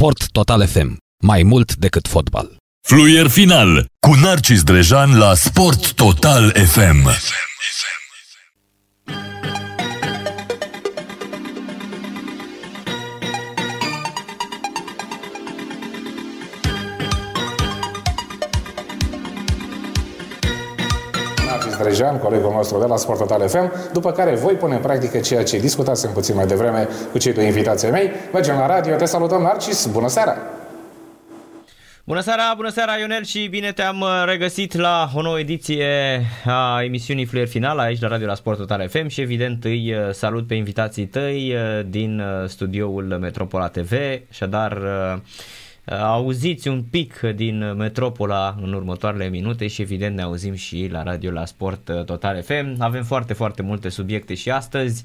Sport Total FM. Mai mult decât fotbal. Fluier final cu Narcis Drejan la Sport Total FM. Drejan, colegul nostru de la Sport Total FM, după care voi pune în practică ceea ce discutasem puțin mai devreme cu cei doi invitații mei. Mergem la radio, te salutăm, Narcis, bună seara! Bună seara, bună seara Ionel și bine te-am uh, regăsit la o nouă ediție a emisiunii Fluier Final aici la Radio la Sport Total FM și evident îi uh, salut pe invitații tăi uh, din studioul Metropola TV, așadar auziți un pic din Metropola în următoarele minute și evident ne auzim și la radio la Sport Total FM. Avem foarte, foarte multe subiecte și astăzi.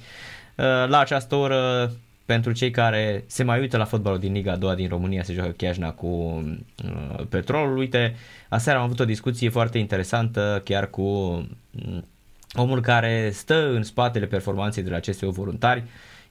La această oră pentru cei care se mai uită la fotbalul din Liga a doua din România, se joacă Chiajna cu uh, Petrolul. Uite, aseară am avut o discuție foarte interesantă chiar cu uh, omul care stă în spatele performanței de la aceste voluntari.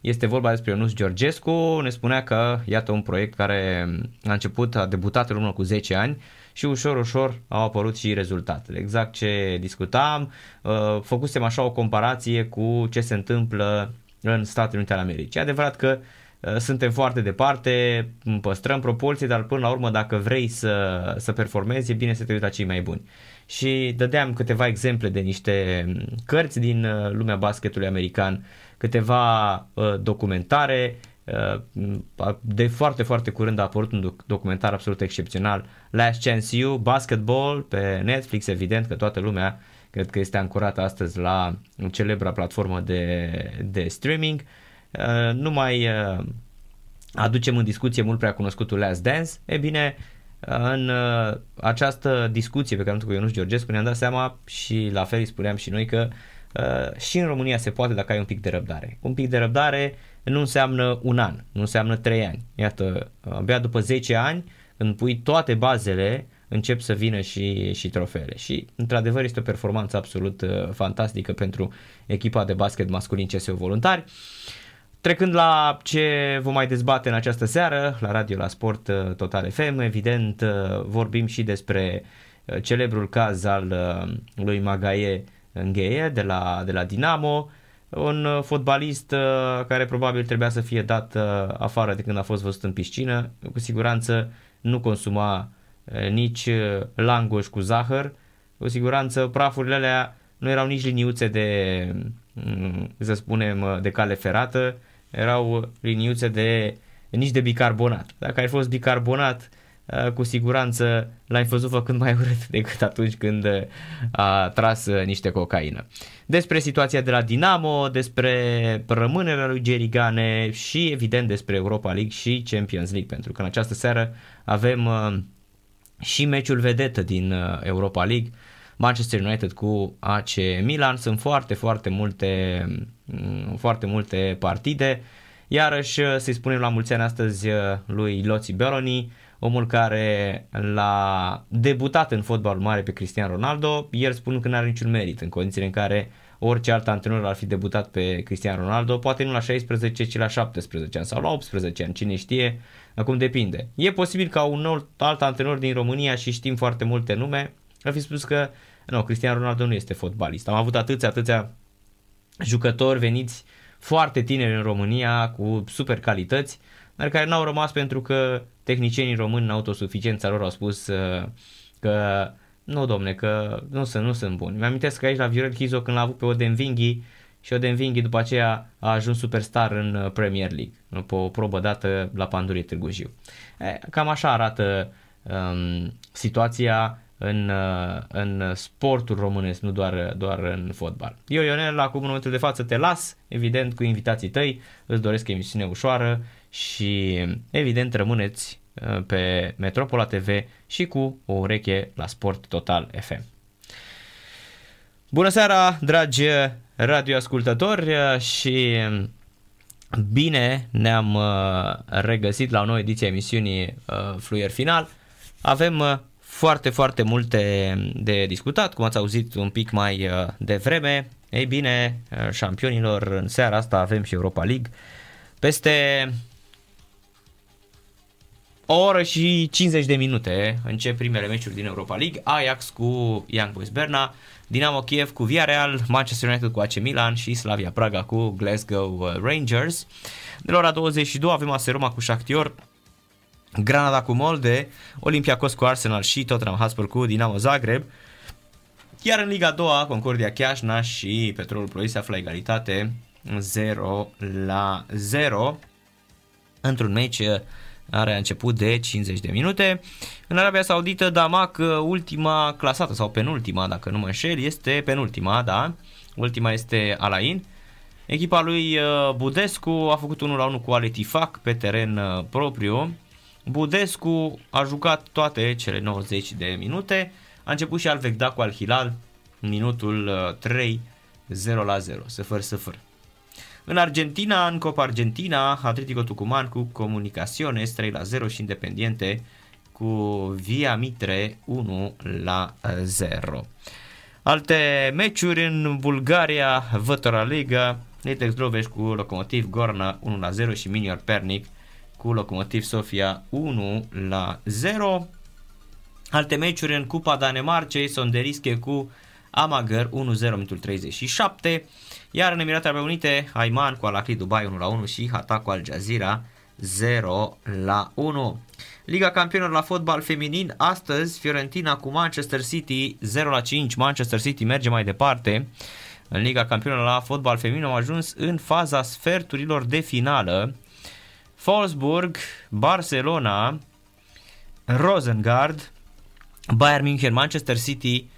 Este vorba despre Ionus Georgescu, ne spunea că iată un proiect care a început, a debutat în urmă cu 10 ani și ușor, ușor au apărut și rezultatele. Exact ce discutam, uh, făcusem așa o comparație cu ce se întâmplă în Statele Unite ale Americii. E adevărat că uh, suntem foarte departe, păstrăm proporții, dar până la urmă dacă vrei să, să performezi, e bine să te uiți la cei mai buni. Și dădeam câteva exemple de niște um, cărți din uh, lumea basketului american, câteva uh, documentare, uh, de foarte, foarte curând a apărut un documentar absolut excepțional, Last Chance You, Basketball, pe Netflix, evident că toată lumea cred că este ancorată astăzi la celebra platformă de, de streaming. Uh, nu mai uh, aducem în discuție mult prea cunoscutul Last Dance. E bine, în uh, această discuție pe care am avut cu Ionuș Georgescu ne-am dat seama și la fel îi spuneam și noi că și în România se poate dacă ai un pic de răbdare. Un pic de răbdare nu înseamnă un an, nu înseamnă trei ani. Iată, abia după 10 ani, când pui toate bazele încep să vină și, și trofeele. Și, într-adevăr, este o performanță absolut uh, fantastică pentru echipa de basket masculin CSU Voluntari. Trecând la ce vom mai dezbate în această seară, la radio, la Sport uh, Total FM, evident uh, vorbim și despre celebrul caz al lui Magaie Ngheie de la, de la Dinamo, un fotbalist care probabil trebuia să fie dat afară de când a fost văzut în piscină, cu siguranță nu consuma Eh, nici eh, langoș cu zahăr, cu siguranță prafurile alea nu erau nici liniuțe de, mm, să spunem, eh, de cale ferată, erau liniuțe de, nici de bicarbonat. Dacă ai fost bicarbonat, cu siguranță l-ai văzut făcând mai urât decât atunci când a tras niște cocaină. Despre situația de la Dinamo, despre rămânerea lui Gerigane și evident despre Europa League și Champions League, pentru că în această seară avem și meciul vedetă din uh, Europa League, Manchester United cu AC Milan. Sunt foarte, foarte multe, mm, foarte multe partide. Iarăși uh, să-i spunem la mulți ani astăzi uh, lui Loți Beroni, omul care l-a debutat în fotbal mare pe Cristiano Ronaldo, el spun că nu are niciun merit în condițiile în care orice alt antrenor ar fi debutat pe Cristiano Ronaldo, poate nu la 16, ci la 17 ani sau la 18 ani, cine știe, Acum depinde. E posibil ca un nou, alt antrenor din România și știm foarte multe nume, ar fi spus că nu, Cristiano Ronaldo nu este fotbalist. Am avut atâția, atâția jucători veniți foarte tineri în România cu super calități, dar care n-au rămas pentru că tehnicienii români în autosuficiența lor au spus uh, că nu domne, că nu sunt, nu sunt buni. Mi-am că aici la Viorel Chizo când l-a avut pe Odenvinghi și Odenvinghi după aceea a ajuns superstar în uh, Premier League, pe o probă dată la Pandurie Târgu Jiu. Cam așa arată um, situația în, uh, în sportul românesc, nu doar, doar în fotbal. Eu, Ionel, acum în momentul de față te las, evident, cu invitații tăi, îți doresc emisiune ușoară și evident rămâneți uh, pe Metropola TV și cu o ureche la Sport Total FM. Bună seara, dragi radioascultători și bine ne-am uh, regăsit la o nouă ediție a emisiunii uh, Fluier Final. Avem uh, foarte, foarte multe de discutat, cum ați auzit un pic mai devreme. Ei bine, șampionilor, în seara asta avem și Europa League. Peste o oră și 50 de minute încep primele meciuri din Europa League. Ajax cu Young Boys Berna, Dinamo Kiev cu Villarreal, Manchester United cu AC Milan și Slavia Praga cu Glasgow uh, Rangers. De la ora 22 avem AS Roma cu Shakhtar, Granada cu Molde, Olympiacos cu Arsenal și Tottenham Hotspur cu Dinamo Zagreb. Iar în Liga 2, Concordia Chiajna și Petrolul Ploiești se află egalitate 0 la 0 într-un meci uh, are început de 50 de minute. În Arabia Saudită, Damac, uh, ultima clasată sau penultima, dacă nu mă înșel, este penultima, da. Ultima este Alain. Echipa lui uh, Budescu a făcut 1 la 1 cu Ale Tifac pe teren propriu. Budescu a jucat toate cele 90 de minute. A început și Alvegda cu Al-Hilal, minutul 3, 0 la 0, 0 0. În Argentina, în Copa Argentina, Atletico Tucuman cu Comunicaciones 3 la 0 și Independiente cu Via Mitre 1 la 0. Alte meciuri în Bulgaria, Vătora Liga, Nitex Droveș cu Locomotiv Gorna 1 la 0 și Minior Pernic cu Locomotiv Sofia 1 la 0. Alte meciuri în Cupa Danemarcei, Sonderische cu Amager 1-0 minutul 37. Iar în Emiratele Arabe Unite, Ayman cu Al Dubai 1 la 1 și Hata cu Al Jazeera 0 la 1. Liga Campionilor la fotbal feminin, astăzi Fiorentina cu Manchester City 0 la 5. Manchester City merge mai departe. În Liga Campionilor la fotbal feminin au ajuns în faza sferturilor de finală. Wolfsburg, Barcelona, Rosengard, Bayern München, Manchester City,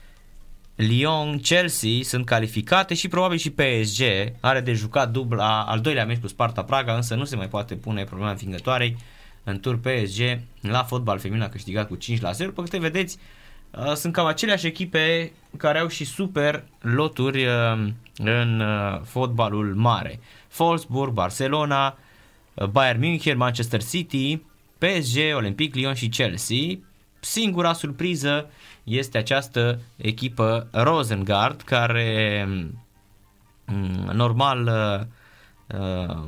Lyon, Chelsea sunt calificate și probabil și PSG are de jucat dubla al doilea meci cu Sparta Praga, însă nu se mai poate pune problema învingătoarei. În tur PSG la fotbal feminin a câștigat cu 5 la 0. După câte vedeți, uh, sunt cam aceleași echipe care au și super loturi uh, în uh, fotbalul mare. Wolfsburg, Barcelona, Bayern München, Manchester City, PSG, Olympic Lyon și Chelsea. Singura surpriză este această echipă Rosengard care mm, normal uh, uh,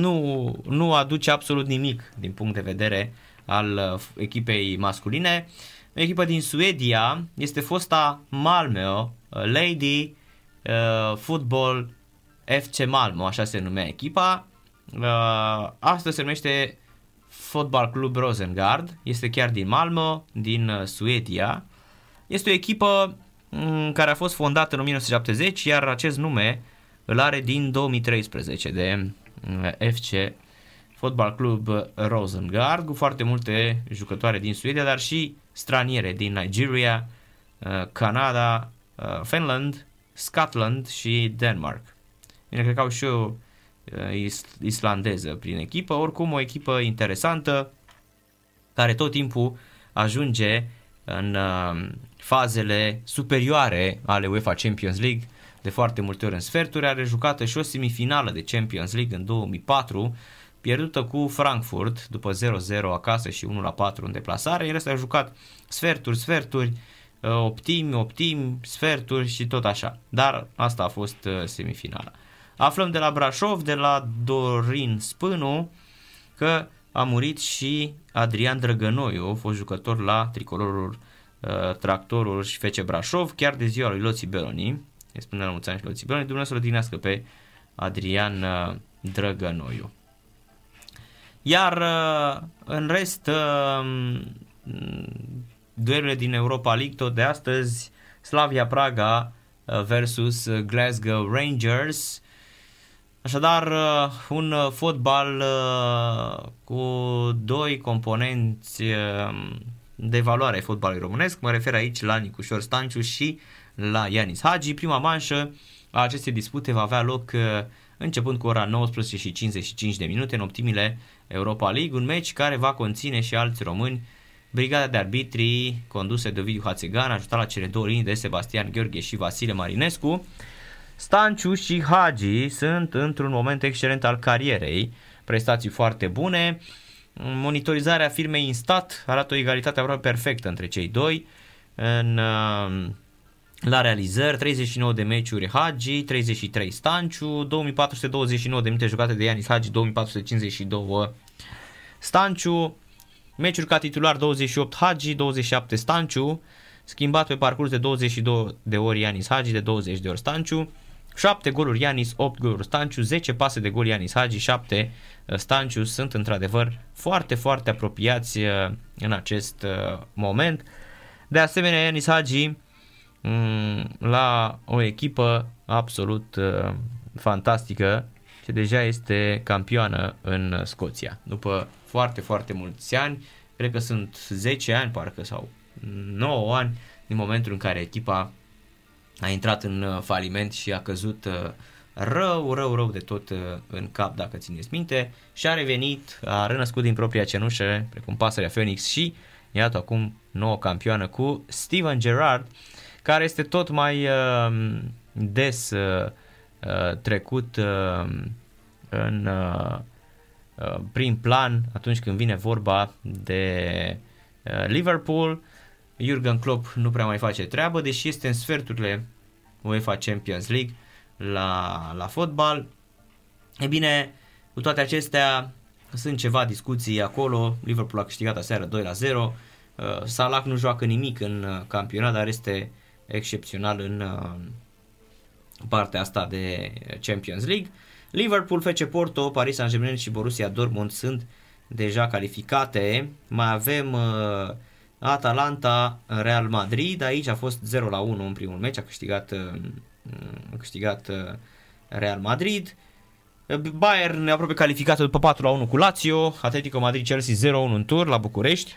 nu, nu aduce absolut nimic din punct de vedere al uh, echipei masculine. O echipă din Suedia este fosta Malmö Lady Football FC Malmö, așa se numea echipa. Astăzi se numește Fotbal Club Rosengard, este chiar din Malmö, din uh, Suedia. Este o echipă mm, care a fost fondată în 1970, iar acest nume îl are din 2013 de mm, FC Fotbal Club Rosengard, cu foarte multe jucătoare din Suedia, dar și straniere din Nigeria, uh, Canada, uh, Finland, Scotland și Denmark. Bine, cred că au și o Uh, islandeză prin echipă, oricum o echipă interesantă care tot timpul ajunge în uh, fazele superioare ale UEFA Champions League. De foarte multe ori în sferturi, are jucată și o semifinală de Champions League în 2004, pierdută cu Frankfurt după 0-0 acasă și 1-4 în deplasare, el a jucat sferturi, sferturi, uh, optimi, optimi, sferturi și tot așa, dar asta a fost semifinala. Aflăm de la Brașov, de la Dorin Spânu, că a murit și Adrian Drăgănoiu, fost jucător la tricolorul uh, tractorul și fece Brașov, chiar de ziua lui Loții Beloni. Îi spune la mulți ani și Loții Beloni, Dumnezeu să l pe Adrian uh, Drăgănoiu. Iar uh, în rest, uh, duelurile din Europa League tot de astăzi, Slavia Praga uh, versus Glasgow Rangers, Așadar, uh, un uh, fotbal uh, cu doi componenți de valoare fotbalului românesc. Mă refer aici la Nicușor Stanciu și la Ianis Hagi. Prima manșă a acestei dispute va avea loc începând cu ora 19 și 55 de minute în optimile Europa League, un meci care va conține și alți români. Brigada de arbitri condusă de Ovidiu Hațegan, ajutat la cele două linii de Sebastian Gheorghe și Vasile Marinescu. Stanciu și Hagi sunt într-un moment excelent al carierei, prestații foarte bune. Monitorizarea firmei Instat arată o egalitate aproape perfectă între cei doi. În, uh, la realizări, 39 de meciuri Hagi, 33 Stanciu, 2429 de minute jucate de Ianis Hagi, 2452 Stanciu, meciuri ca titular 28 Hagi, 27 Stanciu, schimbat pe parcurs de 22 de ori Ianis Hagi, de 20 de ori Stanciu, 7 goluri Ianis, 8 goluri Stanciu, 10 pase de gol Ianis Hagi, 7 uh, Stanciu sunt într-adevăr foarte, foarte apropiați uh, în acest uh, moment. De asemenea, Ianis Hagi mm, la o echipă absolut fantastică ce deja este campioană în Scoția. După foarte, foarte mulți ani, cred că sunt 10 ani parcă sau 9 ani din momentul în care echipa a intrat în uh, faliment și a căzut uh, rău, rău, rău de tot uh, în cap, dacă țineți minte, și a revenit, a renăscut din propria cenușă, precum pasărea Phoenix și iată acum nouă campioană cu Steven Gerrard, care este tot mai uh, des uh, trecut uh, în uh, prim plan atunci când vine vorba de uh, Liverpool. Jurgen Klopp nu prea mai face treabă, deși este în sferturile UEFA Champions League la, la fotbal. E bine, cu toate acestea, sunt ceva discuții acolo. Liverpool a câștigat aseară 2 la 0. Uh, Salah nu joacă nimic în uh, campionat, dar este excepțional în uh, partea asta de Champions League. Liverpool, FC Porto, Paris Saint-Germain și Borussia Dortmund sunt deja calificate. Mai avem uh, Atalanta, Real Madrid, aici a fost 0 la 1 în primul meci, a câștigat, uh, a câștigat uh, Real Madrid. Bayern aproape calificat după 4 la 1 cu Lazio, Atletico Madrid Chelsea 0 1 în tur la București.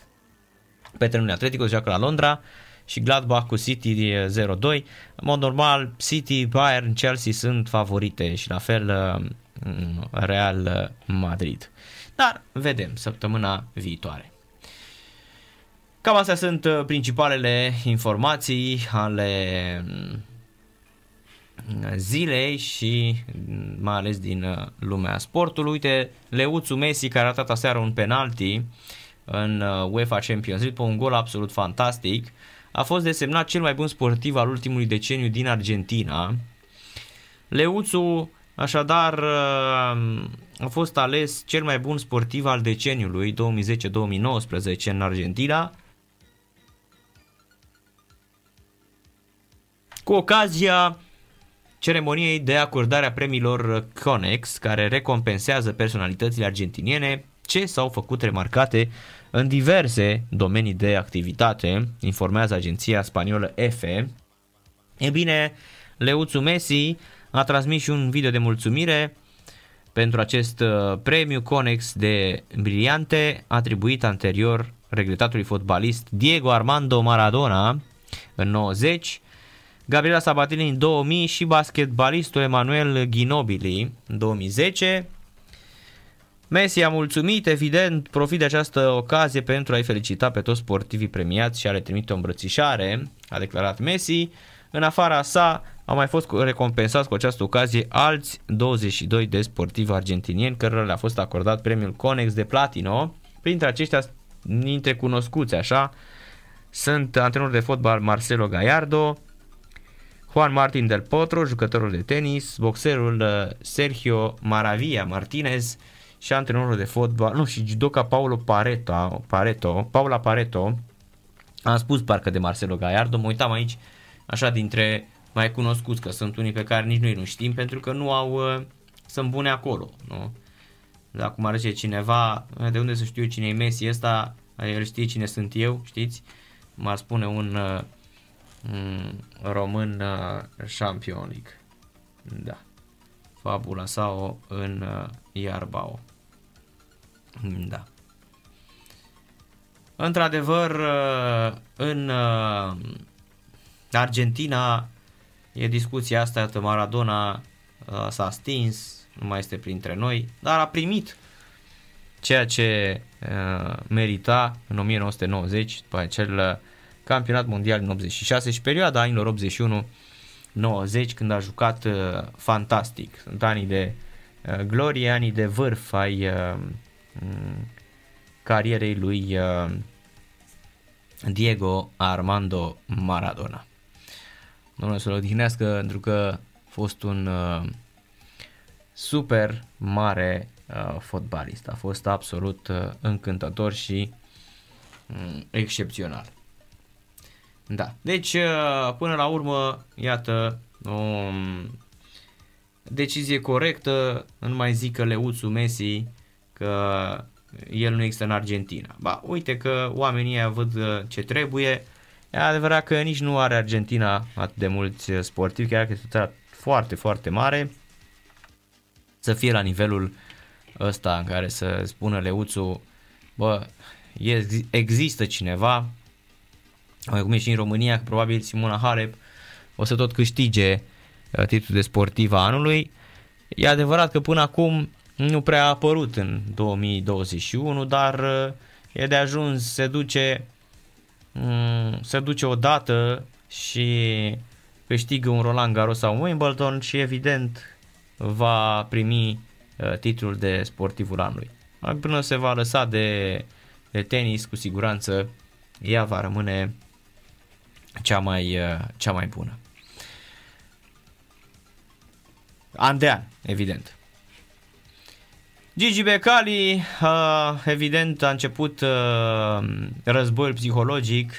Pe terenul Atletico joacă la Londra și Gladbach cu City 0-2. În mod normal, City, Bayern, Chelsea sunt favorite și la fel uh, Real Madrid. Dar vedem săptămâna viitoare. Cam astea sunt uh, principalele informații ale mm, zilei și mm, mai ales din uh, lumea sportului. Uite, Leuțu Messi care a ratat aseară un penalti în uh, UEFA Champions League pe un gol absolut fantastic. A fost desemnat cel mai bun sportiv al ultimului deceniu din Argentina. Leuțu așadar a fost ales cel mai bun sportiv al deceniului 2010-2019 în Argentina cu ocazia ceremoniei de acordare a premiilor Conex, care recompensează personalitățile argentiniene ce s-au făcut remarcate în diverse domenii de activitate, informează agenția spaniolă EFE. E bine, Leuțu Messi a transmis și un video de mulțumire pentru acest uh, premiu Conex de briliante atribuit anterior regretatului fotbalist Diego Armando Maradona în 90 Gabriela Sabatini în 2000 și basketbalistul Emanuel Ginobili în 2010. Messi a mulțumit, evident, profit de această ocazie pentru a-i felicita pe toți sportivii premiați și a le trimite o îmbrățișare, a declarat Messi. În afara sa au mai fost recompensați cu această ocazie alți 22 de sportivi argentinieni cărora le-a fost acordat premiul Conex de Platino. Printre aceștia, dintre cunoscuți așa, sunt antrenorul de fotbal Marcelo Gallardo, Juan Martin del Potro, jucătorul de tenis, boxerul uh, Sergio Maravilla Martinez și antrenorul de fotbal, nu, și judoca Paulo Pareto, Pareto, Paula Pareto, am spus parcă de Marcelo Gallardo, mă uitam aici așa dintre mai cunoscuți, că sunt unii pe care nici noi nu știm, pentru că nu au, uh, sunt bune acolo, nu? Dacă acum ar cineva, de unde să știu cine e Messi ăsta, el știe cine sunt eu, știți? M-ar spune un uh, Mm, român uh, Champion League. Da. Fabula sau în uh, Iarbao. Mm, da. Într-adevăr, uh, în Argentina e discuția asta, că Maradona s-a stins, nu mai este printre noi, dar a primit ceea ce merita în 1990, după acel campionat mondial în 86 și perioada anilor 81 90 când a jucat uh, fantastic. Sunt anii de uh, glorie, anii de vârf ai uh, mm, carierei lui uh, Diego Armando Maradona. Domnul să-l odihnească pentru că a fost un uh, super mare uh, fotbalist. A fost absolut uh, încântător și um, excepțional. Da, deci uh, până la urmă, iată, o um, decizie corectă, nu mai zic că Leuțu Messi că el nu există în Argentina. Ba, uite că oamenii ăia văd uh, ce trebuie. E adevărat că nici nu are Argentina atât de mulți uh, sportivi, chiar că este foarte, foarte mare. Să fie la nivelul ăsta în care să spună Leuțu, bă, există cineva, cum e și în România, că probabil Simona Halep o să tot câștige uh, titlul de sportiv a anului. E adevărat că până acum nu prea a apărut în 2021, dar uh, e de ajuns, se duce, mm, se duce o dată și câștigă un Roland Garros sau un Wimbledon și evident va primi uh, titlul de sportivul anului. Până se va lăsa de, de tenis, cu siguranță ea va rămâne cea mai, uh, cea mai bună. An de an, evident. Gigi Becali, uh, evident, a început uh, războiul psihologic.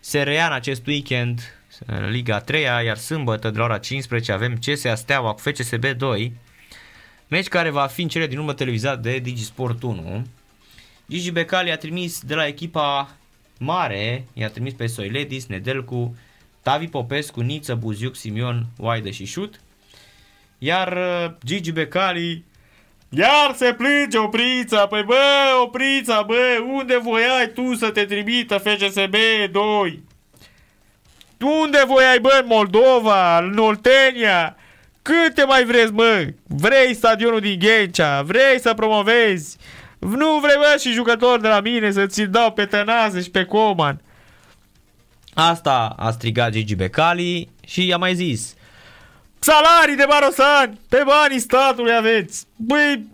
Se reia în acest weekend în Liga 3 iar sâmbătă de la ora 15 avem CSA Steaua cu FCSB 2, meci care va fi în cele din urmă televizat de Digisport 1. Gigi Becali a trimis de la echipa mare, i-a trimis pe Soiledis, Nedelcu, Tavi Popescu, Niță, Buziuc, Simion, Oaidă și Șut. Iar uh, Gigi Becali iar se plânge oprița, păi bă, oprița, bă, unde voiai tu să te trimită FCSB 2? Unde voiai, bă, în Moldova, în Oltenia? Câte mai vreți, mă? Vrei stadionul din Ghencea? Vrei să promovezi? Nu vrei, bă, și jucători de la mine să ți-l dau pe Tănase și pe Coman? Asta a strigat Gigi Becali și i-a mai zis Salarii de barosani, pe banii statului aveți. Băi,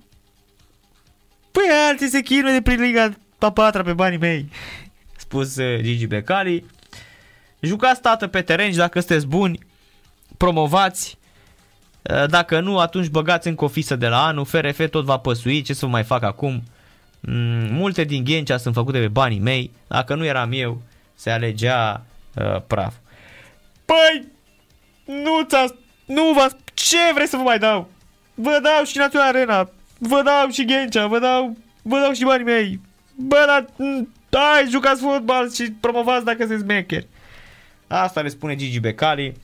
băi, alții se chinuie de prin Liga a patra pe banii mei. Spus uh, Gigi Becali. Jucați tată pe teren și dacă sunteți buni, promovați. Uh, dacă nu, atunci băgați în cofisă de la anul. FRF tot va păsui, ce să mai fac acum? Mm, multe din Ghencea sunt făcute pe banii mei. Dacă nu eram eu, se alegea uh, praf. Păi, nu ți-a nu vă... Ce vreți să vă mai dau? Vă dau și Național Arena. Vă dau și Ghencea. Vă dau, vă dau și banii mei. Bă, dar... Hai, jucați fotbal și promovați dacă sunteți mecheri. Asta le spune Gigi Becali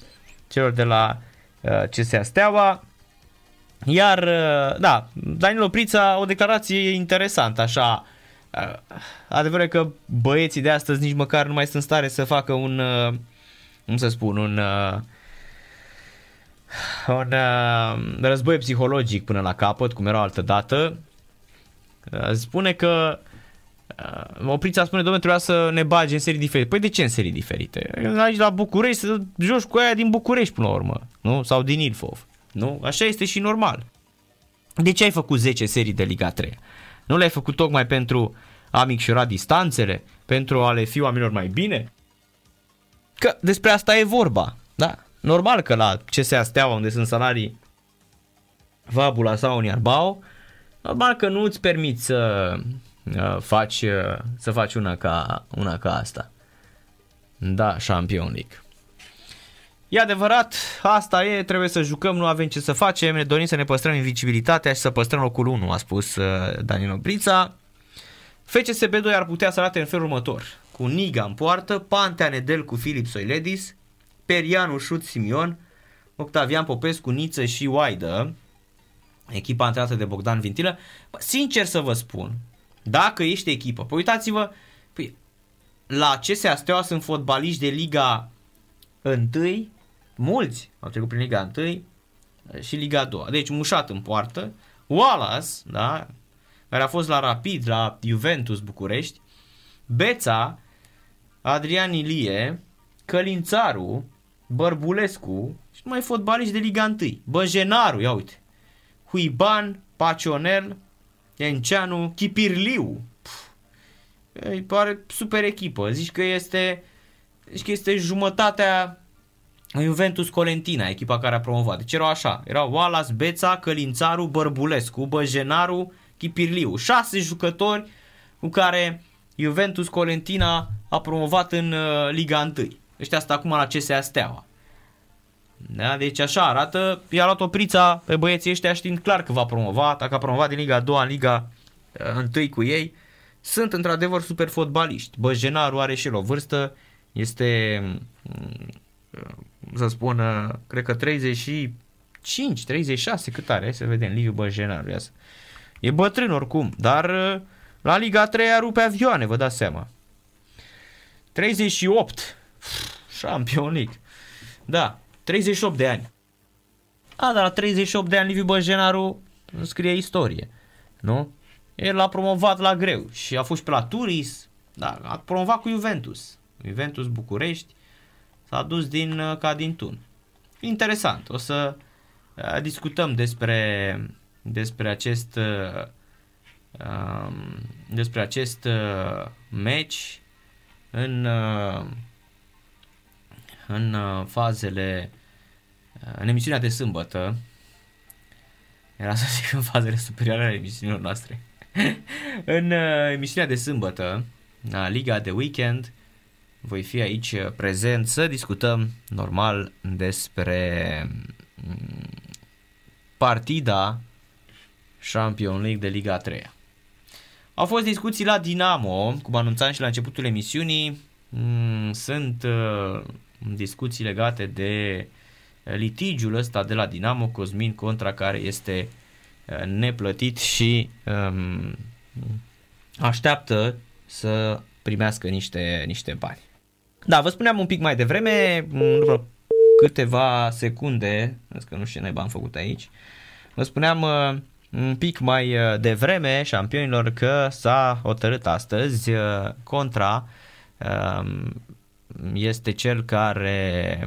celor de la uh, CSA Steaua. Iar, uh, da, Danilo Prița, o declarație interesantă, așa. Uh, adevărul că băieții de astăzi nici măcar nu mai sunt stare să facă un, uh, cum să spun, un... Uh, un uh, război psihologic până la capăt, cum era altă dată. Uh, spune că uh, Oprița spune, domnule, trebuia să ne bage în serii diferite. Păi de ce în serii diferite? Aici la București să joci cu aia din București până la urmă, nu? Sau din Ilfov. Nu? Așa este și normal. De ce ai făcut 10 serii de Liga 3? Nu le-ai făcut tocmai pentru a micșora distanțele? Pentru a le fi oamenilor mai bine? Că despre asta e vorba, da? Normal că la CSA Steaua, unde sunt salarii Vabula sau Uniarbao, normal că nu îți permiți să uh, faci, uh, să faci una ca, una ca asta. Da, Champion League. E adevărat, asta e, trebuie să jucăm, nu avem ce să facem, ne dorim să ne păstrăm invicibilitatea și să păstrăm locul 1, a spus uh, Danilo Brița. FCSB2 ar putea să arate în felul următor, cu Niga în poartă, Pantea Nedel cu Filip Soiledis, Perianu, Șut, Simion, Octavian Popescu, Niță și Oaidă, echipa antrenată de Bogdan Vintilă. Bă, sincer să vă spun, dacă ești echipă, păi uitați-vă, păi, la CSA Steaua sunt fotbaliști de Liga 1, mulți au trecut prin Liga 1 și Liga 2. Deci Mușat în poartă, Wallace, da, care a fost la Rapid, la Juventus București, Beța, Adrian Ilie, Călințaru, Bărbulescu și mai fotbaliști de Liga 1. Băjenaru, ia uite. Huiban, Pacionel, Enceanu, Chipirliu. Puf, îi pare super echipă. Zici că este, zici că este jumătatea Juventus Colentina, echipa care a promovat. Deci erau așa. Erau Wallace, Beța, Călințaru, Bărbulescu, Băjenaru, Chipirliu. Șase jucători cu care Juventus Colentina a promovat în uh, Liga 1. Ăștia asta acum la CSA Steaua. Da? Deci așa arată, i-a luat oprița pe băieții ăștia știind clar că va promova, dacă a promovat din Liga 2 în Liga 1 cu ei, sunt într-adevăr super fotbaliști. Băjenaru are și el o vârstă, este, mm, să spun, cred că 35, 36, cât are, hai să vedem, Liviu Băjenaru, ia să. E bătrân oricum, dar la Liga 3 a rupe avioane, vă dați seama. 38, Champion League. Da, 38 de ani. A, dar la 38 de ani Liviu Băjenaru scrie istorie, nu? El a promovat la greu și a fost pe la Turis, da, a promovat cu Juventus. Juventus București s-a dus din, uh, ca din tun. Interesant, o să uh, discutăm despre, despre acest uh, um, despre acest match în în fazele în emisiunea de sâmbătă. Era să zic în fazele superioare ale emisiunilor noastre. În uh, emisiunea de sâmbătă, la Liga de Weekend, voi fi aici uh, prezent să discutăm normal despre mm, partida Champion League de Liga 3. Au fost discuții la Dinamo, cum anunțam și la începutul emisiunii. Mm, sunt uh, discuții legate de litigiul ăsta de la Dinamo Cosmin contra care este neplătit și um, așteaptă să primească niște, niște bani. Da, vă spuneam un pic mai devreme, vreo câteva secunde, că nu știu ce naiba am făcut aici, vă spuneam uh, un pic mai uh, devreme șampionilor că s-a hotărât astăzi uh, contra um, este cel care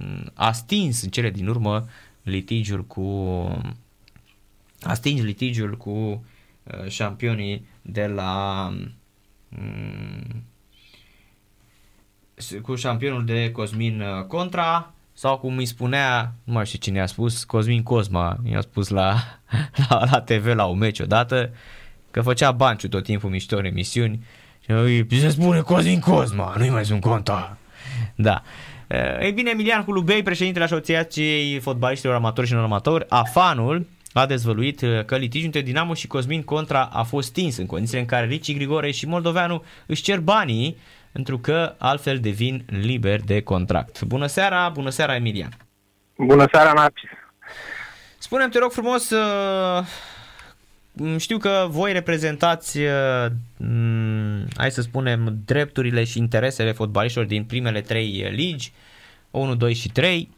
um, a stins în cele din urmă litigiul cu a stins litigiul cu uh, șampionii de la um, cu șampionul de Cosmin uh, Contra sau cum îi spunea, nu mai știu cine a spus, Cosmin Cosma, i-a spus la, la, la TV la un meci odată, că făcea banciu tot timpul mișto în emisiuni și se spune Cosmin Cosma, nu-i mai sunt conta. Da. Uh, ei bine, Emilian Hulubei, președintele Asociației Fotbaliștilor Amatori și Non-Amatori, AFANul, a dezvăluit uh, că litigiul între Dinamo și Cosmin Contra a fost stins în condițiile în care Ricci Grigore și Moldoveanu își cer banii pentru că altfel devin liberi de contract. Bună seara, bună seara Emilian! Bună seara, Narcis! Spune-mi, te rog frumos, uh, știu că voi reprezentați, uh, hai să spunem, drepturile și interesele fotbaliștilor din primele trei ligi, 1, 2 și 3.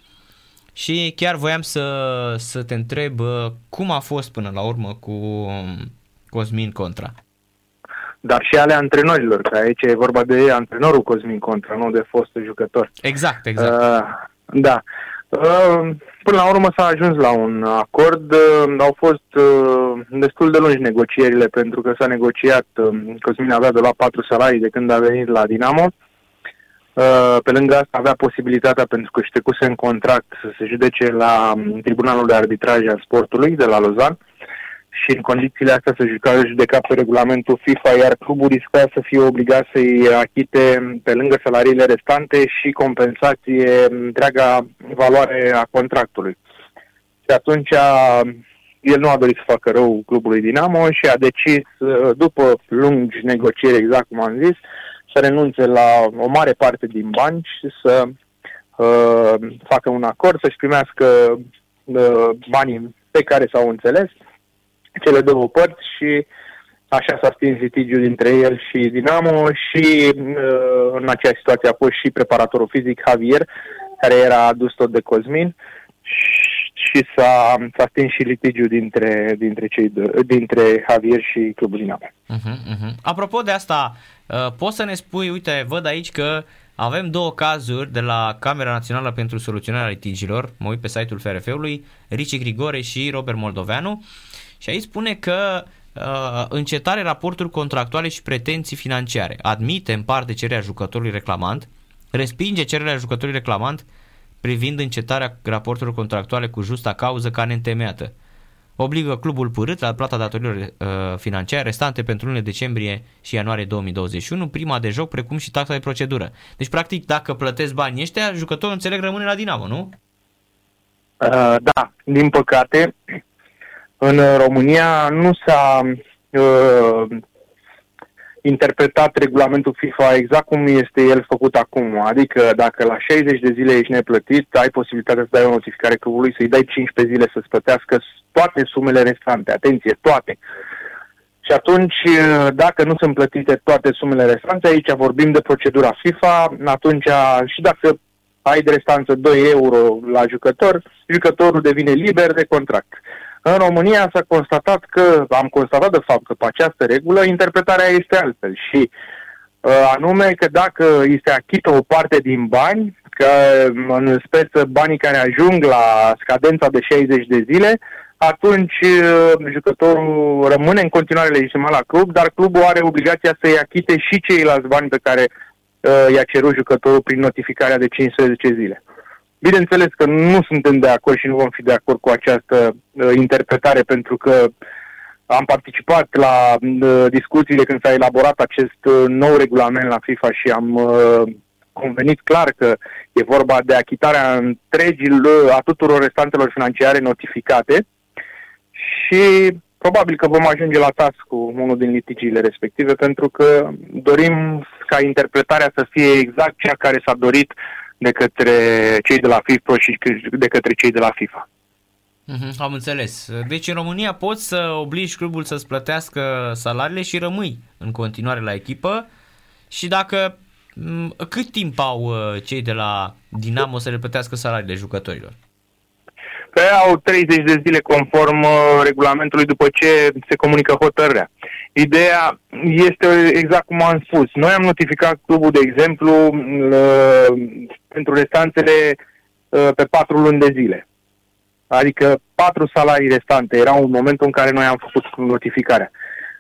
Și chiar voiam să, să te întreb cum a fost până la urmă cu um, Cosmin Contra. Dar și ale antrenorilor, că aici e vorba de antrenorul Cosmin Contra, nu de fostul jucător. Exact, exact. Uh, da. Uh, până la urmă s-a ajuns la un acord. Uh, au fost uh, destul de lungi negocierile pentru că s-a negociat. Uh, Cosmin avea de la patru salarii de când a venit la Dinamo. Uh, Uh, pe lângă asta avea posibilitatea, pentru că își trecuse în contract, să se judece la um, Tribunalul de Arbitraj al Sportului de la Lozan și în condițiile astea să juca, judeca pe regulamentul FIFA, iar clubul risca să fie obligat să-i achite pe lângă salariile restante și compensație întreaga valoare a contractului. Și atunci el nu a dorit să facă rău clubului Dinamo și a decis, uh, după lungi negocieri, exact cum am zis, să renunțe la o mare parte din bani și să uh, facă un acord, să-și primească uh, banii pe care s-au înțeles, cele două părți și așa s-a stins litigiul dintre el și Dinamo și uh, în acea situație a fost și preparatorul fizic Javier, care era adus tot de Cosmin și s-a, s-a stins și litigiul dintre, dintre, cei de, dintre Javier și Clubul Dinamo. Uh-huh, uh-huh. Apropo de asta, uh, poți să ne spui, uite, văd aici că avem două cazuri de la Camera Națională pentru Soluționarea Litigilor, mă uit pe site-ul FRF-ului, Ricci Grigore și Robert Moldoveanu, și aici spune că uh, încetare raporturi contractuale și pretenții financiare. Admite în parte cererea jucătorului reclamant, respinge cererea jucătorului reclamant privind încetarea raporturilor contractuale cu justa cauză ca neîntemeiată. obligă clubul părât la plata datorilor uh, financiare restante pentru lunile decembrie și ianuarie 2021, prima de joc, precum și taxa de procedură. Deci, practic, dacă plătesc banii ăștia, jucătorul înțeleg rămâne la Dinamo, nu? Uh, da, din păcate, în România nu s-a uh, interpretat regulamentul FIFA exact cum este el făcut acum. Adică dacă la 60 de zile ești neplătit, ai posibilitatea să dai o notificare clubului, să-i dai 15 zile să-ți plătească toate sumele restante. Atenție, toate. Și atunci, dacă nu sunt plătite toate sumele restante, aici vorbim de procedura FIFA, atunci și dacă ai de restanță 2 euro la jucător, jucătorul devine liber de contract. În România s-a constatat că, am constatat de fapt că pe această regulă interpretarea este altfel și uh, anume că dacă îi se achită o parte din bani, că în speță banii care ajung la scadența de 60 de zile, atunci uh, jucătorul rămâne în continuare legitimat la club, dar clubul are obligația să-i achite și ceilalți bani pe care uh, i-a cerut jucătorul prin notificarea de 15 zile. Bineînțeles că nu suntem de acord și nu vom fi de acord cu această uh, interpretare pentru că am participat la uh, discuțiile când s-a elaborat acest uh, nou regulament la FIFA și am uh, convenit clar că e vorba de achitarea întregii uh, a tuturor restantelor financiare notificate și probabil că vom ajunge la tas cu unul din litigiile respective pentru că dorim ca interpretarea să fie exact cea care s-a dorit de către cei de la FIFA și de către cei de la FIFA. Mm-hmm, am înțeles. Deci în România poți să obligi clubul să-ți plătească salariile și rămâi în continuare la echipă și dacă cât timp au uh, cei de la Dinamo să le plătească salariile jucătorilor? Că au 30 de zile conform uh, regulamentului după ce se comunică hotărârea. Ideea este exact cum am spus. Noi am notificat clubul, de exemplu, uh, pentru restanțele uh, pe patru luni de zile. Adică patru salarii restante erau în momentul în care noi am făcut notificarea.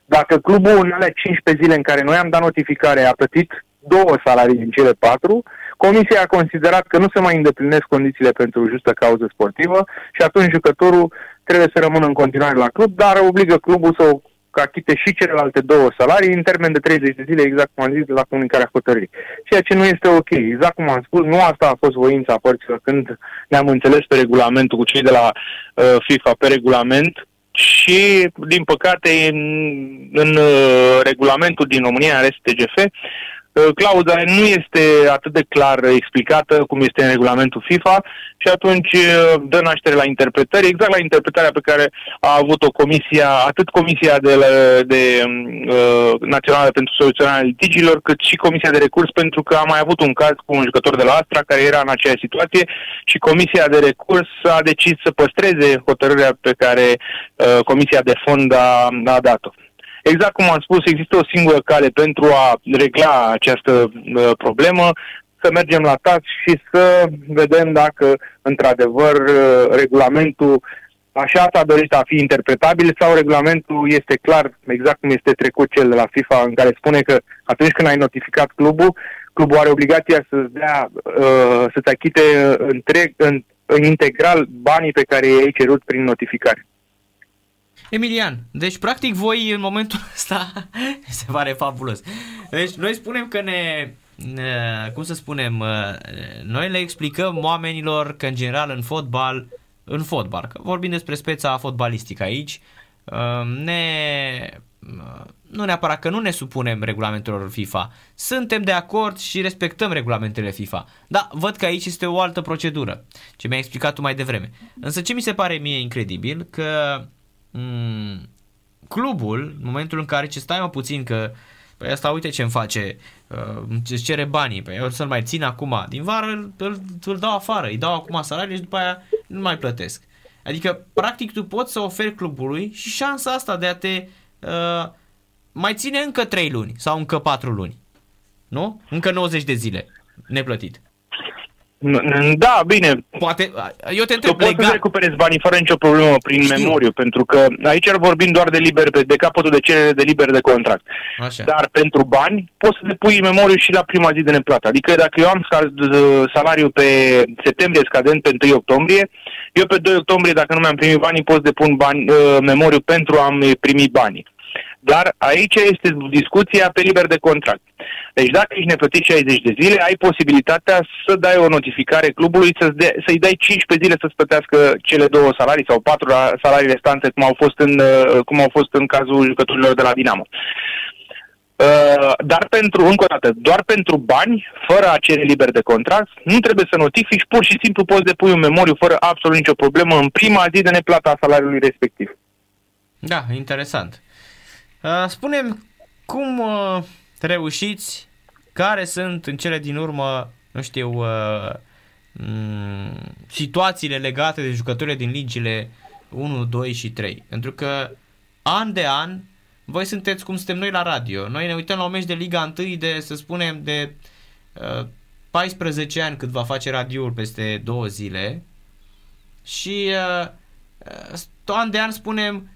Dacă clubul în alea 15 zile în care noi am dat notificare a plătit două salarii din cele patru, comisia a considerat că nu se mai îndeplinesc condițiile pentru justă cauză sportivă și atunci jucătorul trebuie să rămână în continuare la club, dar obligă clubul să o achite și celelalte două salarii în termen de 30 de zile, exact cum am zis, la comunicarea hotărârii. Ceea ce nu este ok. Exact cum am spus, nu asta a fost voința părților când ne-am înțeles pe regulamentul cu cei de la uh, FIFA pe regulament și, din păcate, în, în uh, regulamentul din România, RSTGF, Uh, clauza nu este atât de clar explicată cum este în regulamentul FIFA și atunci uh, dă naștere la interpretări, exact la interpretarea pe care a avut-o comisia, atât Comisia de, de uh, Națională pentru Soluționarea Litigilor, cât și Comisia de Recurs, pentru că a mai avut un caz cu un jucător de la Astra care era în aceeași situație și Comisia de Recurs a decis să păstreze hotărârea pe care uh, Comisia de Fond a, a dat-o. Exact cum am spus, există o singură cale pentru a regla această uh, problemă, să mergem la TAS și să vedem dacă, într-adevăr, uh, regulamentul așa s-a dorit a fi interpretabil sau regulamentul este clar, exact cum este trecut cel de la FIFA, în care spune că atunci când ai notificat clubul, clubul are obligația să-ți dea, uh, să-ți achite întreg, în, în integral banii pe care i-ai cerut prin notificare. Emilian, deci practic voi în momentul ăsta se pare fabulos. Deci noi spunem că ne, cum să spunem, noi le explicăm oamenilor că în general în fotbal, în fotbal, că vorbim despre speța fotbalistică aici, ne nu neapărat că nu ne supunem regulamentelor FIFA. Suntem de acord și respectăm regulamentele FIFA. Da, văd că aici este o altă procedură, ce mi-ai explicat tu mai devreme. Însă ce mi se pare mie incredibil, că mm, clubul, în momentul în care ce stai mă puțin că Păi asta uite ce îmi face, uh, îți cere banii, păi eu să-l mai țin acum, din vară îl, îl, îl dau afară, îi dau acum salariul și după aia nu mai plătesc. Adică, practic, tu poți să oferi clubului și șansa asta de a te uh, mai ține încă 3 luni sau încă 4 luni. Nu? Încă 90 de zile neplătit. Da, bine. Poate, eu te întreb, poți să recuperezi banii fără nicio problemă prin Știu. memoriu, pentru că aici vorbim doar de liber, de capătul de cerere de liber de contract. Așa. Dar pentru bani poți să depui memoriu și la prima zi de neplată. Adică dacă eu am salariu pe septembrie scadent pe 1 octombrie, eu pe 2 octombrie, dacă nu mi-am primit banii, pot depun bani, uh, memoriu pentru a-mi primi banii. Dar aici este discuția pe liber de contract. Deci dacă ești neplătit 60 de zile, ai posibilitatea să dai o notificare clubului să-ți de, să-i dai 15 zile să-ți plătească cele două salarii sau patru salarii restante, cum au fost în, uh, cum au fost în cazul jucătorilor de la Dinamo. Uh, dar pentru, încă o dată, doar pentru bani, fără a cere liber de contract, nu trebuie să notifici, pur și simplu poți depui un memoriu fără absolut nicio problemă în prima zi de neplata a salariului respectiv. Da, interesant. Uh, spunem cum uh, reușiți, care sunt în cele din urmă, nu știu, uh, mm, situațiile legate de jucătorile din ligile 1, 2 și 3. Pentru că an de an, voi sunteți cum suntem noi la radio. Noi ne uităm la un meci de Liga 1 de, să spunem, de uh, 14 ani cât va face radioul peste două zile și uh, uh, an de an spunem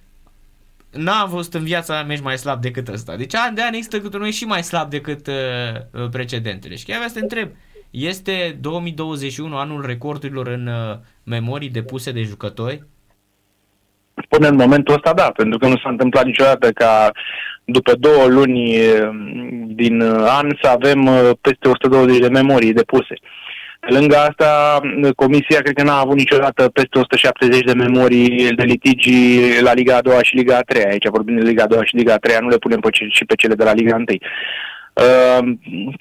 n-am văzut în viața mea meci mai slab decât ăsta. Deci an de an există câte unul și mai slab decât uh, uh, precedentele. Și chiar vreau să te întreb, este 2021 anul recordurilor în uh, memorii depuse de jucători? Până în momentul ăsta, da, pentru că nu s-a întâmplat niciodată ca după două luni uh, din uh, an să avem peste 120 de memorii depuse. Pe lângă asta, Comisia cred că n-a avut niciodată peste 170 de memorii de litigi la Liga a doua și Liga a treia. Aici vorbim de Liga a doua și Liga a treia, nu le punem pe ce, și pe cele de la Liga 1. Uh,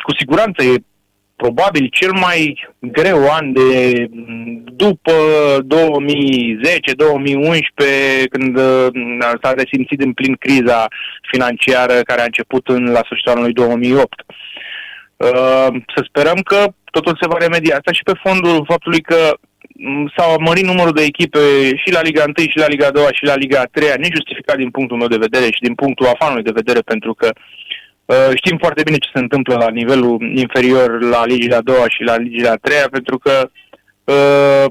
cu siguranță e probabil cel mai greu an de după 2010-2011, când uh, s-a resimțit în plin criza financiară care a început în, la sfârșitul anului 2008. Uh, să sperăm că totul se va remedia. Asta și pe fondul faptului că mm, s-au mărit numărul de echipe și la Liga 1 și la Liga 2 și la Liga 3, nejustificat din punctul meu de vedere și din punctul afanului de vedere, pentru că uh, știm foarte bine ce se întâmplă la nivelul inferior la Liga 2 și la Liga 3, pentru că uh,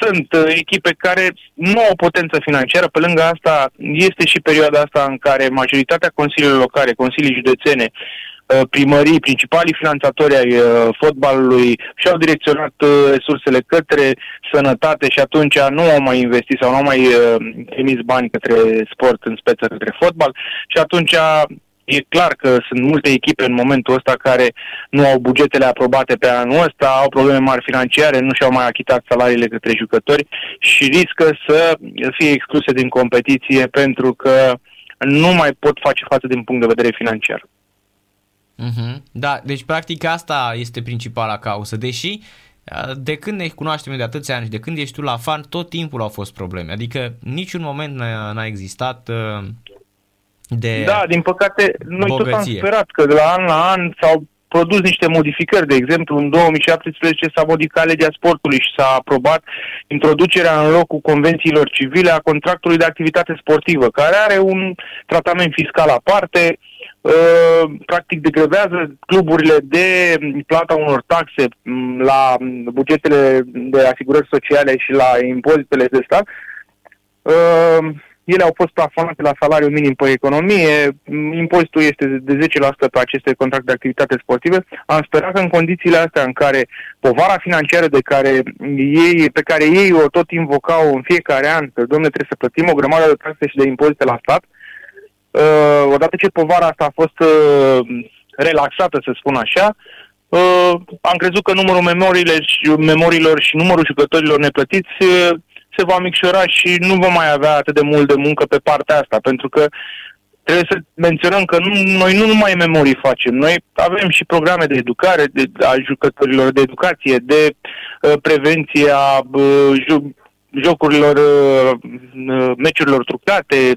sunt echipe care nu au potență financiară. Pe lângă asta, este și perioada asta în care majoritatea consiliilor locale, consilii județene, Uh, primării, principalii finanțatori ai uh, fotbalului și-au direcționat uh, resursele către sănătate și atunci nu au mai investit sau nu au mai trimis bani către sport, în speță către fotbal și atunci e clar că sunt multe echipe în momentul ăsta care nu au bugetele aprobate pe anul ăsta, au probleme mari financiare, nu și-au mai achitat salariile către jucători și riscă să fie excluse din competiție pentru că nu mai pot face față din punct de vedere financiar. Uh-huh. Da, deci practic asta este principala cauză, deși de când ne cunoaștem de atâția ani și de când ești tu la fan, tot timpul au fost probleme. Adică niciun moment n-a, n-a existat uh, de Da, din păcate, noi bogăție. tot am sperat că de la an la an s-au produs niște modificări. De exemplu, în 2017 s-a modificat legea sportului și s-a aprobat introducerea în locul convențiilor civile a contractului de activitate sportivă, care are un tratament fiscal aparte, Uh, practic degrevează cluburile de plata unor taxe mm, la bugetele de asigurări sociale și la impozitele de stat. Uh, ele au fost plafonate la salariul minim pe economie, impozitul este de 10% pe aceste contracte de activitate sportive. Am sperat că în condițiile astea în care povara financiară de care ei, pe care ei o tot invocau în fiecare an, că domnule trebuie să plătim o grămadă de taxe și de impozite la stat, uh, odată ce povara asta a fost uh, relaxată, să spun așa, uh, am crezut că numărul memoriile și, memoriilor și numărul jucătorilor neplătiți uh, se va micșora și nu vom mai avea atât de mult de muncă pe partea asta, pentru că trebuie să menționăm că nu, noi nu numai memorii facem, noi avem și programe de educare de, a jucătorilor, de educație, de uh, prevenție a uh, ju- jocurilor, uh, uh meciurilor trucate,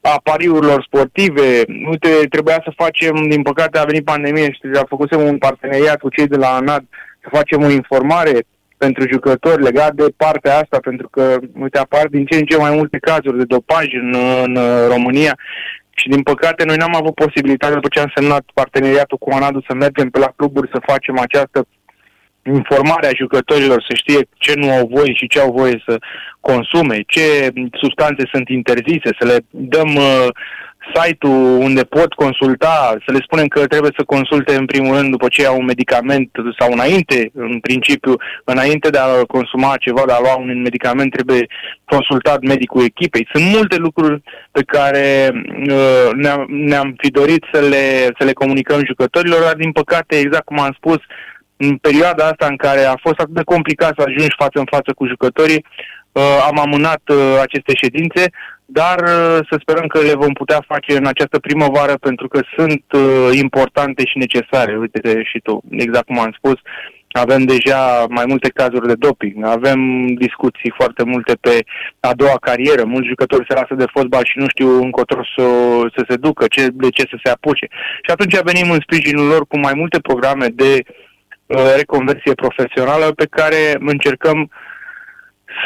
a pariurilor sportive. Uite, trebuia să facem, din păcate a venit pandemie și a făcut un parteneriat cu cei de la ANAD să facem o informare pentru jucători legat de partea asta, pentru că, uite, apar din ce în ce mai multe cazuri de dopaj în, în România și, din păcate, noi n-am avut posibilitatea, după ce am semnat parteneriatul cu ANAD să mergem pe la cluburi să facem această informarea jucătorilor, să știe ce nu au voie și ce au voie să consume, ce substanțe sunt interzise, să le dăm uh, site-ul unde pot consulta, să le spunem că trebuie să consulte în primul rând după ce iau un medicament sau înainte, în principiu, înainte de a consuma ceva, de a lua un medicament, trebuie consultat medicul echipei. Sunt multe lucruri pe care uh, ne-am, ne-am fi dorit să le, să le comunicăm jucătorilor, dar din păcate, exact cum am spus, în perioada asta în care a fost atât de complicat să ajungi față în față cu jucătorii, uh, am amânat uh, aceste ședințe, dar uh, să sperăm că le vom putea face în această primăvară pentru că sunt importante și necesare. Uite și tu, exact cum am spus, avem deja mai multe cazuri de doping, avem discuții foarte multe pe a doua carieră, mulți jucători se lasă de fotbal și nu știu încotro să, să se ducă, ce, de ce să se apuce. Și atunci venim în sprijinul lor cu mai multe programe de uh, Uh, reconversie profesională pe care încercăm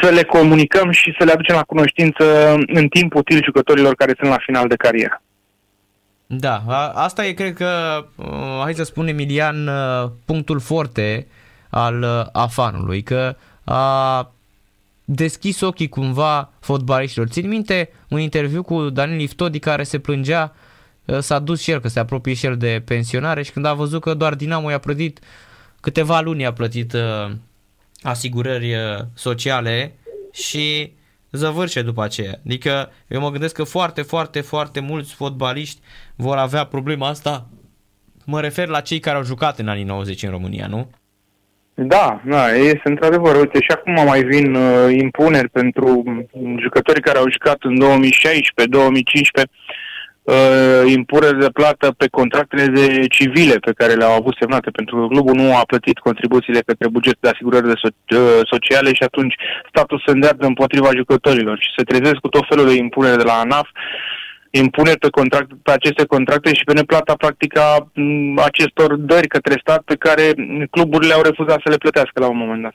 să le comunicăm și să le aducem la cunoștință în timp util jucătorilor care sunt la final de carieră. Da, asta e, cred că, uh, hai să spunem, Emilian, uh, punctul forte al afanului, că a deschis ochii cumva fotbaliștilor. Țin minte un interviu cu Daniel Iftodi care se plângea, s-a dus și el, că se apropie și el de pensionare și când a văzut că doar Dinamo i-a plătit câteva luni a plătit uh, asigurări uh, sociale și zăvârșe după aceea. Adică eu mă gândesc că foarte, foarte, foarte mulți fotbaliști vor avea problema asta. Mă refer la cei care au jucat în anii 90 în România, nu? Da, da, este într-adevăr. Uite, și acum mai vin uh, impuneri pentru jucătorii care au jucat în 2016, 2015 uh, impunere de plată pe contractele de civile pe care le-au avut semnate, pentru că clubul nu a plătit contribuțiile către bugetul de asigurări de so- uh, sociale și atunci statul se îndeardă împotriva jucătorilor și se trezesc cu tot felul de impunere de la ANAF impuneri pe, contract, pe aceste contracte și pe neplata practic a mm, acestor dări către stat pe care cluburile au refuzat să le plătească la un moment dat.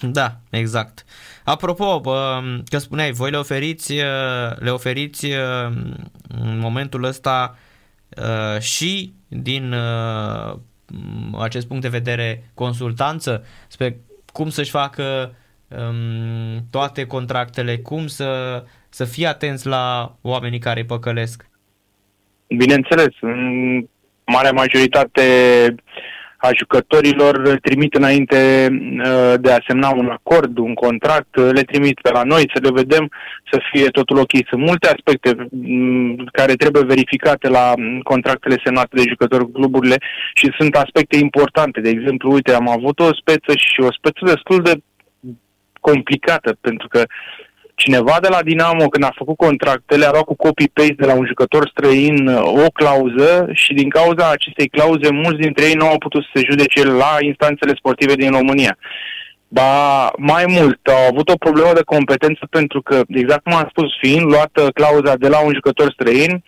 Da, exact. Apropo, că spuneai, voi le oferiți, uh, le oferiți uh, în momentul ăsta uh, și din acest punct de vedere consultanță spre cum să-și facă um, toate contractele, cum să, să fie atenți la oamenii care îi păcălesc? Bineînțeles, în marea majoritate a jucătorilor trimit înainte uh, de a semna un acord, un contract, uh, le trimit pe la noi să le vedem să fie totul ok. Sunt multe aspecte mm, care trebuie verificate la mm, contractele semnate de jucători cluburile și sunt aspecte importante. De exemplu, uite, am avut o speță și o speță destul de complicată pentru că uh, cineva de la Dinamo, când a făcut contractele, a luat cu copy-paste de la un jucător străin uh, o clauză și din cauza acestei clauze, mulți dintre ei nu au putut să se judece la instanțele sportive din România. Ba, mai mult, au avut o problemă de competență pentru că, exact cum am spus, fiind luată clauza de la un jucător străin,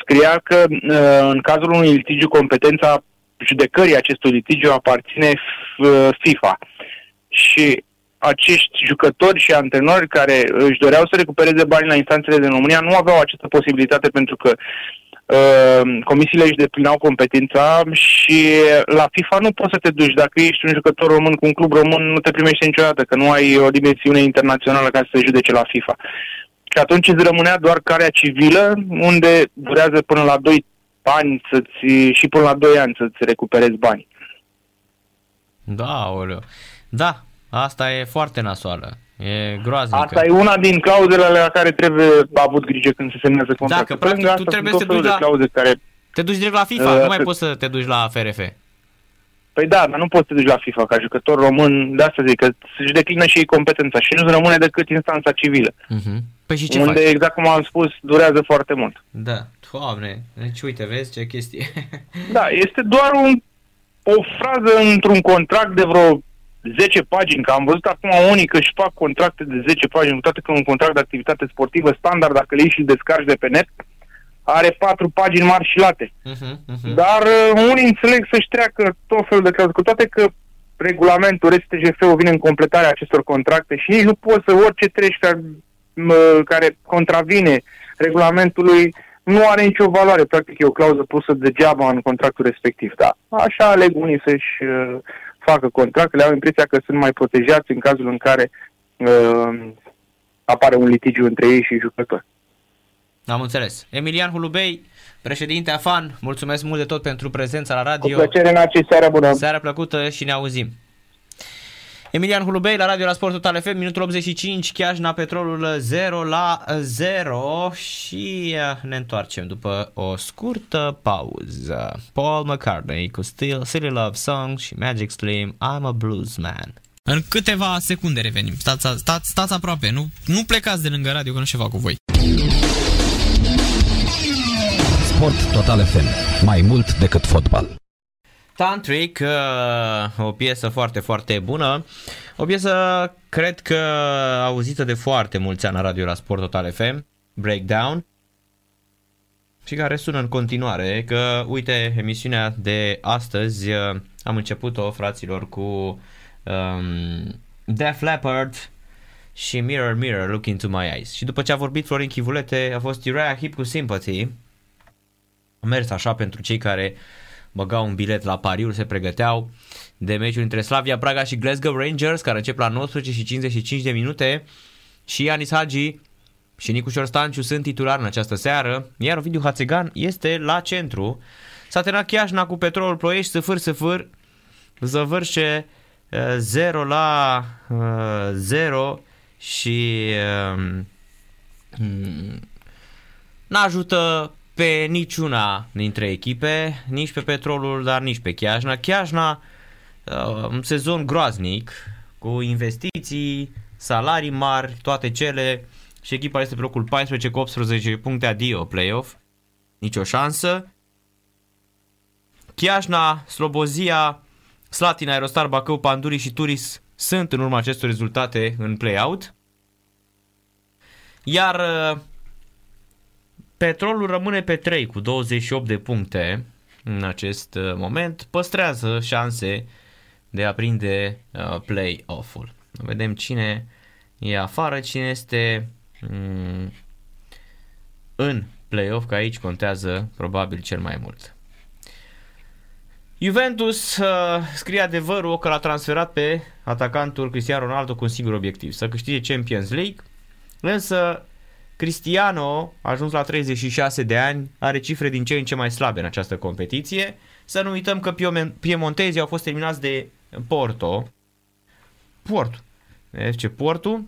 scria că uh, în cazul unui litigiu competența judecării acestui litigiu aparține uh, FIFA. Și acești jucători și antrenori care își doreau să recupereze bani la instanțele din România nu aveau această posibilitate pentru că uh, comisiile își deplinau competența și la FIFA nu poți să te duci. Dacă ești un jucător român cu un club român, nu te primești niciodată, că nu ai o dimensiune internațională ca să se judece la FIFA. Și atunci îți rămânea doar carea civilă, unde durează până la 2 ani să-ți, și până la 2 ani să-ți recuperezi bani. Da, oleu. Da, Asta e foarte nasoală. E groaznică. Asta e una din clauzele la care trebuie avut grijă când se semnează contractul. Da, că practic tu trebuie să te duci la... Clauze care... Te duci direct la FIFA, uh, nu mai poți să te duci la FRF. Păi da, dar nu poți să te duci la FIFA ca jucător român, de asta zic, că se declină și ei competența și nu rămâne decât instanța civilă. Uh-huh. Păi și ce unde, faci? exact cum am spus, durează foarte mult. Da, doamne, deci uite, vezi ce chestie. da, este doar un, o frază într-un contract de vreo 10 pagini, că am văzut acum unii că își fac contracte de 10 pagini, cu toate că un contract de activitate sportivă standard, dacă le iei și descarci de pe net, are 4 pagini mari și late. Uh-huh, uh-huh. Dar uh, unii înțeleg să-și treacă tot felul de clauze, cu toate că regulamentul RSTGF-ul vine în completarea acestor contracte și nici nu poți să orice treci care, care contravine regulamentului nu are nicio valoare. Practic e o clauză pusă degeaba în contractul respectiv. Da. Așa aleg unii să-și uh, facă contractele, au impresia că sunt mai protejați în cazul în care uh, apare un litigiu între ei și jucători. Am înțeles. Emilian Hulubei, președinte AFAN, mulțumesc mult de tot pentru prezența la radio. Cu plăcere, Naci, seara bună! Seara plăcută și ne auzim. Emilian Hulubei la radio la Sport Total FM, minutul 85, Chiajna Petrolul 0 la 0 și uh, ne întoarcem după o scurtă pauză. Paul McCartney cu Still Silly Love Song și Magic Slim I'm a Blues Man. În câteva secunde revenim. Stați, stați, stați aproape, nu, nu plecați de lângă radio că nu ceva cu voi. Sport Total FM. Mai mult decât fotbal. Tantric, uh, o piesă foarte, foarte bună. O piesă, cred că auzită de foarte mulți ani la radio la Sport Total FM, Breakdown, și care sună în continuare, că, uite, emisiunea de astăzi uh, am început-o, fraților, cu um, Def Leppard și Mirror, Mirror, Look Into My Eyes. Și după ce a vorbit Florin Chivulete, a fost Uriah Heep cu Sympathy. A mers așa pentru cei care uh, băgau un bilet la pariuri, se pregăteau de meciul între Slavia Praga și Glasgow Rangers, care încep la 19 și 55 de minute și Ianis Hagi și Nicușor Stanciu sunt titulari în această seară, iar Ovidiu Hațegan este la centru. S-a terminat Chiajna cu Petrolul Ploiești, săfâr, săfâr, zăvârșe 0 uh, la 0 uh, și uh, n-ajută pe niciuna dintre echipe, nici pe Petrolul, dar nici pe Chiajna. Chiajna, uh, un sezon groaznic, cu investiții, salarii mari, toate cele și echipa este pe locul 14 cu 18 puncte adio playoff. Nicio șansă. Chiajna, Slobozia, Slatina, Aerostar, Bacău, Panduri și Turis sunt în urma acestor rezultate în play-out. Iar uh, Petrolul rămâne pe 3 cu 28 de puncte în acest uh, moment, păstrează șanse de a prinde uh, play-off-ul. Vedem cine e afară, cine este mm, în play-off, că aici contează probabil cel mai mult. Juventus uh, scrie adevărul că l-a transferat pe atacantul Cristiano Ronaldo cu un singur obiectiv, să câștige Champions League, însă Cristiano, ajuns la 36 de ani, are cifre din ce în ce mai slabe în această competiție. Să nu uităm că piemontezii au fost eliminați de Porto. Porto. FC Porto.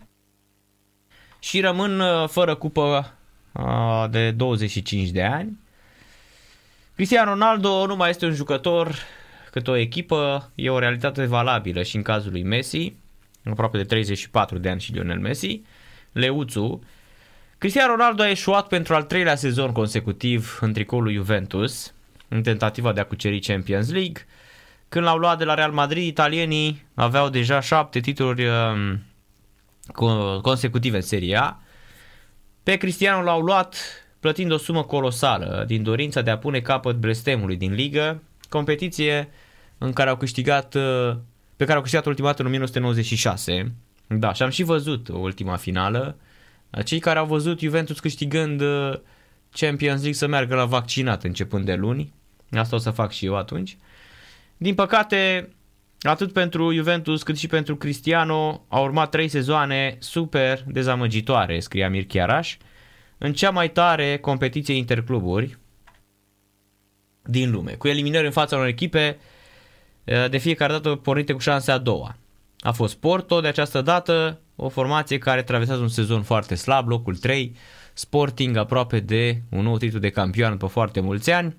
Și rămân uh, fără cupă uh, de 25 de ani. Cristiano Ronaldo nu mai este un jucător cât o echipă, e o realitate valabilă și în cazul lui Messi, aproape de 34 de ani și Lionel Messi. Leuțu Cristiano Ronaldo a eșuat pentru al treilea sezon consecutiv în tricolul Juventus, în tentativa de a cuceri Champions League. Când l-au luat de la Real Madrid, italienii aveau deja șapte titluri um, consecutive în Serie A. Pe Cristiano l-au luat plătind o sumă colosală din dorința de a pune capăt blestemului din ligă, competiție în care au câștigat, uh, pe care au câștigat ultima dată în 1996. Da, și am și văzut ultima finală cei care au văzut Juventus câștigând uh, Champions League să meargă la vaccinat începând de luni. Asta o să fac și eu atunci. Din păcate, atât pentru Juventus cât și pentru Cristiano au urmat trei sezoane super dezamăgitoare, scrie Amir Chiaraș, în cea mai tare competiție intercluburi din lume, cu eliminări în fața unor echipe uh, de fiecare dată pornite cu șanse a doua. A fost Porto de această dată, o formație care traversează un sezon foarte slab, locul 3, Sporting aproape de un nou titlu de campion pe foarte mulți ani.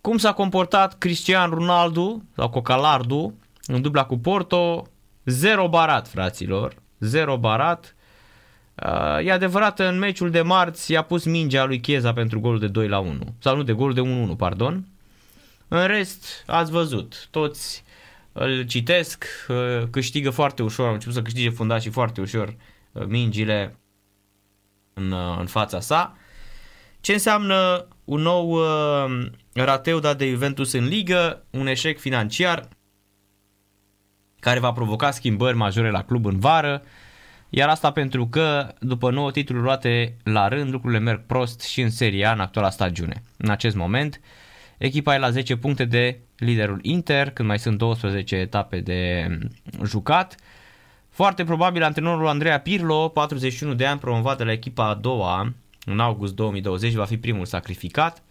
Cum s-a comportat Cristian Ronaldo sau Cocalardu în dubla cu Porto? Zero barat, fraților. Zero barat. Uh, e adevărat, în meciul de marți i-a pus mingea lui Chieza pentru golul de 2 la 1. Sau nu, de golul de 1-1, pardon. În rest, ați văzut, toți îl citesc, uh, câștigă foarte ușor, am început să câștige fundașii foarte ușor uh, mingile în, uh, în fața sa. Ce înseamnă un nou rateu dat de Juventus în ligă, un eșec financiar care va provoca schimbări majore la club în vară, iar asta pentru că după 9 titluri luate la rând, lucrurile merg prost și în Serie A în actuala stagiune. În acest moment, Echipa e la 10 puncte de liderul Inter, când mai sunt 12 etape de mm, jucat. Foarte probabil antrenorul Andreea Pirlo, 41 de ani, promovat de la echipa a doua în august 2020, va fi primul sacrificat.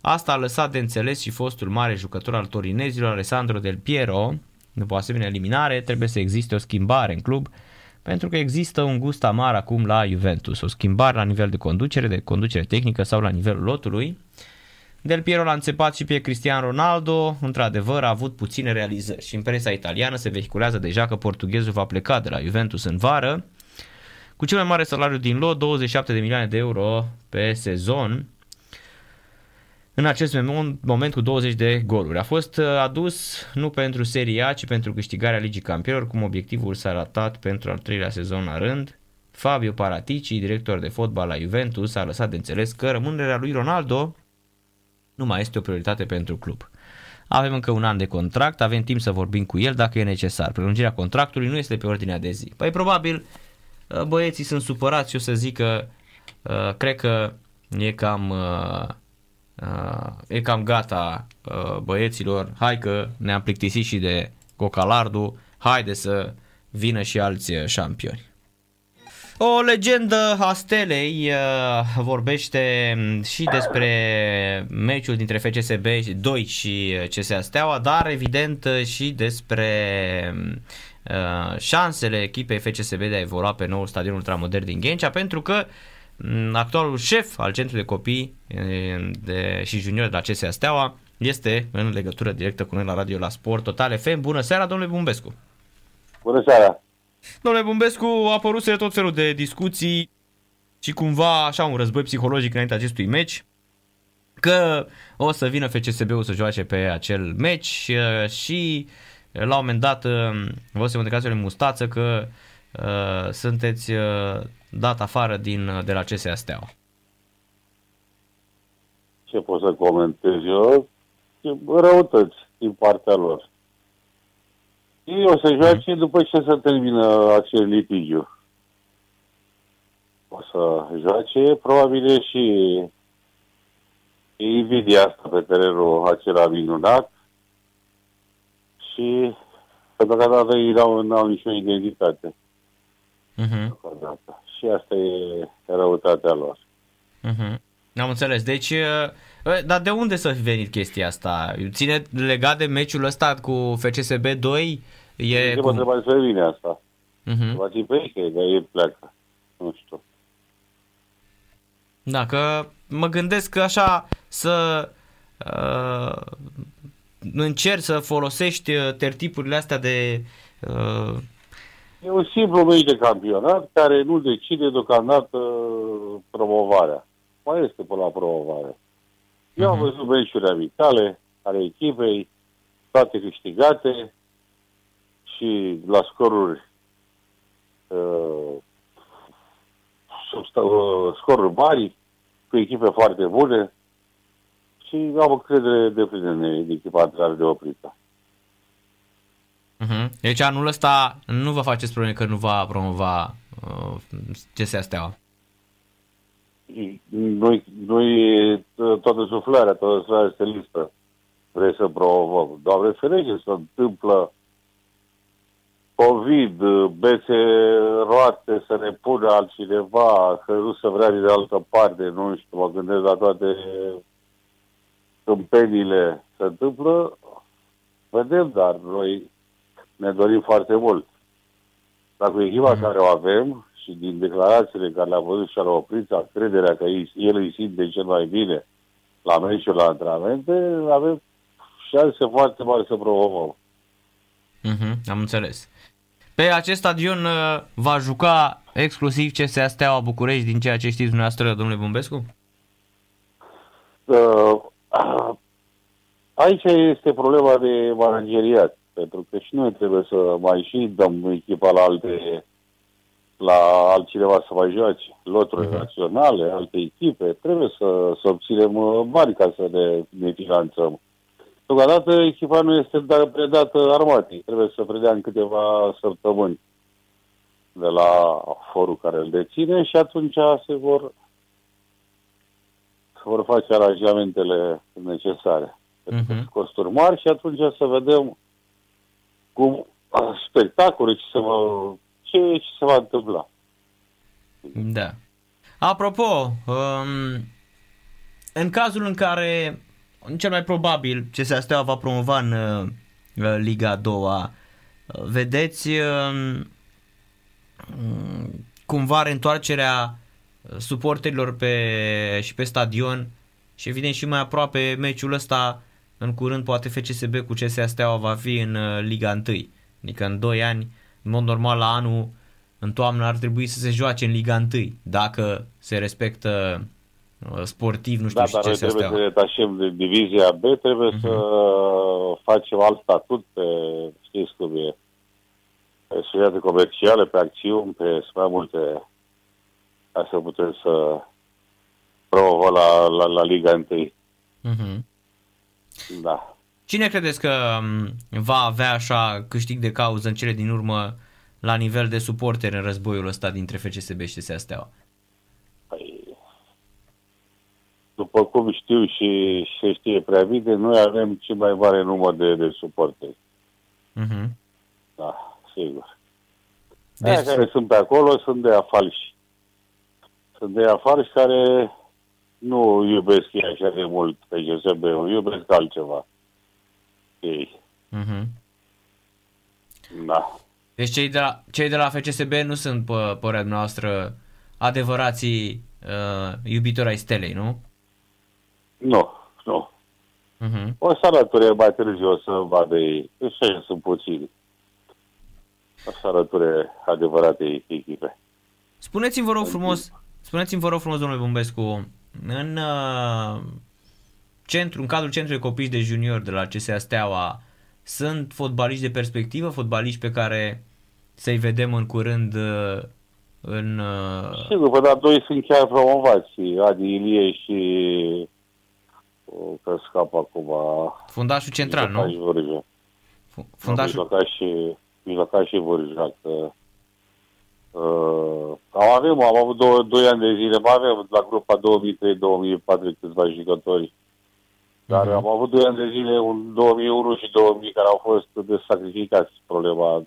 Asta a lăsat de înțeles și fostul mare jucător al torinezilor, Alessandro Del Piero. După o asemenea eliminare, trebuie să existe o schimbare în club, pentru că există un gust amar acum la Juventus, o schimbare la nivel de conducere, de conducere tehnică sau la nivelul lotului. Del Piero l-a înțepat și pe Cristian Ronaldo, într-adevăr a avut puține realizări și în presa italiană se vehiculează deja că portughezul va pleca de la Juventus în vară, cu cel mai mare salariu din lot, 27 de milioane de euro pe sezon, în acest moment cu 20 de goluri. A fost uh, adus nu pentru Serie A, ci pentru câștigarea Ligii Campionilor, cum obiectivul s-a ratat pentru al treilea sezon la rând. Fabio Paratici, director de fotbal la Juventus, a lăsat de înțeles că rămânerea lui Ronaldo nu mai este o prioritate pentru club. Avem încă un an de contract, avem timp să vorbim cu el dacă e necesar. Prelungirea contractului nu este pe ordinea de zi. Păi probabil uh, băieții sunt supărați și o să zică, uh, cred că e cam, uh, e cam gata băieților, hai că ne-am plictisit și de Cocalardu, haide să vină și alți șampioni. O legendă a stelei uh, vorbește și despre meciul dintre FCSB 2 și CSA Steaua, dar evident și despre uh, șansele echipei FCSB de a evolua pe nou stadion ultramodern din Ghencea, pentru că mm, actualul șef al centrului de copii uh, de, și juniori de la CSA Steaua este în legătură directă cu noi la radio la Sport Total FM. Bună seara, domnule Bumbescu! Bună seara! Domnule Bumbescu, a apărut tot felul de discuții și cumva așa un război psihologic înainte acestui meci că o să vină FCSB-ul să joace pe acel meci uh, și la un moment dat uh, vă să mă de mustață că uh, sunteți uh, dat afară din, uh, de la CSA Steaua. Ce pot să comentez eu? Răutăți din partea lor. Ei o să joace după ce se termină acel litigiu. O să joace, probabil e și e invidia asta pe terenul acela minunat și pentru că dată ei n-au, n-au nicio identitate. Uh-huh. Și asta e răutatea lor. Uh-huh. Am înțeles. Deci, dar de unde să fi venit chestia asta? Ține legat de meciul ăsta cu FCSB 2? E cum... mă întreba despre mine asta. Uh-huh. Va fi pe ei, dar ei pleacă. Nu știu. Dacă mă gândesc că așa să uh, încerci să folosești tertipurile astea de... Uh... E un simplu meci de campionat care nu decide deocamdată promovarea. Mai este până la promovare. Eu uh-huh. am mhm. văzut meciuri amicale ale echipei, toate câștigate, și la scoruri uh, uh, scoruri mari, cu echipe foarte bune și am o credere de plină în echipa antrenare de oprită. Uh-huh. Deci anul ăsta nu vă faceți probleme că nu va promova uh, CSA Steaua? Nu-i, nu-i toată suflarea, toată suflarea este listă. Vrei să promovăm. Doamne ferește, se întâmplă COVID, bețe roate, să ne pună altcineva, că nu se vrea de altă parte, nu știu, mă gândesc la toate câmpenile se întâmplă, vedem, dar noi ne dorim foarte mult. Dacă echipa mm. care o avem și din declarațiile care le-a văzut și la a crederea că el îi simte cel mai bine la meciul la antrenamente, avem șanse foarte mari să promovăm. Mm-hmm, am înțeles. Pe acest stadion uh, va juca exclusiv CSA Steaua București din ceea ce știți dumneavoastră, domnule Bumbescu? Uh, aici este problema de manageriat, pentru că și noi trebuie să mai și dăm echipa la alte la altcineva să mai joace, loturi uh-huh. naționale, alte echipe, trebuie să, să obținem uh, bani ca să ne, ne finanțăm. Deocamdată echipa nu este da, predată armatei. Trebuie să predea în câteva săptămâni de la forul care îl deține și atunci se vor vor face aranjamentele necesare. Mhm. Sunt costuri mari și atunci să vedem cum spectacole, ce se va, ce, ce se va întâmpla. Da. Apropo, um, în cazul în care cel mai probabil CSA Steaua va promova în uh, Liga a doua, uh, vedeți um, um, cumva reîntoarcerea suporterilor pe, și pe stadion și evident și mai aproape meciul ăsta în curând poate FCSB cu CSA Steaua va fi în uh, Liga 1. Adică în 2 ani, în mod normal la anul, în toamnă ar trebui să se joace în Liga 1 dacă se respectă uh, sportiv, nu știu, Da, și dar noi CSA trebuie să Steaua. ne detașăm de divizia B, trebuie Mhm. să facem alt statut pe, știți cum e, pe societate comerciale, pe acțiuni, pe sunt mai multe, ca să putem să promovăm la, la, la Liga 1. Mhm. Da. Cine credeți că um, va avea așa câștig de cauză în cele din urmă la nivel de suporteri în războiul ăsta dintre FCSB și CSA Steaua? Păi, după cum știu și se știe prea bine, noi avem cel mai mare număr de, de suporteri. Mhm. Da, sigur. Deci, Aia care sunt pe acolo sunt de afalși. Sunt de afalși care nu iubesc ei așa de mult pe GSB, iubesc altceva. Ei, mhm. da. deci cei, de la, cei de la FCSB nu sunt, pe părerea noastră, adevărații uh, iubitori ai stelei, nu? Nu, nu. Mhm. O să alăture mai târziu, o să vadă ei. Deci așa sunt puțini. O să alăture adevărate echipe. Spuneți-mi, vă rog frumos, spuneți-mi, vă rog frumos, domnule Bumbescu, în uh, centru, în cadrul centrului de copii de junior de la CSA Steaua, sunt fotbaliști de perspectivă, fotbaliști pe care să-i vedem în curând uh, în... Uh, Sigur, vă dar doi sunt chiar promovați, Adi Ilie și o, că scap acum fundașul central, Mijlocaș nu? Vârja. Fu- Fundașul... Mijlocaș și, mijlocaș și Vârja, că Uh, am avem, am avut două, doi ani de zile, mai avem la grupa 2003-2004 câțiva jucători. Dar Mhm. am avut doi ani de zile, un 2001 și 2000, care au fost de sacrificați problema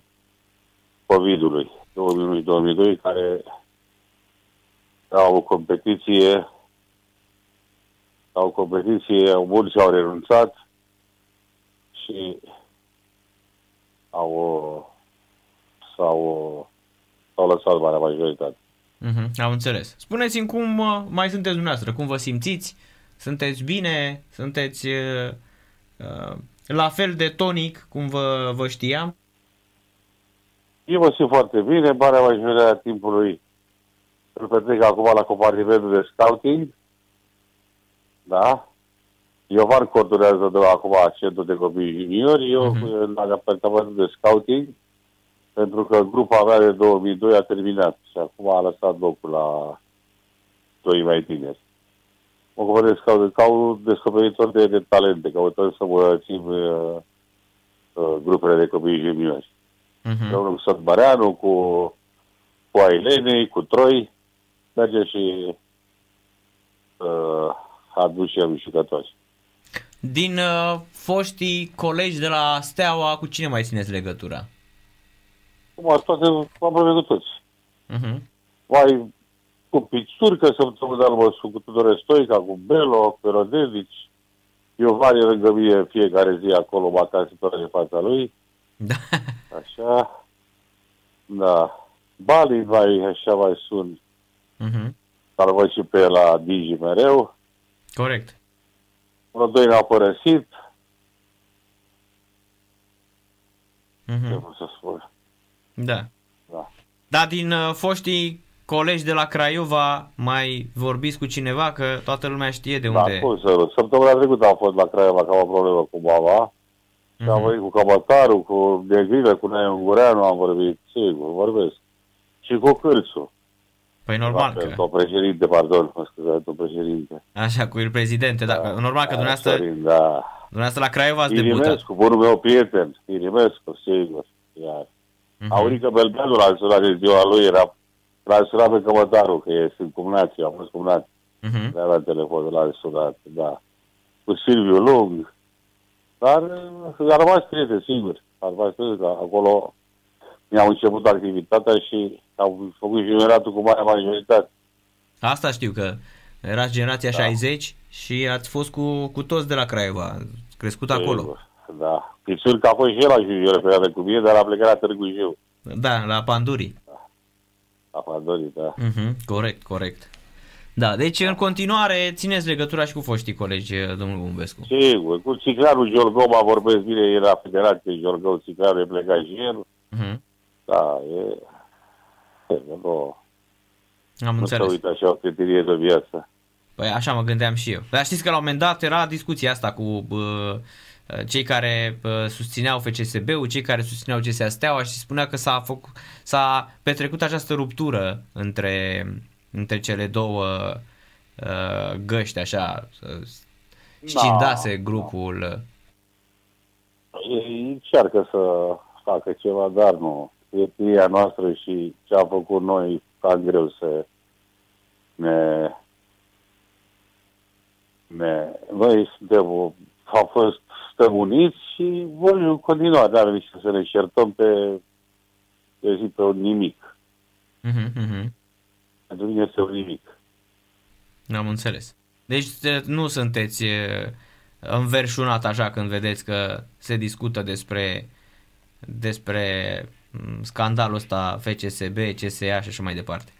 COVID-ului. 2001 și 2002, care au avut competiție, au competiție, mulți au renunțat și au, s-au, s-au lăsat marea majoritate. Mhm, am înțeles. Spuneți-mi cum uh, mai sunteți dumneavoastră, cum vă simțiți? Sunteți bine? Sunteți uh, uh, la fel de tonic cum vă, vă știam? Eu mă simt foarte bine, marea majoritate a timpului îl petrec acum la compartimentul de scouting. Da? Iovan coordonează de la acum centrul de copii juniori, eu Mhm. uh-huh. la departamentul de scouting, pentru că grupa mea de 2002 a terminat și acum a lăsat locul la doi mai tineri. Mă ocupă de scout, ca un descoperitor de, de talente, căutăm să mă țin uh, uh, grupele de copii juniori Mhm. împreună cu Sot Băreanu, cu, cu Ailenei, cu Troi, merge și uh, aducem jucători. Din uh, foștii colegi de la Steaua, cu cine mai țineți legătura? Cum ar toate, aproape cu toți. Mhm. Mai cu Pițurcă, săptămâna urmă sunt cu Tudore Stoica, cu Belo, cu Rodelici, Iovan e lângă mine fiecare zi acolo, mă acasă pe fața lui, Da. așa. Da. Bali mai, așa mai sunt, Mhm. dar văd și pe el la Digi mereu. Corect. Vreo doi ne-au părăsit, ce Mhm. pot să spun. Da. Da. Dar din uh, foștii colegi de la Craiova mai vorbiți cu cineva că toată lumea știe de Da, unde... cum să Săptămâna trecută am fost la Craiova că am o problemă cu mama. Și am Mhm. vorbit cu Cămătaru, cu Negrilă, cu Nea Ungureanu am vorbit, sigur, vorbesc. Și cu Cârțu. Păi normal că... Domnul președinte, pardon, mă scuzați, domnul președinte. Așa, cu el prezidente, da. că Normal că dumneavoastră, Sorin, da. dumneavoastră la Craiova ați debutat. Irimescu, bunul meu prieten, Irimescu, sigur. Iar. Mhm. Aurică Belbeanu l-a sunat de ziua lui, era, l-a sunat pe Cămătaru, că e, sunt cumnații, am fost cumnați. Uh-huh. Le avea telefonul la sunat, da. Cu Silviu Lung. Dar uh, a rămas prieten, sigur. A rămas prieten, că acolo mi-am început activitatea și am făcut generatul cu mare majoritate. Asta știu că erați generația da. 60 și ați fost cu, cu toți de la Craiova, ați crescut acolo. Sigur, Da. Pițur că a fost și el la junior pe cu mine, dar a plecat la Târgu Jiu. Da, la Panduri. La Pandori, da. Uh-huh. Corect, corect. Da, deci în continuare țineți legătura și cu foștii colegi, domnul Bumbescu. Sigur, cu Ciclarul Giorgău mă vorbesc bine, el la Federație Giorgău, Ciclarul e plecat și el. Uh-huh. Da, e... e nu, Am nu se înțeles. uită așa o cătărie de viață. Păi așa mă gândeam și eu. Dar știți că la un moment dat era discuția asta cu uh, cei care uh, susțineau FCSB-ul, cei care susțineau CSA Steaua și spunea că s-a, făcut, s-a petrecut această ruptură între, între cele două uh, găști, așa, să- scindase grupul. Ei încearcă să facă ceva, dar nu. Etnia noastră și ce am făcut noi, cam greu să ne... ne noi suntem, o- am fost stăm uniți și voi continua, dar nici să ne certăm pe, pe zi pe un nimic. Uh-huh, uh-huh. Pentru mine este un nimic. Am înțeles. Deci te- nu sunteți uh, înverșunat așa când vedeți că se discută despre despre mm, scandalul ăsta FCSB, CSA și așa mai departe.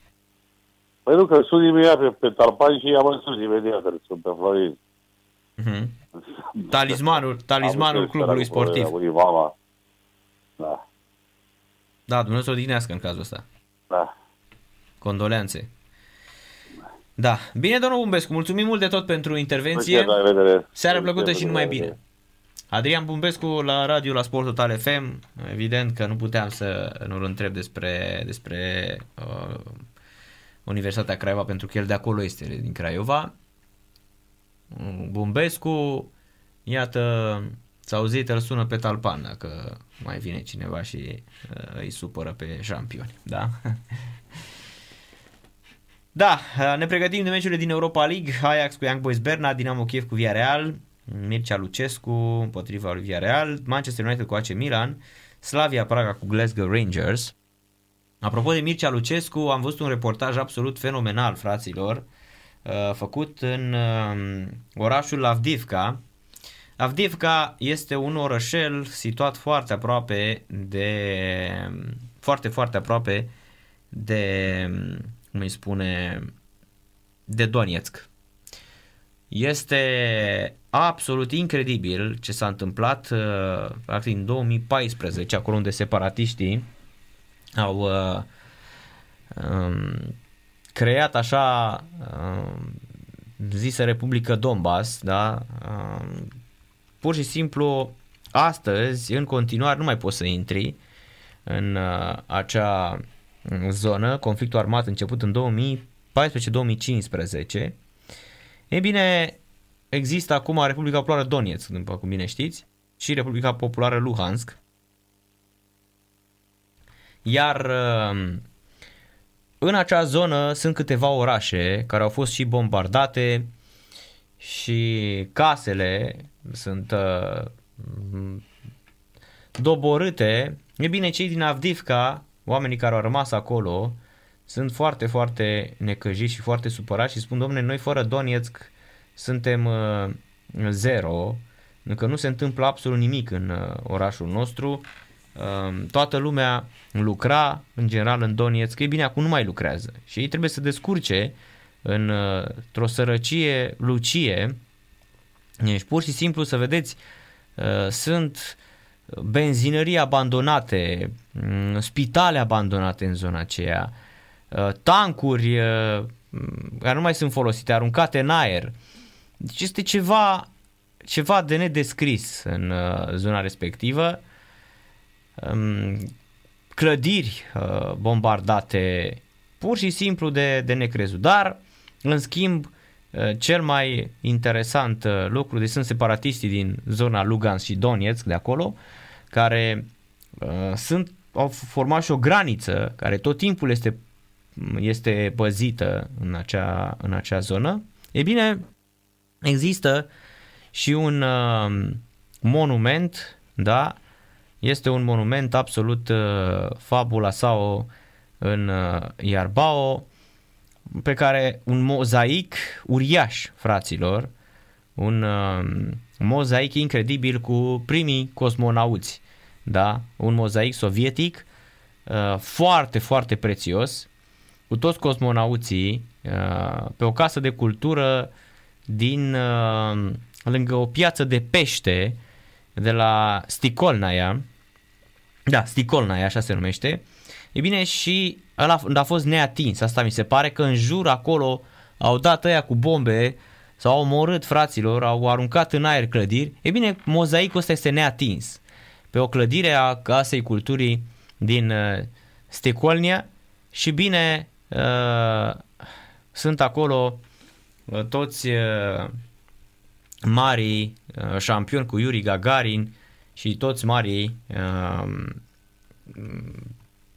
Păi nu, că sunt imediat pe, pe Tarpan și am înțeles imediat că sunt pe Florin. Uh-huh. Talismanul, talismanul Am clubului înțeles că era sportiv. cu Florin, Mama. Da, Da, Dumnezeu să odihnească în cazul ăsta. da. Condoleanțe. Da. Bine, domnul Bumbescu, mulțumim mult de tot pentru intervenție. La revedere. Seară plăcută și numai La revedere. bine. Adrian Bumbescu la radio la Sport Total FM. Evident că nu puteam să nu-l întreb despre, despre uh, Universitatea Craiova pentru că el de acolo este, din Craiova. Mm, Bumbescu, iată, s-a auzit, îl sună pe Talpan dacă mai vine cineva și uh, îi supără pe șampioni. Da? Da, ne pregătim de meciurile din Europa League, Ajax cu Young Boys Berna, Dinamo Kiev cu Villarreal, Mircea Lucescu împotriva lui Villarreal, Manchester United cu AC Milan, Slavia Praga cu Glasgow Rangers. Apropo de Mircea Lucescu, am văzut un reportaj absolut fenomenal, fraților, uh, făcut în uh, orașul Avdivka. Avdivka este un orășel situat foarte aproape de foarte foarte aproape de cum îi spune de Donetsk. Este absolut incredibil ce s-a întâmplat uh, practic în 2014, acolo unde separatiștii au uh, um, creat așa um, zisă Republică Donbass, da? Um, pur și simplu astăzi, în continuare, nu mai poți să intri în uh, acea zonă, conflictul armat început în 2014-2015. Ei bine, există acum Republica Populară Donetsk, după cum bine știți, și Republica Populară Luhansk. Iar uh, în acea zonă sunt câteva orașe care au fost și bombardate și casele sunt uh, doborâte. E bine, cei din Avdivka, oamenii care au rămas acolo, sunt foarte, foarte necăjiți și foarte supărați și spun, domne, noi fără Donetsk suntem uh, zero, încă nu se întâmplă absolut nimic în uh, orașul nostru, uh, toată lumea lucra în general în Donetsk, e bine, acum nu mai lucrează și ei trebuie să descurce în, uh, într-o sărăcie, lucie, deci pur și simplu să vedeți, uh, sunt benzinării abandonate, mm, spitale abandonate în zona aceea, uh, tancuri uh, care nu mai sunt folosite, aruncate în aer. Deci este ceva, ceva de nedescris în uh, zona respectivă. Um, Clădiri uh, bombardate, pur și simplu de, de necrezut. Dar, în schimb, uh, cel mai interesant uh, lucru, deci sunt separatiștii din zona Lugansk și Donetsk de acolo, care uh, sunt, au format și o graniță care tot timpul este este păzită în acea, în acea zonă. E bine, există și un uh, monument, da, este un monument absolut uh, fabula sau în uh, Iarbao, pe care un mozaic uriaș, fraților, un uh, mozaic incredibil cu primii cosmonauți, da? un mozaic sovietic uh, foarte, foarte prețios, cu toți cosmonauții uh, pe o casă de cultură din uh, lângă o piață de pește de la Sticolnaia, da, Sticolnaia, așa se numește, e bine și ăla a fost neatins, asta mi se pare că în jur acolo au dat ăia cu bombe s-au omorât fraților, au aruncat în aer clădiri, e bine, mozaicul ăsta este neatins. Pe o clădire a Casei Culturii din uh, Stecolnia și bine, uh, sunt acolo uh, toți uh, marii uh, șampioni cu Yuri Gagarin și toți marii uh,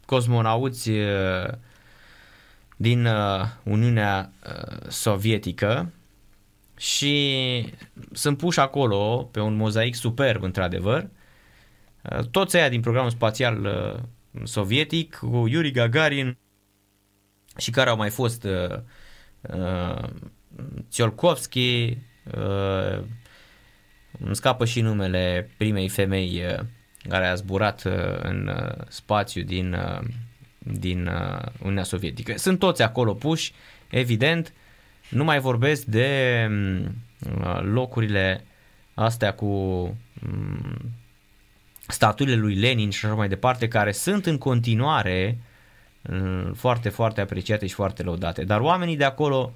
cosmonauți uh, din uh, Uniunea uh, Sovietică și sunt puși acolo pe un mozaic superb într-adevăr. Toți aia din programul spațial sovietic cu Yuri Gagarin și care au mai fost uh, uh, Tsiolkovski, uh, îmi scapă și numele primei femei uh, care a zburat uh, în uh, spațiu din, uh, din uh, Uniunea Sovietică. Sunt toți acolo puși, evident, nu mai vorbesc de mm, locurile astea cu mm, statuile lui Lenin și așa mai departe, care sunt în continuare mm, foarte, foarte apreciate și foarte lăudate. Dar oamenii de acolo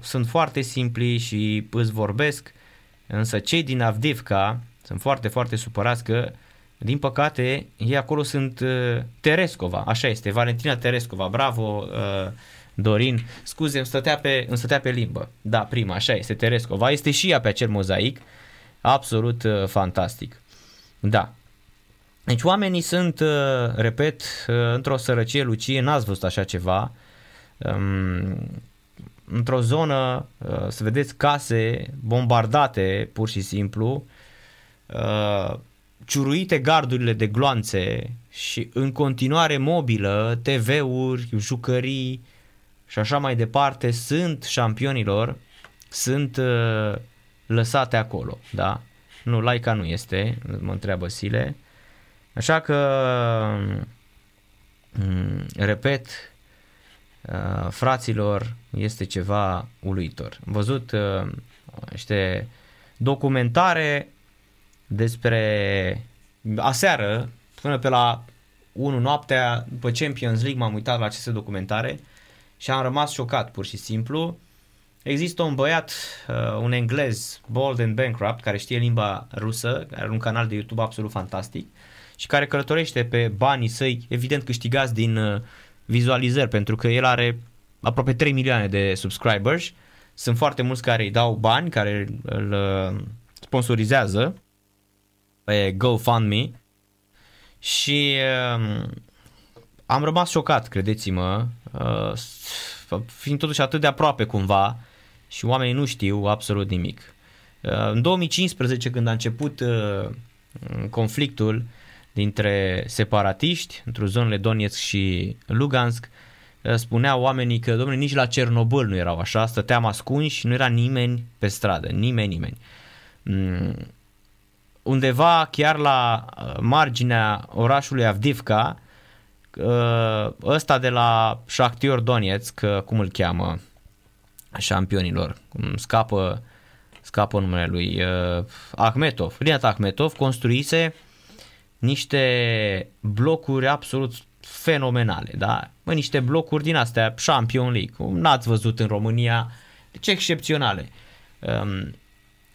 sunt foarte simpli și îți vorbesc, însă cei din Avdivka sunt foarte, foarte supărați că din păcate, ei acolo sunt uh, Terescova, așa este, Valentina Terescova, bravo uh, Dorin, scuze, îmi stătea, pe, îmi stătea pe limbă. Da, prima, așa este, Terescova. Este și ea pe acel mozaic. Absolut uh, fantastic. Da. Deci oamenii sunt, uh, repet, uh, într-o sărăcie lucie, n-ați văzut așa ceva. Um, într-o zonă, uh, să vedeți case bombardate, pur și simplu, uh, ciuruite gardurile de gloanțe și în continuare mobilă, TV-uri, jucării, și așa mai departe sunt șampionilor, sunt uh, lăsate acolo, da? Nu, laica nu este, mă întreabă Sile. Așa că, um, repet, uh, fraților, este ceva uluitor. Am văzut uh, niște documentare despre aseară, până pe la 1 noaptea, după Champions League m-am uitat la aceste documentare și am rămas șocat pur și simplu. Există un băiat, uh, un englez, Bold and Bankrupt, care știe limba rusă, care are un canal de YouTube absolut fantastic și care călătorește pe banii săi, evident câștigați din uh, vizualizări, pentru că el are aproape 3 milioane de subscribers. Sunt foarte mulți care îi dau bani, care îl uh, sponsorizează pe GoFundMe și uh, am rămas șocat, credeți-mă, uh, fiind totuși atât de aproape cumva și oamenii nu știu absolut nimic. Uh, în 2015, când a început uh, conflictul dintre separatiști, într-o zonele Donetsk și Lugansk, spuneau oamenii că, domnule, nici la Cernobâl nu erau așa, stăteam ascunși, nu era nimeni pe stradă, nimeni, nimeni. Mm, undeva chiar la marginea orașului Avdivka, Uh, ăsta de la Shakhtar Donetsk, cum îl cheamă, șampionilor, cum scapă, scapă numele lui, uh, Ahmetov, Rinat Ahmetov construise niște blocuri absolut fenomenale, da? Mă, niște blocuri din astea Champion League, cum n-ați văzut în România, deci excepționale. Um,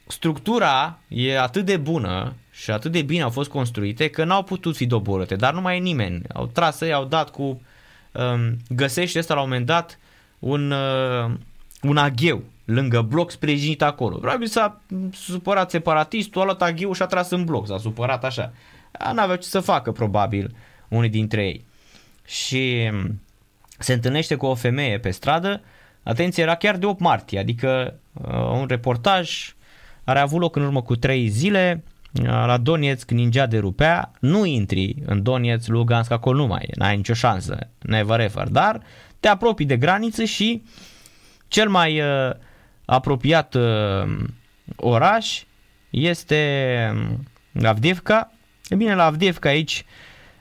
structura e atât de bună și atât de bine au fost construite că n-au putut fi doborâte, dar nu mai e nimeni. Au tras ei, au dat cu... Um, găsește ăsta la un moment dat un, uh, un agheu lângă bloc sprijinit acolo. Probabil s-a supărat separatistul, a luat agheu și a tras în bloc, s-a supărat așa. N-aveau ce să facă probabil unii dintre ei. Și um, se întâlnește cu o femeie pe stradă, atenție, era chiar de 8 martie, adică uh, un reportaj are avut loc în urmă cu 3 zile, uh, la Donetsk Ninja de rupea, nu intri în Donetsk, Lugansk, acolo nu mai e, n-ai nicio șansă, never ever, dar te apropii de graniță și cel mai uh, apropiat uh, oraș este um, Avdivka. E bine, la Avdivka aici,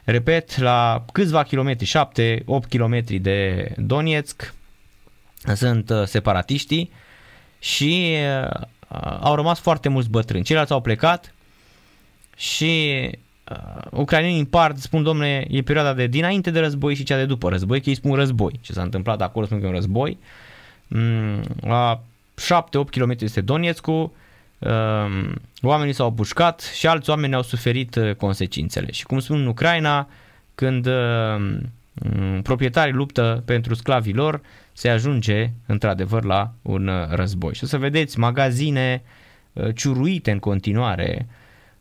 repet, la câțiva kilometri, 7-8 km de Donetsk, sunt uh, separatiștii și uh, au rămas foarte mulți bătrâni. Ceilalți au plecat și uh, ucrainenii în part spun, domne, e perioada de dinainte de război și cea de după război, că ei spun război. Ce s-a întâmplat acolo spun că e un război. Mm, la 7-8 km este Donetskul, um, oamenii s-au pușcat și alți oameni au suferit uh, consecințele. Și cum spun în Ucraina, când um, proprietarii luptă pentru sclavii lor, se ajunge într-adevăr la un uh, război. Și o să vedeți magazine uh, ciuruite în continuare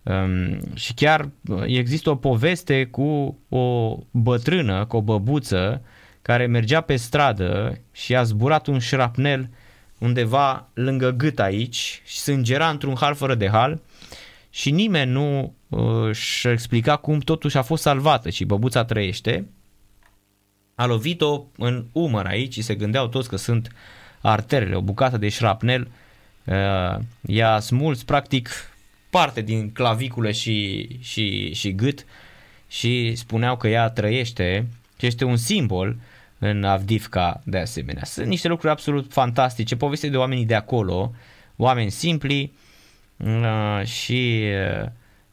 um, și chiar există o poveste cu o bătrână, cu o băbuță care mergea pe stradă și a zburat un șrapnel undeva lângă gât aici și sângera într-un hal fără de hal și nimeni nu uh, își explica cum totuși a fost salvată și băbuța trăiește. A lovit-o în umăr aici și se gândeau toți că sunt arterele, o bucată de șrapnel. Uh, i-a smuls practic parte din clavicule și, și, și gât și spuneau că ea trăiește și este un simbol în Avdivka de asemenea. Sunt niște lucruri absolut fantastice, poveste de oamenii de acolo, oameni simpli uh, și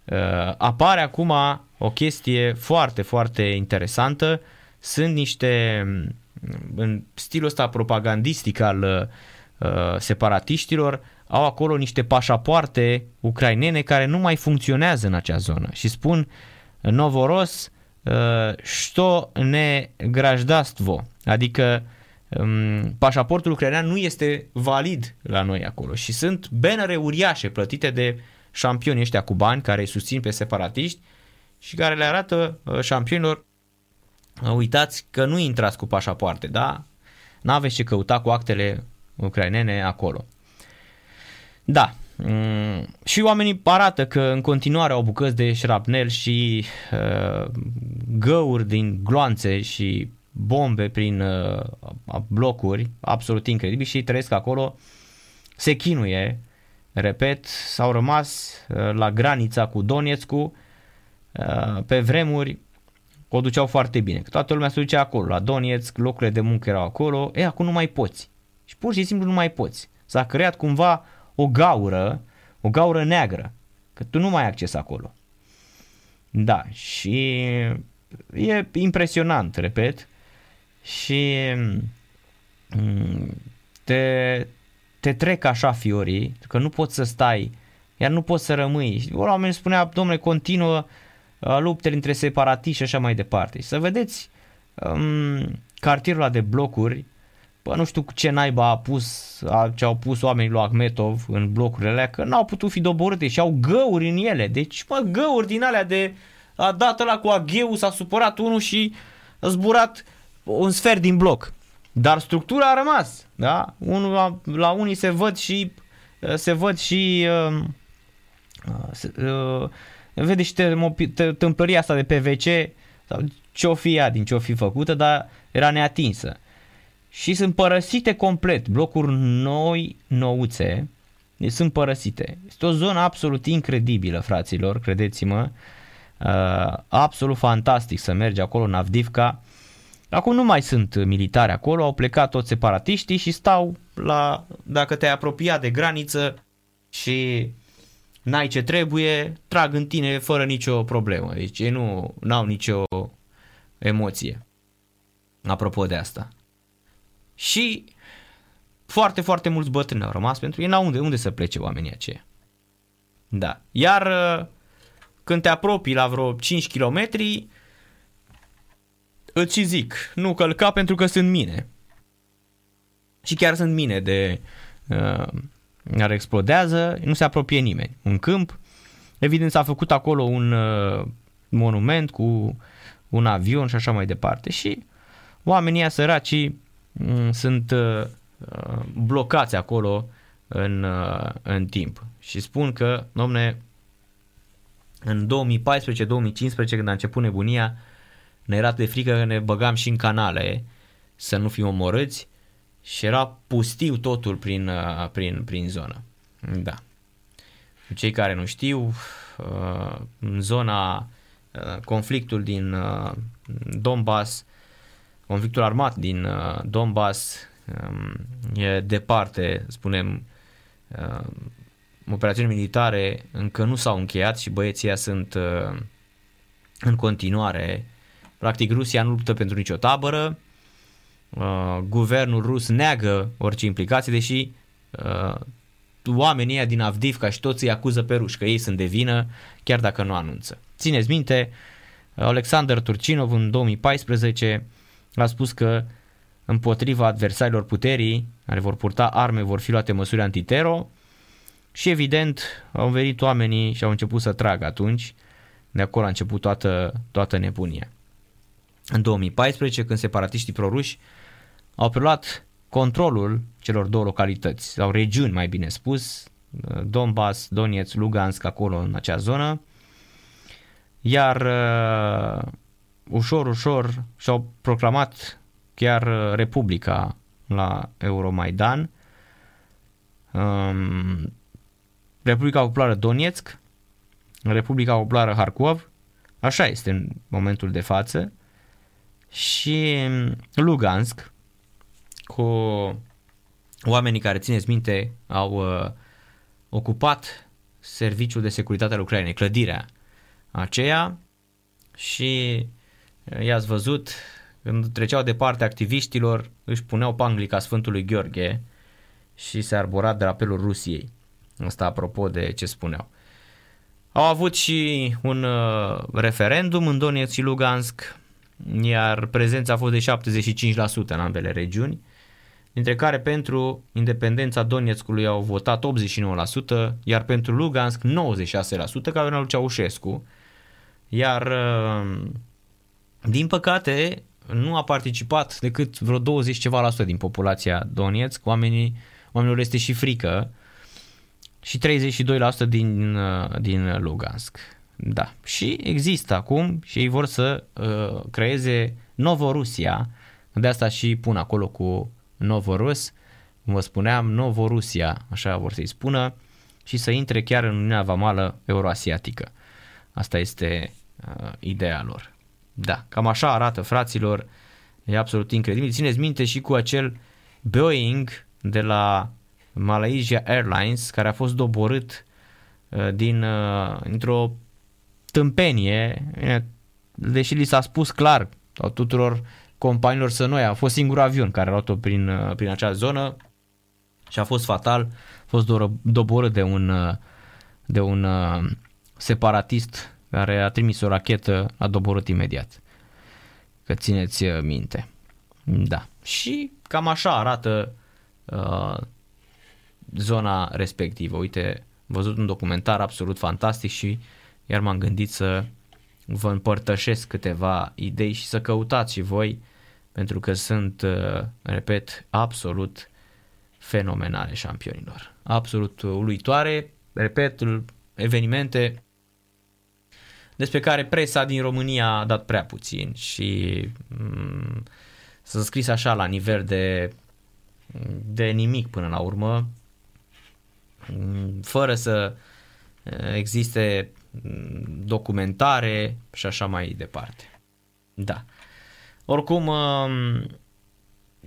uh, apare acum o chestie foarte, foarte interesantă. Sunt niște, în stilul ăsta propagandistic al uh, separatiștilor, au acolo niște pașapoarte ucrainene care nu mai funcționează în acea zonă și spun Novoros što ne grajdastvo, adică um, pașaportul ucrainean nu este valid la noi acolo și sunt bannere uriașe plătite de șampioni ăștia cu bani care îi susțin pe separatiști și care le arată uh, șampionilor uh, uitați că nu intrați cu pașapoarte, da? N-aveți ce căuta cu actele ucrainene acolo. Da, Mm, și oamenii arată că în continuare au bucăți de șrapnel și uh, găuri din gloanțe și bombe prin uh, blocuri, absolut incredibil și trăiesc acolo, se chinuie, repet, s-au rămas uh, la granița cu Donetskul, uh, pe vremuri o duceau foarte bine, că toată lumea se ducea acolo, la Donetsk, locurile de muncă erau acolo, e, acum nu mai poți. Și pur și simplu nu mai poți. S-a creat cumva o gaură, o gaură neagră, că tu nu mai ai acces acolo. Da, și e impresionant, repet, și mm, te, te trec așa fiorii, că nu poți să stai, iar nu poți să rămâi. Și oamenii spunea, domnule, continuă uh, luptele între separatiști și așa mai departe. Și să vedeți um, cartierul ăla de blocuri Bă, nu știu ce naiba a pus, a, ce au pus oamenii lui Ahmetov în blocurile alea, că n-au putut fi doborâte și au găuri în ele. Deci, mă, găuri din alea de... A dat ăla cu agheu, s-a supărat unul și a zburat un sfert din bloc. Dar structura a rămas, da? Unul, la, la unii se văd și se văd și uh, se, uh, vede și tâmplăria asta de PVC sau ce-o fi ea din ce-o fi făcută, dar era neatinsă și sunt părăsite complet. Blocuri noi, nouțe, deci sunt părăsite. Este o zonă absolut incredibilă, fraților, credeți-mă. Uh, absolut fantastic să mergi acolo în Avdivka. Acum nu mai sunt militari acolo, au plecat toți separatiștii și stau la, dacă te-ai apropiat de graniță și n-ai ce trebuie, trag în tine fără nicio problemă. Deci ei nu au nicio emoție. Apropo de asta. Și foarte, foarte mulți bătrâni au rămas pentru ei n-au unde, unde să plece oamenii aceia. Da. Iar uh, când te apropii la vreo 5 km, îți zic, nu călca pentru că sunt mine. Și chiar sunt mine de uh, care explodează, nu se apropie nimeni. Un câmp, evident s-a făcut acolo un uh, monument cu un avion și așa mai departe și oamenii ăia săraci mm, sunt uh, uh, blocați acolo în, uh, în timp. Și spun că, domne, în 2014-2015, când a început nebunia, ne era de frică că ne băgam și în canale să nu fim omorâți și era pustiu totul prin, uh, prin, prin zonă. Da. Cei care nu știu, uh, în zona uh, conflictul din Donbass, conflictul armat din Donbass um, e departe, spunem, operațiuni militare încă nu s-au încheiat și băieții sunt în continuare. Practic Rusia nu luptă pentru nicio tabără, uh, guvernul rus neagă orice implicație, deși uh, oamenii ăia din Avdivka și toți îi acuză pe ruși că ei sunt de vină, chiar dacă nu anunță. Țineți minte, Alexander Turcinov în 2014 a spus că împotriva adversarilor puterii care vor purta arme vor fi luate măsuri antitero și evident au venit oamenii și au început să tragă atunci, de acolo a început toată, toată nebunia. În 2014, când separatiștii proruși au preluat controlul celor două localități, sau regiuni mai bine spus, Donbass, Donetsk, Lugansk, acolo în acea zonă, iar uh, ușor, ușor și-au proclamat chiar uh, Republica la Euromaidan, um, Republica Populară Donetsk, Republica Populară Harkov, așa este în momentul de față, și Lugansk, cu oamenii care, țineți minte, au uh, ocupat serviciul de securitate al Ucrainei, clădirea aceea și uh, i-ați văzut când treceau de parte activiștilor, își puneau panglica Sfântului Gheorghe și se arbora drapelul Rusiei. Asta apropo de ce spuneau. Au avut și un uh, referendum în Donetsk și Lugansk, iar prezența a fost de 75% în ambele regiuni, dintre care pentru independența Donetskului au votat 89%, iar pentru Lugansk 96%, ca venea lui Ceaușescu, iar uh, din păcate nu a participat decât vreo 20 ceva la sută din populația Donetsk, oamenii, oamenilor este și frică, și 32% din, uh, din Lugansk. Da. Și există acum și ei vor să uh, creeze Novorusia, de asta și pun acolo cu Novorus, cum vă spuneam, Novorusia, așa vor să-i spună, și să intre chiar în Uniunea Vamală Euroasiatică. Asta este uh, ideea lor. Da, cam așa arată fraților, e absolut incredibil. Țineți minte și cu acel Boeing de la Malaysia Airlines, care a fost doborât uh, din, uh, într-o tâmpenie, deși li s-a spus clar tuturor companiilor să noi, a fost singur avion care a luat-o prin, uh, prin acea zonă și a fost fatal, a fost doborât de un, de un separatist care a trimis o rachetă, a doborât imediat. Că țineți minte. Da. Și cam așa arată uh, zona respectivă. Uite, văzut un documentar absolut fantastic și iar m-am gândit să vă împărtășesc câteva idei și să căutați și voi pentru că sunt, uh, repet, absolut fenomenale șampionilor. Absolut uluitoare, repet, evenimente despre care presa din România a dat prea puțin și mm, sunt scris așa la nivel de, de nimic până la urmă, fără să existe documentare și așa mai departe. Da. Oricum,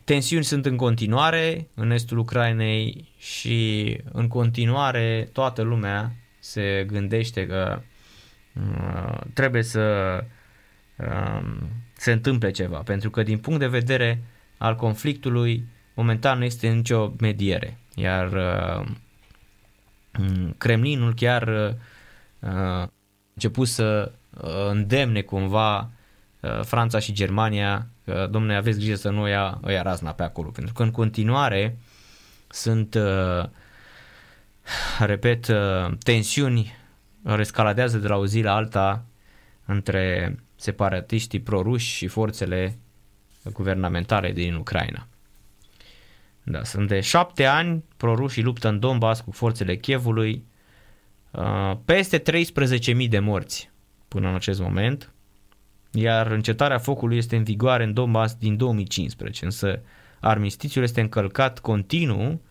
tensiuni sunt în continuare în estul Ucrainei și în continuare toată lumea se gândește că trebuie să se întâmple ceva, pentru că din punct de vedere al conflictului, momentan nu este nicio mediere, iar Mm, Kremlinul chiar uh, a început să uh, îndemne cumva uh, Franța și Germania că, domnule, aveți grijă să nu ia, ia razna pe acolo, pentru că în continuare sunt, repet, tensiuni rescaladează de la o zi la alta între separatiștii proruși și forțele guvernamentale din Ucraina. Da, sunt de șapte ani, prorușii luptă în Donbass cu forțele Chievului, uh, peste 13.000 de morți până în acest moment, iar încetarea focului este în vigoare în Donbass din 2015, însă armistițiul este încălcat continuu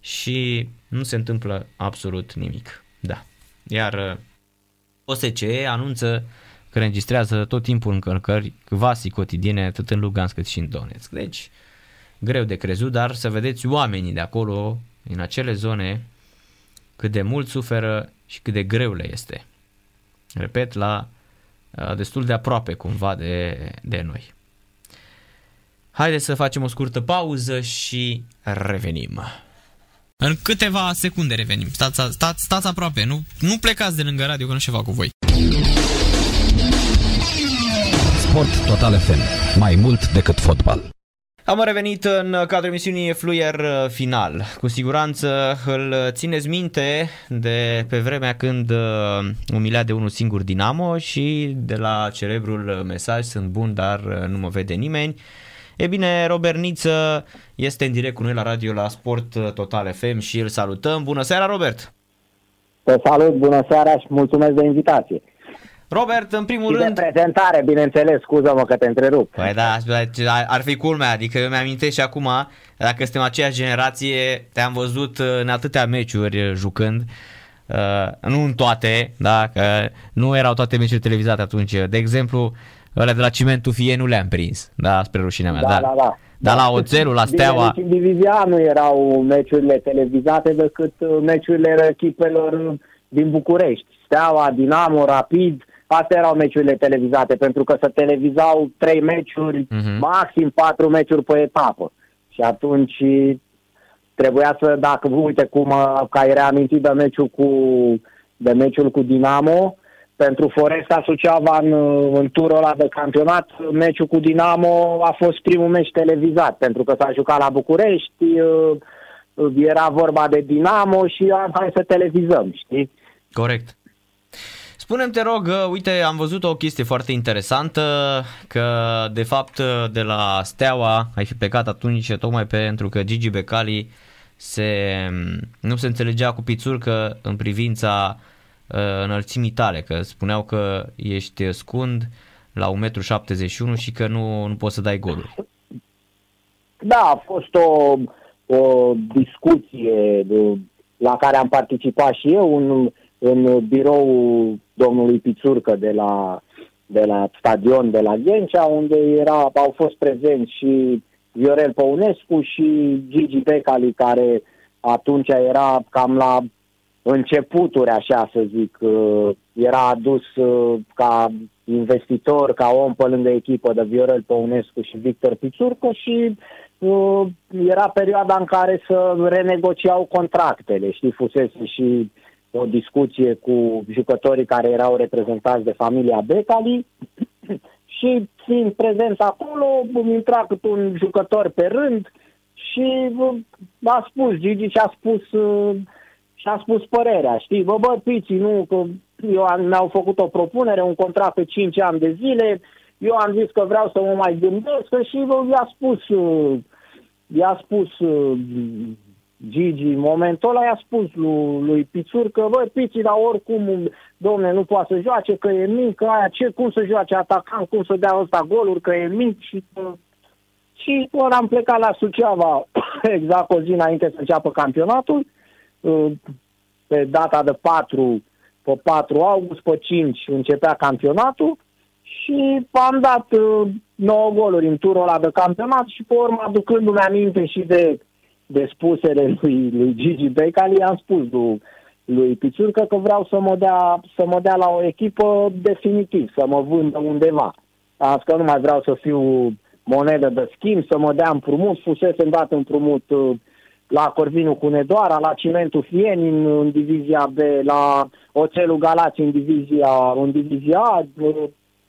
și nu se întâmplă absolut nimic. Da. Iar uh, OSCE anunță că înregistrează tot timpul încălcări quasi cotidiene atât în Lugansk cât și în Donetsk. Deci, greu de crezut, dar să vedeți oamenii de acolo, în acele zone, cât de mult suferă și cât de greu le este. Repet, la uh, destul de aproape cumva de, de noi. Haideți să facem o scurtă pauză și revenim. În câteva secunde revenim. Stați, stați, stați aproape, nu, nu plecați de lângă radio că nu ceva cu voi. Sport Total FM. Mai mult decât fotbal. Am revenit în cadrul emisiunii Fluier uh, final. Cu siguranță îl țineți minte de pe vremea când uh, umilia de unul singur Dinamo și de la celebrul mesaj sunt bun, dar uh, nu mă vede nimeni. E bine, Robert Niță este în direct cu noi la radio la Sport Total FM și îl salutăm. Bună seara, Robert! Te salut, bună seara și mulțumesc de invitație. Robert, în primul și rând... de prezentare, bineînțeles, scuză-mă că te întrerup. Păi da, ar fi culmea, adică eu mi-amintesc și acum, dacă suntem aceeași generație, te-am văzut în atâtea meciuri jucând, uh, nu în toate, da, că nu erau toate meciurile televizate atunci. De exemplu, ăla de la Cimentul Fie nu le-am prins, da, spre rușinea mea. Da, dar, da, da. Dar la Oțelul, la Steaua... Bine, în divizia nu erau meciurile televizate decât uh, meciurile echipelor din București. Steaua, Dinamo, Rapid, astea erau meciurile televizate, pentru că se televizau trei meciuri, uh-huh. maxim patru meciuri pe etapă. Și atunci trebuia să, dacă, uite cum că ai reamintit de meciul cu, de meciul cu Dinamo, pentru Foresta Suceava în, în turul ăla de campionat, meciul cu Dinamo a fost primul meci televizat, pentru că s-a jucat la București, uh, era vorba de Dinamo și am hai să televizăm, știi? Corect. Spunem te rog, uite, am văzut o chestie foarte interesantă, că de fapt de la Steaua ai fi plecat atunci tocmai pentru că Gigi Becali se, nu se înțelegea cu Pițurcă în privința uh, înălțimii tale, că spuneau că ești scund la 1,71 m și că nu, nu poți să dai goluri. Da, a fost o, o discuție de, la care am participat și eu, un, în biroul domnului Pițurcă de la, de la stadion de la Ghencea, unde era, au fost prezenți și Viorel Păunescu și Gigi Becali, care atunci era cam la începuturi, așa să zic, uh, era adus uh, ca investitor, ca om pe lângă echipă de Viorel Păunescu și Victor Pițurcă și uh, era perioada în care să renegociau contractele, știi, fusese și o discuție cu jucătorii care erau reprezentați de familia Becali și fiind prezenți acolo, intra cât un jucător pe rând și a spus, Gigi și-a spus și-a spus părerea, știi, bă, bă, pici, nu, că eu am, mi-au făcut o propunere, un contract pe 5 ani de zile, eu am zis că vreau să mă mai gândesc și i-a spus, i-a spus Gigi, în momentul ăla i-a spus lui, lui Pițur că, băi, Piții, dar oricum, domne, nu poate să joace, că e mic, că aia, ce, cum să joace atacant, cum să dea ăsta goluri, că e mic și Și ori am plecat la Suceava exact o zi înainte să înceapă campionatul, uh, pe data de 4, pe 4 august, pe 5 începea campionatul și am dat 9 uh, goluri în turul ăla de campionat și pe urmă aducându-mi aminte și de de spusele lui, lui Gigi Becali, am spus lui, lui Pițurcă că vreau să mă, dea, să mă dea la o echipă definitiv, să mă vândă undeva. Am că nu mai vreau să fiu monedă de schimb, să mă dea împrumut, fusese dat împrumut uh, la Corvinu cu Nedoara, la Cimentul Fieni în, în divizia B, la Oțelul Galați în divizia, în divizia A, uh,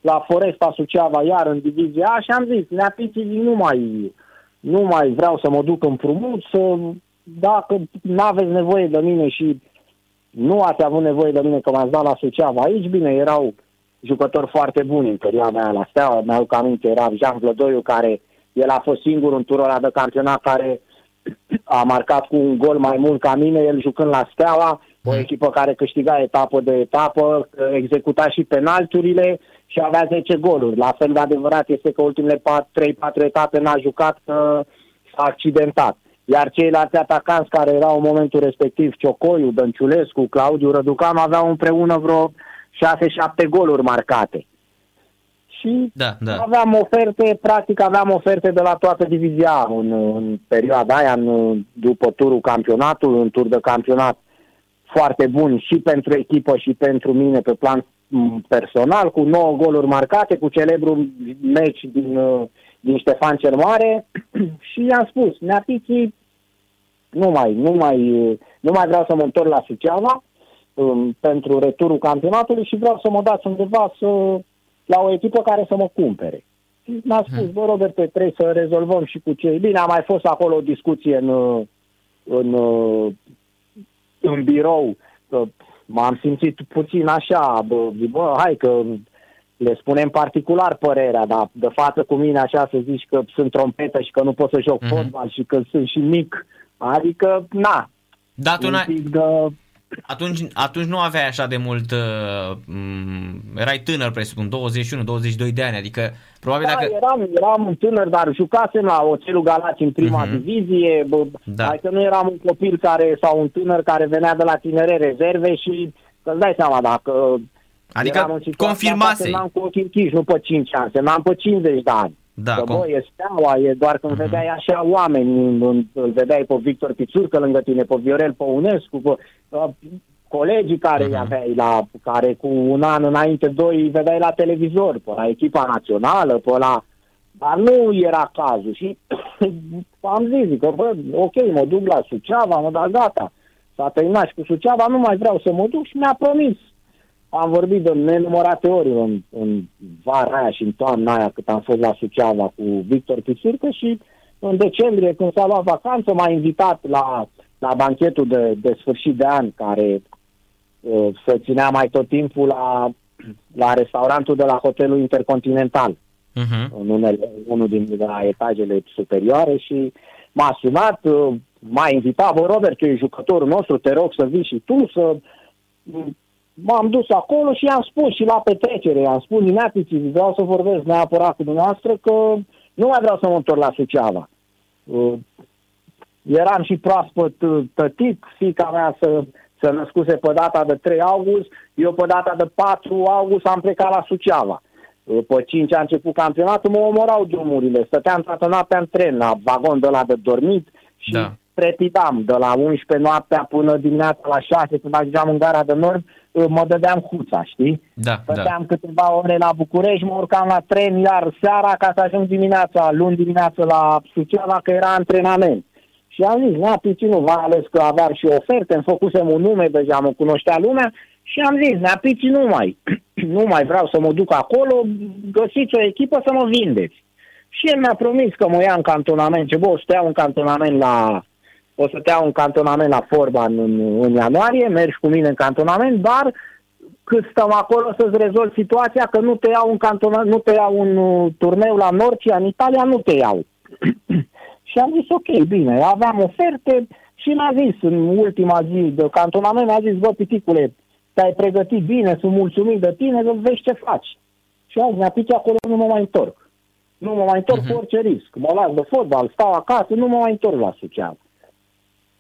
la Foresta Suceava iar în divizia A și am zis, neapiții nu mai nu mai vreau să mă duc împrumut, să, dacă nu aveți nevoie de mine și nu ați avut nevoie de mine că m-ați dat la Suceava aici, bine, erau jucători foarte buni în perioada aia la Steaua. Mi-au aminte, era Jean Vlădoiu, care el a fost singur în turul ăla de campionat care a marcat cu un gol mai mult ca mine, el jucând la Steaua, o echipă care câștiga etapă de etapă, executa și penalturile și avea 10 goluri. La fel de adevărat este că ultimele 3-4 etape n-a jucat, că s-a accidentat. Iar ceilalți atacanți care erau în momentul respectiv, Ciocoiu, Dănciulescu, Claudiu Răducanu, aveau împreună vreo 6-7 goluri marcate. Și Da, da. aveam oferte, practic aveam oferte de la toată divizia în, în perioada aia, în, după turul campionatului, în tur de campionat foarte bun și pentru echipă și pentru mine pe plan m, personal, cu 9 goluri marcate, cu celebrul meci din, uh, din Ștefan cel Mare și i-am spus, Neapiții, nu mai, nu mai, uh, nu mai vreau să mă întorc la Suceava um, pentru returul campionatului și vreau să mă dați undeva să, la o echipă care să mă cumpere. Și mi-a spus, bă, Robert, pe trebuie să rezolvăm și cu cei. Bine, a mai fost acolo o discuție în, uh, în, uh, în birou. că M-am simțit puțin așa, bă, zic, bă, hai că le spunem particular părerea, dar de față cu mine așa să zici că sunt trompetă și că nu pot să joc Mhm. fotbal și că sunt și mic. Adică, na, Dar tu un n-ai, pic de... atunci, atunci nu aveai așa de mult, uh, m- erai tânăr, presupun, 21-22 de ani, adică probabil Da, dacă... eram, eram un tânăr, dar jucasem la Oțelul Galați în prima Mhm. divizie. Bă, Da. Adică nu eram un copil care sau un tânăr care venea de la tinere rezerve și să-ți dai seama dacă Adică eram în situația asta, confirmasei. semnam cu ochii închiși, nu pe 5 ani, semnam pe 50 de ani. Da, că, com- bă, e steaua, e doar când vedeai așa oameni, în- în- îl vedeai pe Victor Pițurcă lângă tine, pe Viorel Păunescu, pe uh, colegii care Mhm. îi aveai la, care cu un an înainte, doi, îi vedeai la televizor, pe la echipa națională, pe la... Dar nu era cazul și am zis, zic că, bă, ok, mă duc la Suceava, mă, dar gata, s-a terminat și cu Suceava, nu mai vreau să mă duc și mi-a promis am vorbit de nenumărate ori în, în vara aia și în toamna aia cât am fost la Suceava cu Victor Pițurcă și în decembrie când s-a luat vacanță m-a invitat la, la banchetul de, de sfârșit de an care uh, se ținea mai tot timpul la, la restaurantul de la Hotelul Intercontinental Mhm. în unele, unul din de la etajele superioare și m-a sunat, uh, m-a invitat, bă, Robert, tu ești jucătorul nostru, te rog să vii și tu să... M-am dus acolo și i-am spus și la petrecere, i-am spus dimineața, vreau să vorbesc neapărat cu dumneavoastră că nu mai vreau să mă întorc la Suceava. Uh, eram și proaspăt uh, tătic, fica mea să, să născuse pe data de 3 august, eu pe data de 4 august am plecat la Suceava. Uh, Pe 5 a început campionatul, mă omorau drumurile, stăteam toată noaptea în tren, la vagon de la de dormit și Da. Da. trepidam de la 11 noaptea până dimineața la 6, când ajungeam în gara de nord, uh, mă dădeam huța, știi? Da, da. Stăteam câteva ore la București, mă urcam la tren iar seara ca să ajung dimineața, luni dimineața la Suceava, că era antrenament. Și am zis, na, Pici, v-am ales că aveam și oferte, îmi făcusem un nume deja, mă cunoștea lumea și am zis, na, Pici, nu mai, nu mai vreau să mă duc acolo, găsiți o echipă să mă vindeți. Și el mi-a promis că mă ia în cantonament, ce bă, o să te iau în cantonament la, o să te iau în cantonament la Forban în, în ianuarie, mergi cu mine în cantonament, dar cât stăm acolo să-ți rezolvi situația, că nu te iau în cantona, nu te iau în uh, turneu la Norcia, în Italia nu te iau. și am zis, ok, bine, aveam oferte și mi-a zis în ultima zi de cantonament, mi-a zis, bă, piticule, te-ai pregătit bine, sunt mulțumit de tine, să vezi ce faci. Și azi mi-a picat acolo, nu mă mai întorc. Nu mă mai întorc uh-huh. cu orice risc. Mă las de fotbal, stau acasă, nu mă mai întorc la Suceava.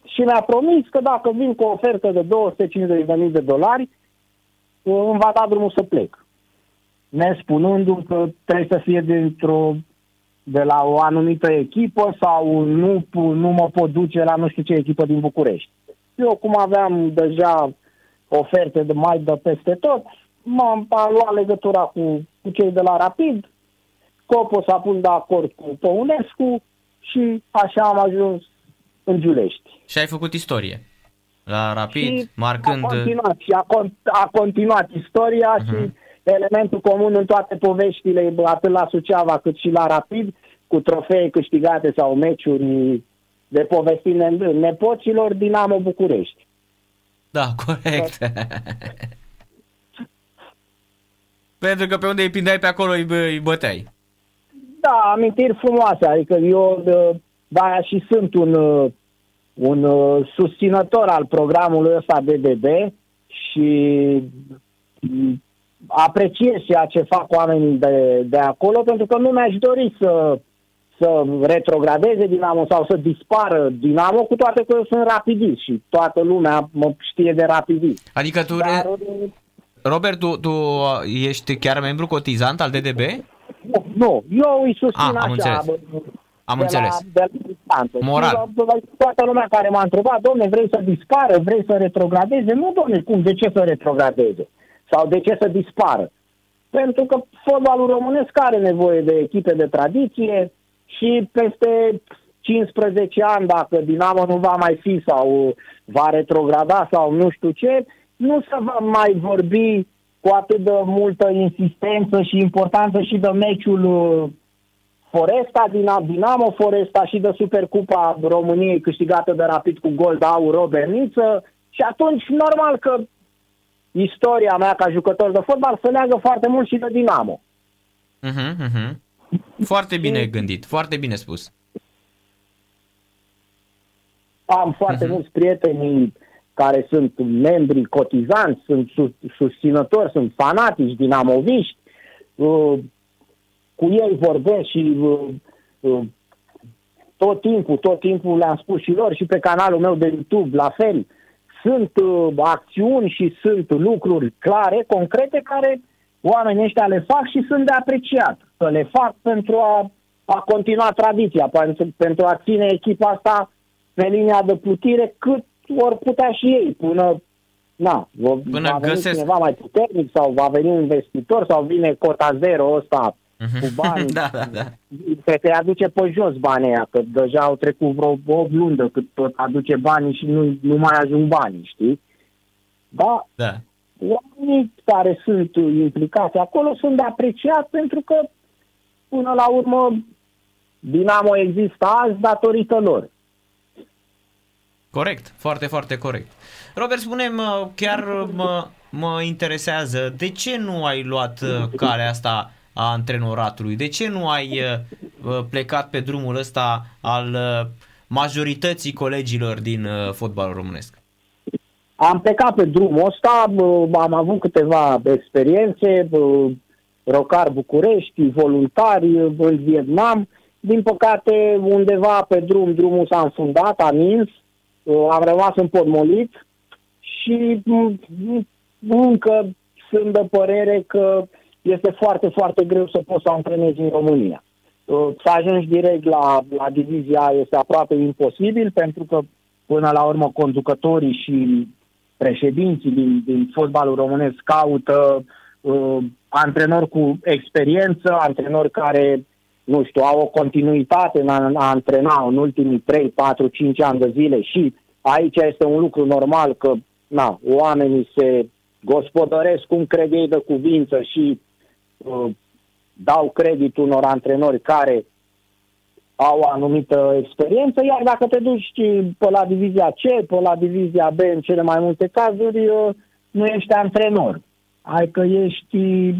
Și mi-a promis că dacă vin cu o ofertă de 250.000 de dolari, îmi va da drumul să plec. Nespunându-mi că trebuie să fie dintr-o de la o anumită echipă sau nu, nu mă pot duce la nu știu ce echipă din București. Eu, cum aveam deja oferte de mai de peste tot, m-am am luat legătura cu, cu cei de la Rapid, Copo s-a pus de acord cu Păunescu și așa am ajuns în Giulești. Și ai făcut istorie. La Rapid, Și marcând... A continuat, și a, con- a continuat istoria uh-huh. și elementul comun în toate poveștile, atât la Suceava cât și la Rapid, cu trofee câștigate sau meciuri de povesti ne- nepoților Dinamo București. Da, corect. Pentru că pe unde îi pindeai pe acolo îi, bă- îi băteai. Da, amintiri frumoase, adică eu de, de aia și sunt un, uh, un uh, susținător al programului ăsta DDB și mm, apreciez ceea ce fac oamenii de, de acolo, pentru că nu mi-aș dori să, să retrogradeze Dinamo sau să dispară Dinamo, cu toate că eu sunt rapidist și toată lumea mă știe de rapidist. Adică tu, Dar, re... uh, Robert, tu, tu uh, ești chiar membru cotizant al DDB? nu, nu, eu îi susțin Ah, am așa. înțeles. Bă, Am de înțeles. La, de la distanță. Moral. Și, bă, bă, toată lumea care m-a întrebat, domne, vrei să dispară, vrei să retrogradeze? Nu, domne, cum, de ce să retrogradeze? Sau de ce să dispară? Pentru că fotbalul românesc are nevoie de echipe de tradiție și peste 15 ani, dacă Dinamo nu va mai fi sau va retrograda sau nu știu ce, nu se va mai vorbi cu atât de multă insistență și importanță și de meciul uh, Foresta, Dinamo, Dinamo Foresta și de Supercupa României câștigată de Rapid cu gol de aur Robert Niță și atunci normal că istoria mea ca jucător de fotbal se leagă foarte mult și de Dinamo. Uh-huh, uh-huh. Foarte bine gândit, foarte bine spus. Am foarte uh-huh. mulți prieteni care sunt membri cotizanți, sunt sus- susținători, sunt fanatici dinamoviști. Uh, cu ei vorbesc și uh, uh, tot timpul, tot timpul le-am spus și lor și pe canalul meu de YouTube, la fel. Sunt uh, acțiuni și sunt lucruri clare, concrete, care oamenii ăștia le fac și sunt de apreciat. Să le fac pentru a, a continua tradiția, pentru, pentru a ține echipa asta pe linia de plutire cât ori putea și ei, până Na, va, Până va veni găsesc- cineva mai puternic sau va veni un investitor sau vine cota zero ăsta cu bani da, da, da. cred că îi aduce pe jos banii aia, că deja au trecut vreo 8 luni de cât tot aduce banii și nu, nu mai ajung banii, știi? Da, da. oamenii care sunt implicați acolo sunt de apreciat pentru că, până la urmă, Dinamo există azi datorită lor. Corect, foarte, foarte corect. Robert, spune chiar mă, mă interesează, de ce nu ai luat uh, calea asta a antrenoratului? De ce nu ai uh, plecat pe drumul ăsta al uh, majorității colegilor din uh, fotbalul românesc? Am plecat pe drumul ăsta, bă, am avut câteva experiențe, bă, Rocar București, voluntari bă, în Vietnam. Din păcate, undeva pe drum, drumul s-a înfundat, a nins, bă, am rămas împotmolit și m, m, încă sunt de părere că este foarte, foarte greu să poți să antrenezi în România. Uh, Să ajungi direct la, la divizia este aproape imposibil pentru că până la urmă conducătorii și președinții din, din fotbalul românesc caută uh, antrenori cu experiență, antrenori care, nu știu, au o continuitate în a, a antrena în ultimii 3, 4, 5 ani de zile și aici este un lucru normal că na, oamenii se gospodăresc cum cred ei de cuvință și uh, dau credit unor antrenori care au o anumită experiență, iar dacă te duci pe la divizia C, pe la divizia B, în cele mai multe cazuri, uh, nu ești antrenor. Adică ești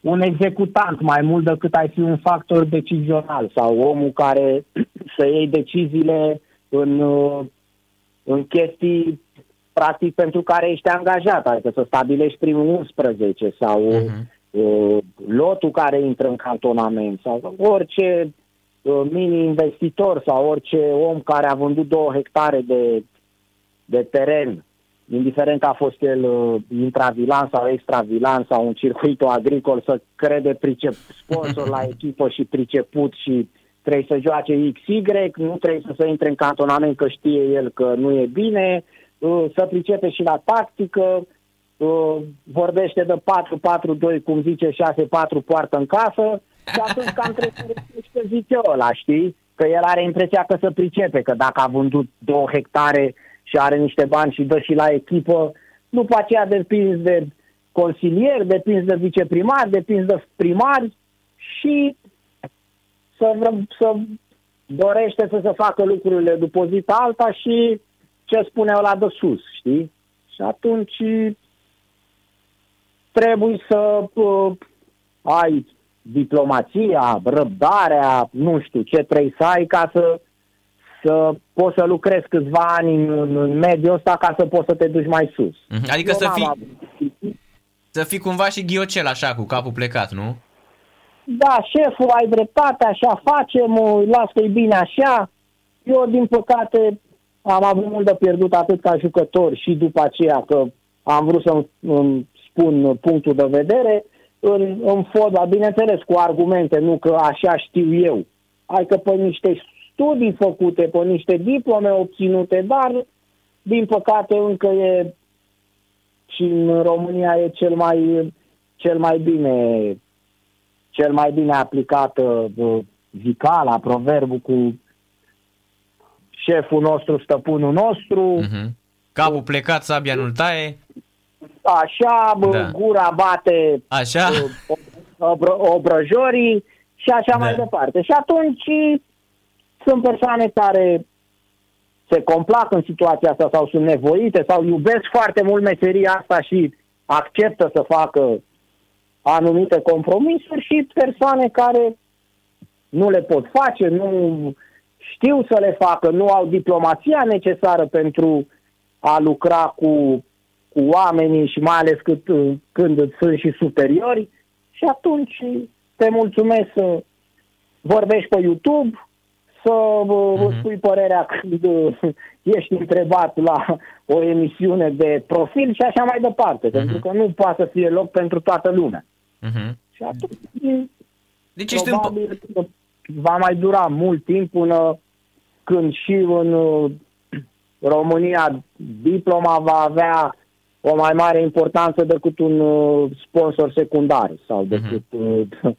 un executant mai mult decât ai fi un factor decizional sau omul care să iei deciziile în, uh, în chestii practic pentru care ești angajat, adică să stabilești primul 11 sau uh-huh. Uh, lotul care intră în cantonament sau orice uh, mini-investitor sau orice om care a vândut două hectare de, de teren, indiferent că a fost el uh, intravilan sau extravilan sau un circuit agricol, să crede pricep sponsor la echipă și priceput și trebuie să joace XY, nu trebuie să se intre în cantonament că știe el că nu e bine, uh, să pricepe și la tactică, uh, vorbește de 4-4-2, cum zice 6-4 poartă în casă, și atunci cam trebuie să recunoște zice ăla, știi? Că el are impresia că să pricepe, că dacă a vândut două hectare și are niște bani și dă și la echipă, după aceea depinzi de consilier, depinzi de viceprimar, depinzi de primari și să, vrem, să dorește să se facă lucrurile după o zi pe alta și ce spune ăla de sus, știi? Și atunci trebuie să uh, ai diplomația, răbdarea, nu știu ce trebuie să ai ca să, să poți să lucrezi câțiva ani în, în mediul ăsta ca să poți să te duci mai sus. Mhm. Adică Eu să n-am fii, avut- să fii cumva și ghiocel așa, cu capul plecat, nu? Da, șeful, ai dreptate, așa facem, uh, las că e bine așa. Eu, din păcate, am avut mult de pierdut atât ca jucător și după aceea că am vrut să-mi îmi spun punctul de vedere în, în fotbal, bineînțeles, cu argumente, nu că așa știu eu. Hai că pe niște studii făcute, pe niște diplome obținute, dar, din păcate, încă e și în România e cel mai, cel mai bine cel mai bine aplicat uh, zicala, proverbul cu șeful nostru, stăpânul nostru, Mhm. Capul plecat, sabia nu-l taie. Așa, bă, Da. gura bate Așa? uh, obră- obrăjorii și așa Da. mai departe. Și atunci sunt persoane care se complac în situația asta sau sunt nevoite sau iubesc foarte mult meseria asta și acceptă să facă anumite compromisuri și persoane care nu le pot face, nu știu să le facă, nu au diplomația necesară pentru a lucra cu, cu oamenii și mai ales cât, când îți sunt și superiori și atunci te mulțumesc să vorbești pe YouTube, să uh, îți spui părerea când uh, ești întrebat la o emisiune de profil și așa mai departe, pentru că nu poate să fie loc pentru toată lumea. Mhm. Și atunci Deci ești în... probabil că va mai dura mult timp până când și în uh, România diploma va avea o mai mare importanță decât un uh, sponsor secundar sau decât uh,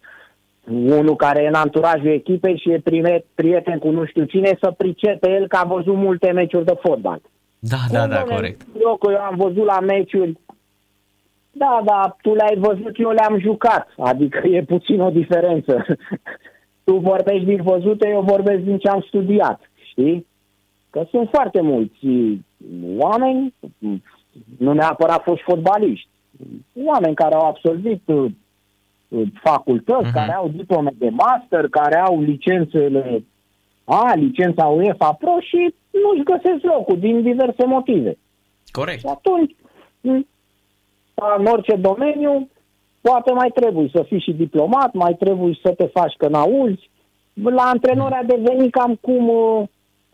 unul care e în anturajul echipei și e prime, prieten cu nu știu cine să pricepe el că a văzut multe meciuri de fotbal. Da, da, Cum, da, domne, corect. Eu că eu am văzut la meciuri da, da, tu le-ai văzut, eu le-am jucat. Adică e puțin o diferență. tu vorbești din văzute, eu vorbesc din ce am studiat. Știi? Că sunt foarte mulți oameni, nu neapărat foști fotbaliști, oameni care au absolvit uh, facultăți, Mhm. care au diplome de master, care au licențele A, licența UEFA Pro și nu-și găsesc locul din diverse motive. Corect. Și atunci, m, în orice domeniu, poate mai trebuie să fii și diplomat, mai trebuie să te faci că n-auzi. La antrenor a devenit cam cum, uh,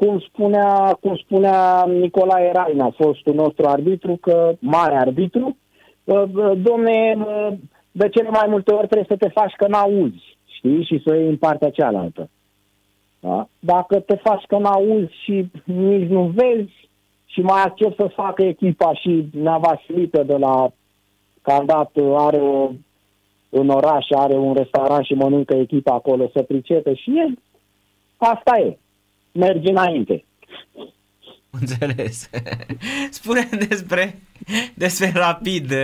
cum, spunea, cum spunea Nicolae Raina, fostul nostru arbitru, că mare arbitru, uh, uh, domne, uh, de cele mai multe ori trebuie să te faci că n-auzi, știi, și să iei în partea cealaltă. Da? Dacă te faci că n-auzi și nici nu vezi și mai accept să facă echipa și Nea Vasilită de la Candat are o, în oraș, are un restaurant și mănâncă echipa acolo să pricepe și el, asta e. Mergi înainte. Înțeles. Spune despre, despre rapid. uh,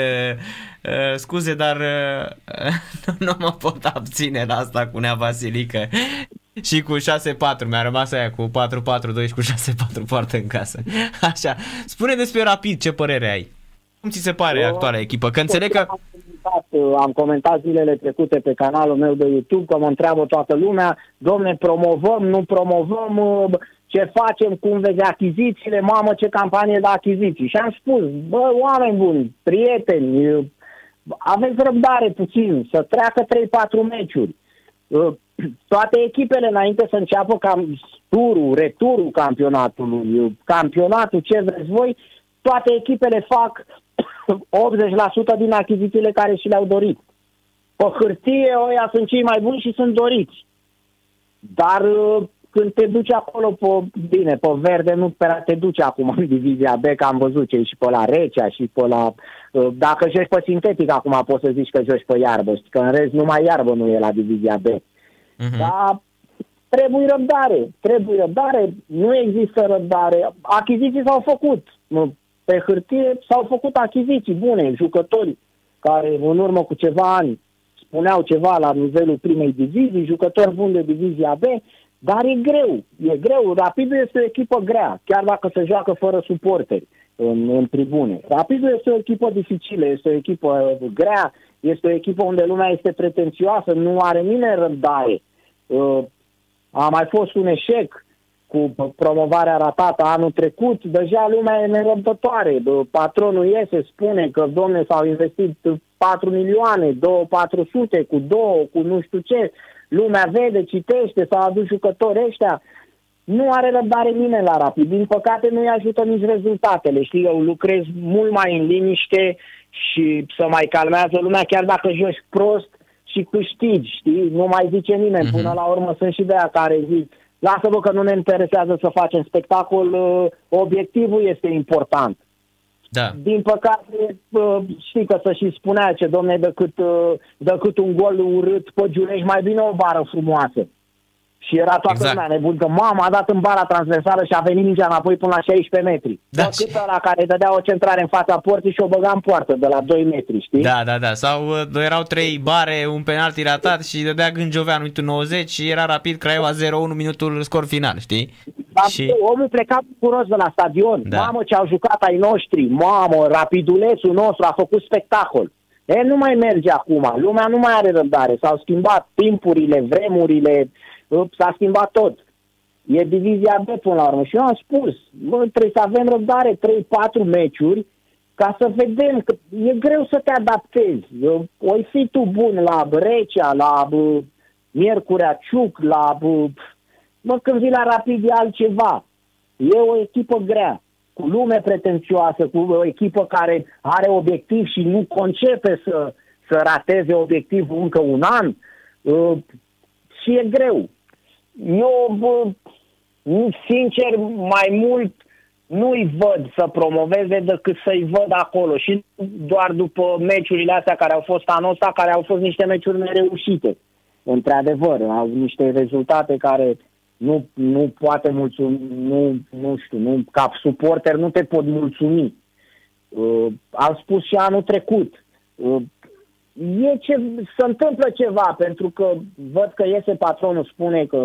uh, Scuze, dar uh, nu, nu mă pot abține la asta cu Nea Vasilică. Și cu 6-4, mi-a rămas aia cu 4-4-2 și cu 6-4 poartă în casă. Așa. Spune despre rapid, ce părere ai? Cum ți se pare Eu- actuala echipă? Că înțeleg că... Am comentat, am comentat zilele trecute pe canalul meu de YouTube că mă întreabă toată lumea, domne, promovăm, nu promovăm, uh, ce facem, cum vezi achizițiile, mamă, ce campanie de achiziții. Și am spus, bă, oameni buni, prieteni, uh, aveți răbdare puțin, să treacă 3-4 meciuri. Uh, Toate echipele înainte să înceapă cam turul, returul campionatului, uh, campionatul, ce vreți voi, toate echipele fac 80% din achizițiile care și le-au dorit. Pe hârtie, ăia sunt cei mai buni și sunt doriți. Dar uh, când te duci acolo pe, bine, pe verde, nu prea te duci acum în divizia B, că am văzut ce e și pe la Recea și pe la... uh, Dacă joci pe sintetic, acum poți să zici că joci pe iarbă, știi că în rest numai iarbă nu e la divizia B. Mhm. Dar trebuie răbdare, trebuie răbdare, nu există răbdare. Achiziții s-au făcut. Nu, Pe hârtie s-au făcut achiziții bune, jucători care în urmă cu ceva ani spuneau ceva la nivelul primei divizii, jucători buni de divizia B, dar e greu, e greu. Rapidul este o echipă grea, chiar dacă se joacă fără suporteri. în, în tribune. Rapidul este o echipă dificilă, este o echipă grea, este o echipă unde lumea este pretențioasă, nu are nimeni răbdare. Uh, a mai fost un eșec cu promovarea ratată anul trecut, deja lumea e nerăbdătoare. Patronul iese, spune că, domne, s-au investit 4 milioane, 2 400, cu 2, cu nu știu ce. Lumea vede, citește, s-au adus jucători ăștia. Nu are răbdare nimeni la Rapid. Din păcate nu-i ajută nici rezultatele. Știi, eu lucrez mult mai în liniște și să mai calmează lumea, chiar dacă joci prost și câștigi, știi? Nu mai zice nimeni. Mm-hmm. Până la urmă sunt și de aia care zic, lasă-vă că nu ne interesează să facem spectacol, uh, obiectivul este important. Da. Din păcate, uh, știi că să și spunea ce, domne, decât, uh, decât un gol urât pe Giulești, mai bine o bară frumoasă. Și era toată exact. lumea nebun că mama a dat în bara transversală și a venit mingea înapoi până la 16 metri. Da. Cât ăla care dădea o centrare în fața porții și o băga în poartă de la 2 metri, știi? Da, da, da. Sau uh, erau trei bare, un penalti ratat și dădea Gânjoveanu minutul 90 și era rapid Craiova 0-1 minutul scor final, știi? Da, și... Omul pleca bucuros de la stadion. Da. Mamă ce au jucat ai noștri, mamă, rapidulețul nostru a făcut spectacol. E, nu mai merge acum, lumea nu mai are răbdare, s-au schimbat timpurile, vremurile, s-a schimbat tot. E divizia B până la urmă. Și eu am spus, bă, trebuie să avem răbdare 3-4 meciuri ca să vedem că e greu să te adaptezi. O fi tu bun la Recea, la bă, Miercurea Ciuc, la... Bă, bă, când vii la Rapid e altceva. E o echipă grea, cu lume pretențioasă, cu o echipă care are obiectiv și nu concepe să, să rateze obiectivul încă un an. Uh, și e greu eu, bă, sincer, mai mult nu-i văd să promoveze decât să-i văd acolo și doar după meciurile astea care au fost anul ăsta, care au fost niște meciuri nereușite. Într-adevăr, au niște rezultate care nu, nu poate mulțumi, nu, nu știu, nu, ca suporter nu te pot mulțumi. Uh, am spus și anul trecut. Uh, e ce, se întâmplă ceva, pentru că văd că iese patronul, spune că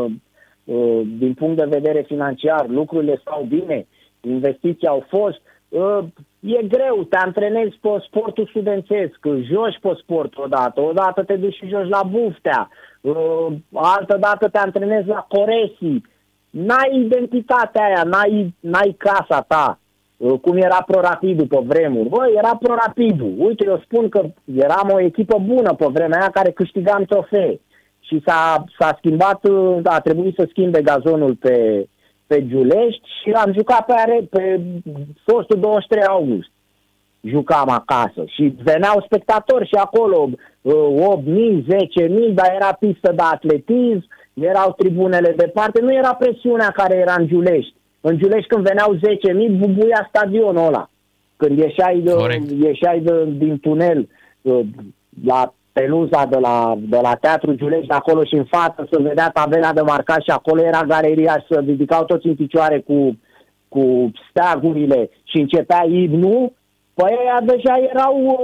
uh, din punct de vedere financiar lucrurile stau bine, investiții au fost, uh, e greu, te antrenezi pe sportul studențesc, joci pe sport odată, odată te duci și joci la buftea, uh, altă dată te antrenezi la coresii, n-ai identitatea aia, n-ai, n-ai casa ta. Uh, cum era ProRapidul pe vremuri. Bă, era ProRapidul. Uite, eu spun că eram o echipă bună pe vremea aia care câștigam trofee. Și s-a, s-a schimbat, uh, a trebuit să schimbe gazonul pe, pe Giulești și am jucat pe, are, pe fostul 23 august. Jucam acasă și veneau spectatori și acolo, 8.000, uh, 10.000, dar era pistă de atletism, erau tribunele departe, nu era presiunea care era în Giulești în Giulești când veneau 10.000, bubuia stadionul ăla. Când ieșai, de, ieșai de, din tunel uh, la peluza de la, de la Teatru Giulești, de acolo și în față, să vedea tabela de marcat și acolo era galeria și să ridicau toți în picioare cu, cu steagurile și începea imnul, păi aia deja erau,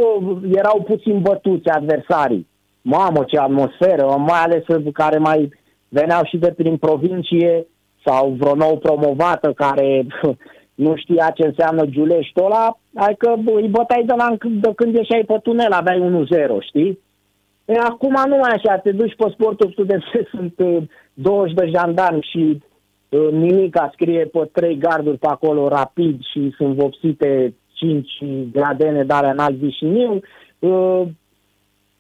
erau puțin bătuți adversarii. Mamă, ce atmosferă, mai ales care mai veneau și de prin provincie, sau vreo nou promovată care nu știa ce înseamnă Giulești ăla, adică îi bătai de, la, de când ieșai pe tunel, aveai 1-0, știi? E, acum nu mai așa, te duci pe sportul studențesc, sunt uh, 20 de jandarmi și uh, nimica scrie pe trei garduri pe acolo rapid și sunt vopsite 5 gradene de alea înalt vișiniu. Uh,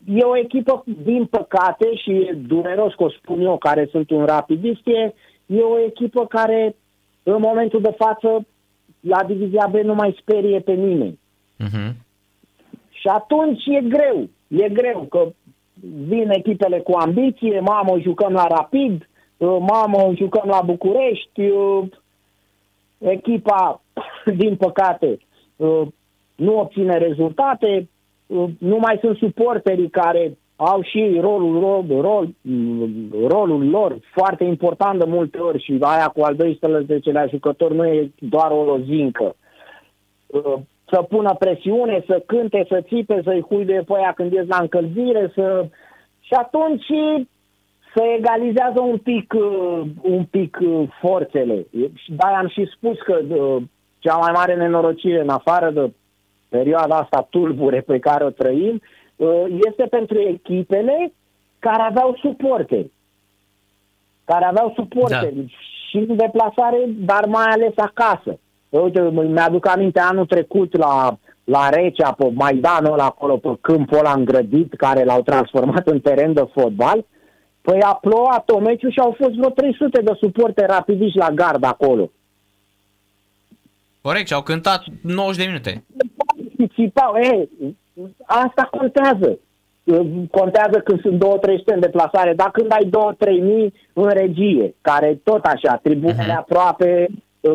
e o echipă, din păcate, și e dureros că o spun eu, care sunt un rapidist, e e o echipă care în momentul de față la Divizia B nu mai sperie pe nimeni. Uh-huh. Și atunci e greu, e greu că vin echipele cu ambiție, mamă, jucăm la Rapid, uh, mamă, jucăm la București, uh, echipa, din păcate, uh, nu obține rezultate, nu mai sunt suporterii care au și rolul, rol, rol, rolul lor foarte important de multe ori și aia cu al 12-lea jucător nu e doar o lozincă. Uh, să pună presiune, să cânte, să țipe, să-i huide pe aia când ies la încălzire, să... și atunci se egalizează un pic, uh, un pic uh, forțele. Și de am și spus că cea mai mare nenorocire în afară de perioada asta tulbure pe care o trăim, uh, este pentru echipele care aveau suporteri. Care aveau suporteri da. și în deplasare, dar mai ales acasă. Uite, mi-aduc aminte anul trecut la, la Recea, pe Maidanul ăla acolo, pe câmpul ăla îngrădit, care l-au transformat în teren de fotbal. Păi a plouat o meciul și au fost vreo 300 de suporte rapidiși la gard acolo. Corect, și au cântat 90 de minute. Participau, e, asta contează. Contează când sunt 2-300 în deplasare, dar când ai 2-3 mii în regie, care tot așa, tribunele uh-huh. aproape,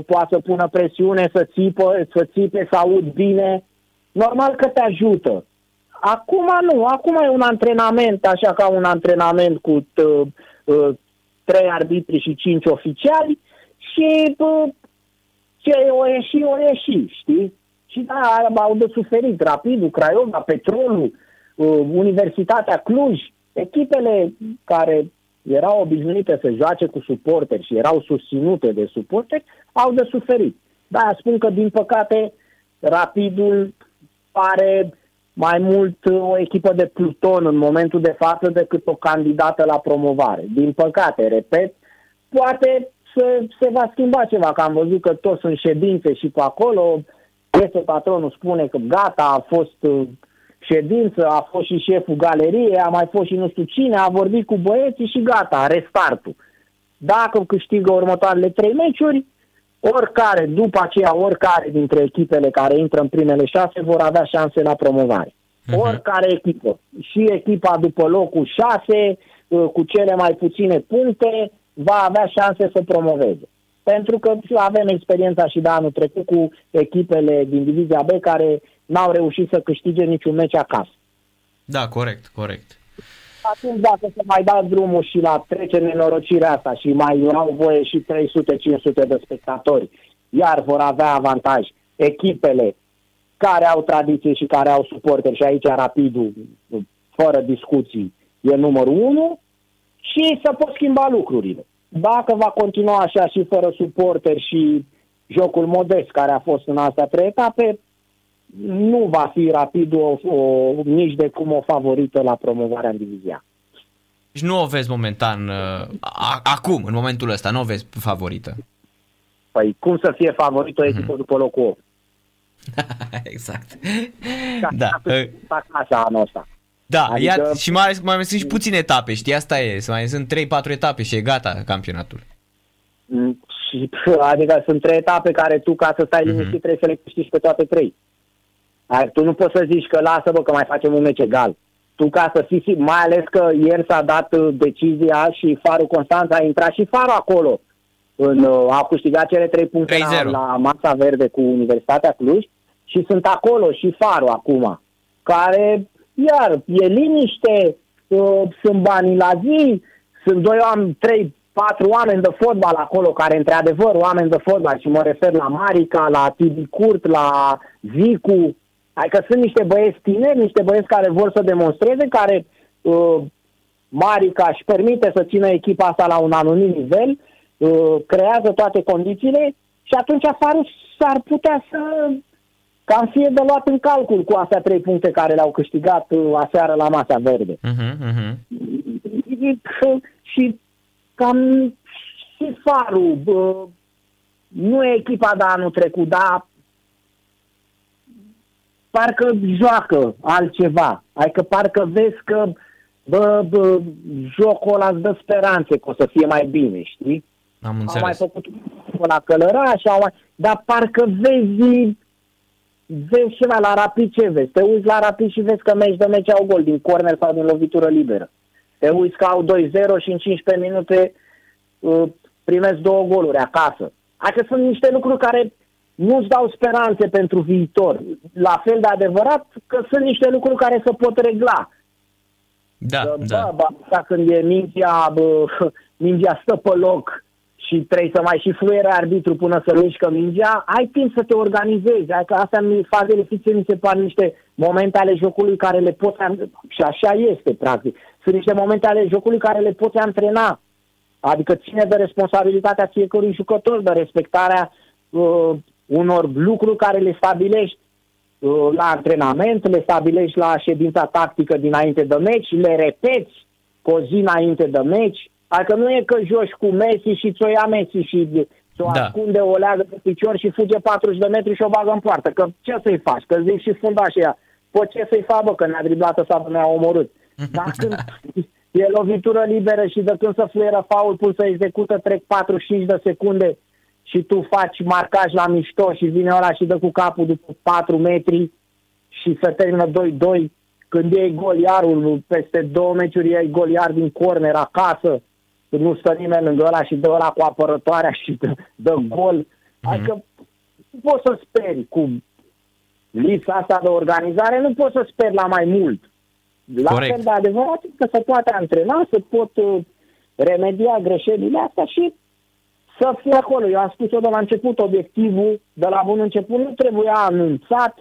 poate să pună presiune, să, țipă, să țipe, să aud bine, normal că te ajută. Acum nu, acum e un antrenament, așa ca un antrenament cu uh, uh, trei arbitri și cinci oficiali și uh, ce o ieși, o ieși, știi? Și da, au de suferit Rapidul, Craiova, Petrolul, uh, Universitatea Cluj, echipele care erau obișnuite să joace cu suporteri și erau susținute de suporteri, au de suferit. Da, spun că, din păcate, Rapidul pare mai mult o echipă de pluton în momentul de față decât o candidată la promovare. Din păcate, repet, poate să se va schimba ceva, că am văzut că toți sunt ședințe și pe acolo, este patronul spune că gata, a fost uh, ședință, a fost și șeful galeriei, a mai fost și nu știu cine, a vorbit cu băieții și gata, restartul. Dacă câștigă următoarele trei meciuri, oricare, după aceea, oricare dintre echipele care intră în primele șase vor avea șanse la promovare. Uh-huh. Oricare echipă. Și echipa după locul șase, uh, cu cele mai puține puncte, va avea șanse să promoveze. Pentru că avem experiența și de anul trecut cu echipele din Divizia B care n-au reușit să câștige niciun meci acasă. Da, corect, corect. Atunci dacă se mai da drumul și la trece nenorocirea asta și mai au voie și 300-500 de spectatori, iar vor avea avantaj echipele care au tradiție și care au suporteri și aici Rapidul, fără discuții, e numărul 1 și să pot schimba lucrurile. Dacă va continua așa și fără suporteri și jocul modest care a fost în astea trei etape, nu va fi rapid o, o, nici de cum o favorită la promovarea în divizia. Deci nu o vezi momentan, uh, a, acum, în momentul ăsta, nu o vezi favorită. Păi cum să fie favorită o echipă mm-hmm. după locul 8? exact. Ca da. Așa anul ăsta. Da, adică... ia, și mai, mai sunt și puține etape, știi, asta e, mai sunt 3-4 etape și e gata campionatul. Mm, și, adică sunt trei etape care tu, ca să stai mm-hmm. liniștit, trebuie să le câștigi pe toate trei. Adică tu nu poți să zici că lasă, bă, că mai facem un meci egal. Tu ca să fii, mai ales că ieri s-a dat uh, decizia și Farul Constanța a intrat și Farul acolo. În, uh, a câștigat cele trei puncte la, la masa verde cu Universitatea Cluj și sunt acolo și Farul acum, care iar e liniște, uh, sunt bani la zi, sunt doi oameni, trei, patru oameni de fotbal acolo, care într-adevăr oameni de fotbal, și mă refer la Marica, la Tibi Curt, la Zicu, adică sunt niște băieți tineri, niște băieți care vor să demonstreze, care uh, Marica își permite să țină echipa asta la un anumit nivel, uh, creează toate condițiile și atunci afară s-ar putea să cam fie de luat în calcul cu astea trei puncte care le-au câștigat uh, aseară la masa verde. Uh-huh, uh-huh. Și cam și farul, bă, nu e echipa de anul trecut, dar parcă joacă altceva. Adică parcă vezi că bă, bă, jocul ăla îți dă speranțe că o să fie mai bine, știi? Am înțeles. Au mai făcut la călăraș, au mai... dar parcă vezi vezi ceva la Rapid ce vezi? Te uiți la Rapid și vezi că meci de meci au gol din corner sau din lovitură liberă. Te uiți că au 2-0 și în 15 minute uh, primesc două goluri acasă. Adică sunt niște lucruri care nu-ți dau speranțe pentru viitor. La fel de adevărat că sunt niște lucruri care se pot regla. Da, că, da. Bă, bă, când e mingea, bă, mingea stă pe loc și trebuie să mai și fluiere arbitru până să mișcă mingea, ai timp să te organizezi. Adică asta mi fazele fixe mi se par niște momente ale jocului care le poți, și așa este practic, sunt niște momente ale jocului care le poți antrena. Adică ține de responsabilitatea fiecărui jucător, de respectarea uh, unor lucruri care le stabilești uh, la antrenament, le stabilești la ședința tactică dinainte de meci, le repeți cu o zi înainte de meci. Adică nu e că joci cu Messi și ți-o ia Messi și ți-o Da. ascunde o leagă pe picior și fuge 40 de metri și o bagă în poartă. Că ce să-i faci? Că zic și fundașii ăia. Păi ce să-i fac, bă, că ne-a driblat sau ne-a omorât. Dar când e lovitură liberă și de când să fluieră faul, pur să execută, trec 45 de secunde și tu faci marcaj la mișto și vine ăla și dă cu capul după 4 metri și se termină 2-2. Când iei gol iarul, peste două meciuri iei gol iar din corner acasă, când nu stă nimeni lângă ăla și dă ăla cu apărătoarea și dă, dă gol. Adică nu poți să speri cu lipsa asta de organizare, nu poți să speri la mai mult. La Corect. fel de adevărat că se poate antrena, se pot uh, remedia greșelile astea și să fie acolo. Eu am spus-o de la început, obiectivul de la bun început nu trebuia anunțat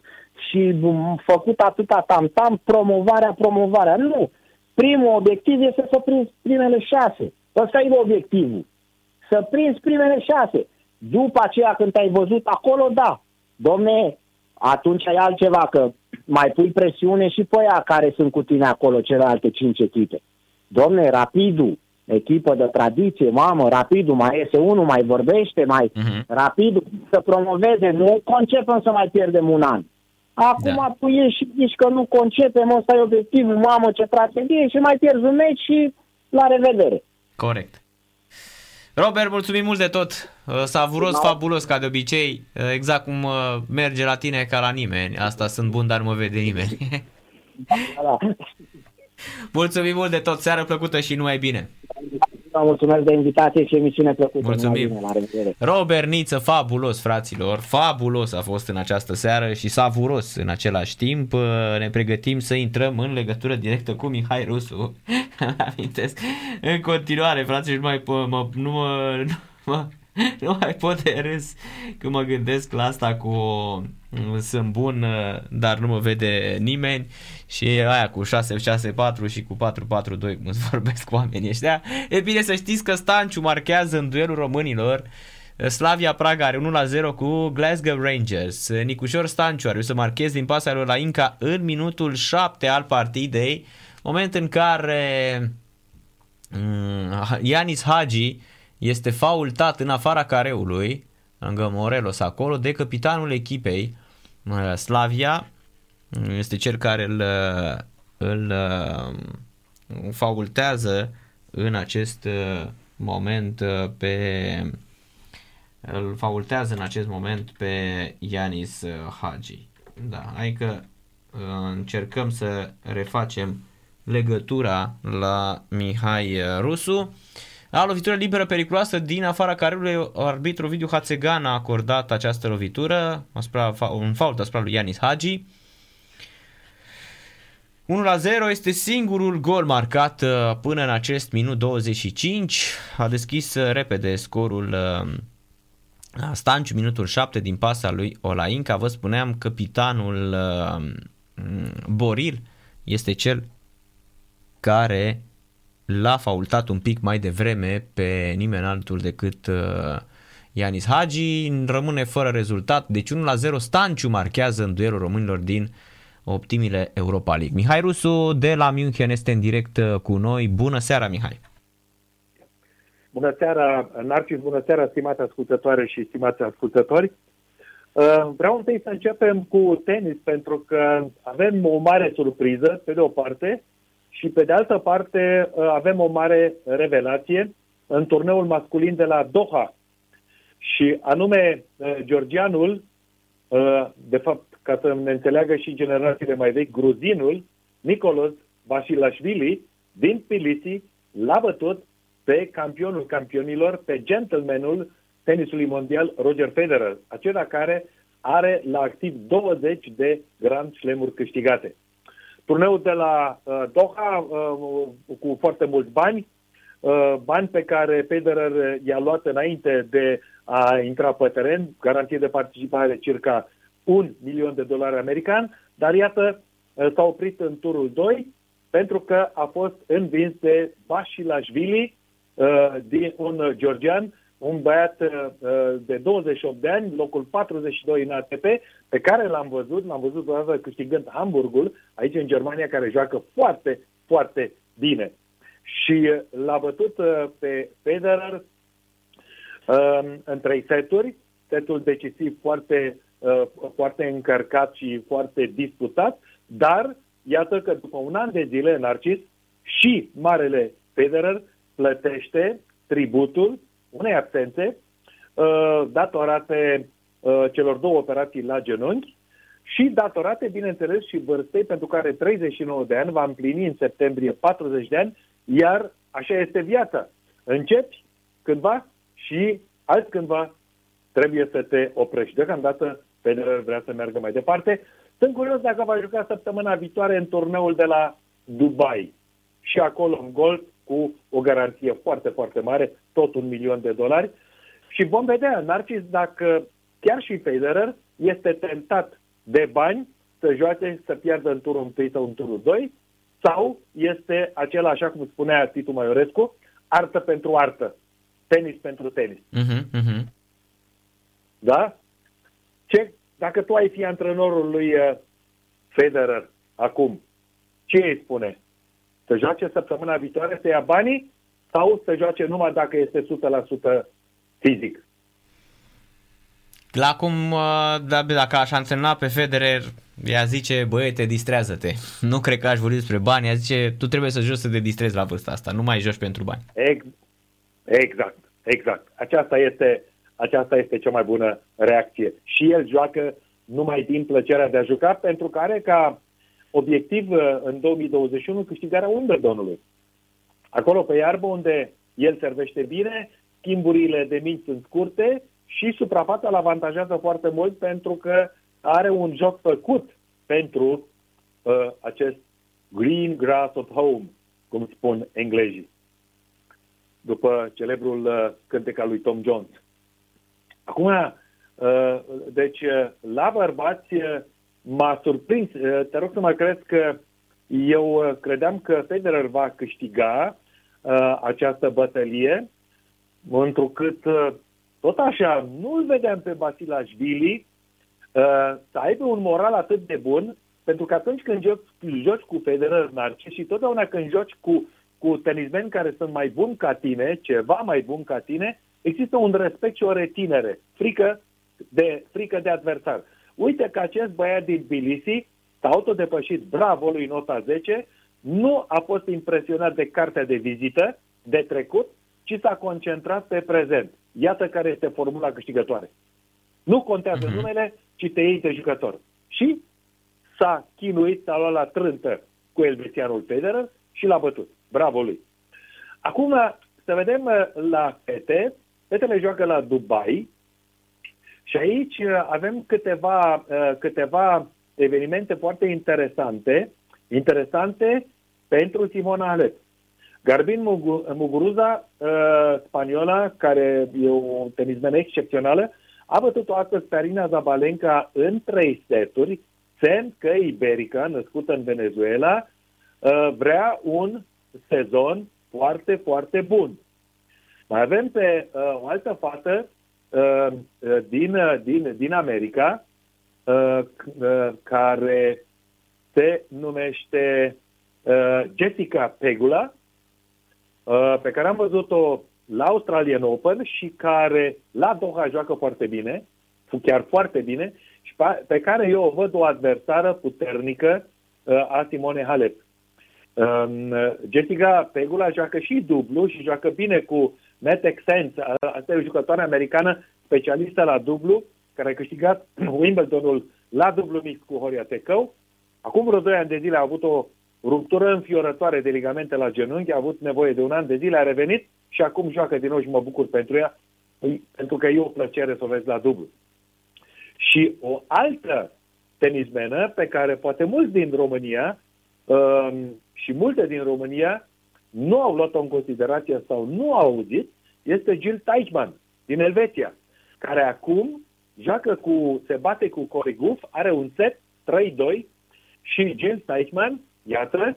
și um, făcut atâta tam-tam, promovarea, promovarea. Nu. Primul obiectiv este să prinzi primele șase. Ăsta e obiectivul. Să prinzi primele șase. După aceea, când te-ai văzut acolo, da. Domne, atunci ai altceva, că mai pui presiune și pe aia care sunt cu tine acolo, celelalte cinci echipe. Domne, rapidul, echipă de tradiție, mamă, rapidul, mai iese unul, mai vorbește, mai Mhm. rapidul să promoveze. Nu concepem să mai pierdem un an. Acum Da. tu ieși și zici că nu concepem, ăsta e obiectivul, mamă, ce tragedie, și mai pierzi un meci și la revedere. Corect. Robert, mulțumim mult de tot. Uh, Savuros, Da. fabulos, ca de obicei. Uh, Exact cum uh, merge la tine ca la nimeni. Asta sunt bun, dar nu mă vede nimeni. Da. mulțumim mult de tot. Seară plăcută și numai bine. Vă mulțumesc de invitație și emisiune plăcută. Mulțumim. Numai bine, La revedere. Robert Niță, fabulos, fraților, fabulos a fost în această seară și savuros în același timp. Uh, Ne pregătim să intrăm în legătură directă cu Mihai Rusu. Îmi Amintesc. În continuare, fraților, nu mai, po- mă, nu mă, nu mă, nu mai pot de râs când mă gândesc la asta cu mm, sunt bun, uh, dar nu mă vede nimeni și aia cu 6-6-4 și cu 4-4-2 cum îți vorbesc oamenii ăștia. E bine să știți că Stanciu marchează în duelul românilor Slavia Praga are 1-0 cu Glasgow Rangers. Nicușor Stanciu are să marcheze din pasa lui la Inca în minutul 7 al partidei, moment în care mm, Ianis Hagi este faultat în afara careului, lângă Morelos acolo, de capitanul echipei uh, Slavia. Este cel care îl, îl uh, faultează în acest uh, moment uh, pe îl faultează în acest moment pe Ianis uh, Hagi. Da, adică uh, încercăm să refacem legătura la Mihai uh, Rusu. La lovitură liberă periculoasă din afara careului, arbitru Vidiu Hațegan a acordat această lovitură, asupra, un fault asupra lui Ianis Hagi. 1 la 0 este singurul gol marcat uh, până în acest minut 25. A deschis uh, repede scorul uh, Stanciu, minutul 7 din pasa lui Olainca. Vă spuneam, capitanul Boril este cel care l-a faultat un pic mai devreme pe nimeni altul decât Ianis Hagi. Rămâne fără rezultat, deci 1 la 0 Stanciu marchează în duelul românilor din optimile Europa League. Mihai Rusu de la München este în direct cu noi. Bună seara, Mihai! Bună seara, Narcis, bună seara, stimate ascultătoare și stimați ascultători. Vreau întâi să începem cu tenis, pentru că avem o mare surpriză, pe de o parte, și pe de altă parte avem o mare revelație în turneul masculin de la Doha. Și anume, georgianul, de fapt, ca să ne înțeleagă și generațiile mai vechi, gruzinul, Nicolas Vasilashvili, din Tbilisi, l-a bătut pe campionul campionilor, pe gentlemanul tenisului mondial Roger Federer, acela care are la activ 20 de Grand Slam-uri câștigate. Turneul de la uh, Doha uh, cu foarte mulți bani, uh, bani pe care Federer i-a luat înainte de a intra pe teren, garanție de participare circa un milion de dolari american, dar iată, uh, s-a oprit în turul 2 pentru că a fost învins de Basilashvili, Uh, din un georgian, un băiat uh, de 28 de ani, locul 42 în ATP, pe care l-am văzut, l-am văzut o dată câștigând Hamburgul, aici în Germania, care joacă foarte, foarte bine. Și uh, l-a bătut uh, pe Federer uh, în trei seturi, setul decisiv foarte, uh, foarte încărcat și foarte disputat, dar iată că după un an de zile, Narcis, și Marele Federer plătește tributul unei absențe uh, datorate uh, celor două operații la genunchi și datorate, bineînțeles, și vârstei pentru care 39 de ani va împlini în septembrie 40 de ani, iar așa este viața. Începi cândva și alt cândva trebuie să te oprești. Deocamdată Federer vrea să meargă mai departe. Sunt curios dacă va juca săptămâna viitoare în turneul de la Dubai. Și acolo în golf cu o garanție foarte, foarte mare, tot un milion de dolari. Și vom vedea, Narcis, dacă chiar și Federer este tentat de bani să joace, să piardă în turul 1 sau în turul 2, sau este acela, așa cum spunea Titu Maiorescu, artă pentru artă, tenis pentru tenis. Uh-huh, uh-huh. Da? Ce, dacă tu ai fi antrenorul lui uh, Federer acum, ce îi spune? Să joace săptămâna viitoare, să ia banii sau să joace numai dacă este 100% fizic? La cum, uh, da, dacă aș antrena pe Federer, ea zice, băiete, distrează-te. Nu cred că aș vorbi despre bani, ea zice, tu trebuie să joci să te distrezi la vârsta asta, nu mai joci pentru bani. Ex- exact, exact. Aceasta este, aceasta este cea mai bună reacție. Și el joacă numai din plăcerea de a juca, pentru că are ca obiectiv uh, în 2021 câștigarea Wimbledonului. Acolo pe iarbă unde el servește bine, schimburile de minți sunt scurte și suprafața îl avantajează foarte mult pentru că are un joc făcut pentru uh, acest green grass of home, cum spun englezii, după celebrul uh, cântec al lui Tom Jones. Acum, uh, deci, uh, la bărbați uh, m-a surprins. Uh, te rog să mă crezi că eu uh, credeam că Federer va câștiga uh, această bătălie, întrucât uh, tot așa, nu-l vedeam pe Basilashvili uh, să aibă un moral atât de bun, pentru că atunci când joci, joci cu Federer Narcis și totdeauna când joci cu, cu tenismeni care sunt mai buni ca tine, ceva mai bun ca tine, există un respect și o retinere, frică de, frică de adversar. Uite că acest băiat din Tbilisi s-a autodepășit, bravo lui nota 10, nu a fost impresionat de cartea de vizită de trecut, ci s-a concentrat pe prezent. Iată care este formula câștigătoare. Nu contează uh-huh. numele, ci te iei de jucător. Și s-a chinuit, s-a luat la trântă cu elvețianul Federer și l-a bătut. Bravo lui! Acum să vedem uh, la fete. Fetele joacă la Dubai și aici uh, avem câteva, uh, câteva evenimente foarte interesante, interesante pentru Simona Halep. Garbin Muguruza, uh, spaniola, care e o tenismenă excepțională, a bătut-o astăzi pe Arina Zabalenka în trei seturi, semn că Iberica, născută în Venezuela, uh, vrea un sezon foarte, foarte bun. Mai avem pe uh, o altă fată uh, din, uh, din, din America, uh, uh, care se numește uh, Jessica Pegula, Uh, pe care am văzut-o la Australian Open și care la Doha joacă foarte bine, chiar foarte bine, și pe care eu o văd o adversară puternică uh, a Simone Halep. Um, Jessica Pegula joacă și dublu și joacă bine cu Matt Sense. Uh, asta e o jucătoare americană specialistă la dublu, care a câștigat Wimbledonul la dublu mix cu Horia Tecău. Acum vreo 2 ani de zile a avut o ruptură înfiorătoare de ligamente la genunchi, a avut nevoie de un an de zile, a revenit și acum joacă din nou și mă bucur pentru ea, păi, pentru că e o plăcere să o vezi la dublu. Și o altă tenismenă pe care poate mulți din România um, și multe din România nu au luat-o în considerație sau nu au auzit, este Jill Teichmann din Elveția, care acum joacă cu, se bate cu Corey Guf, are un set 3-2 și Jill Teichmann Iată,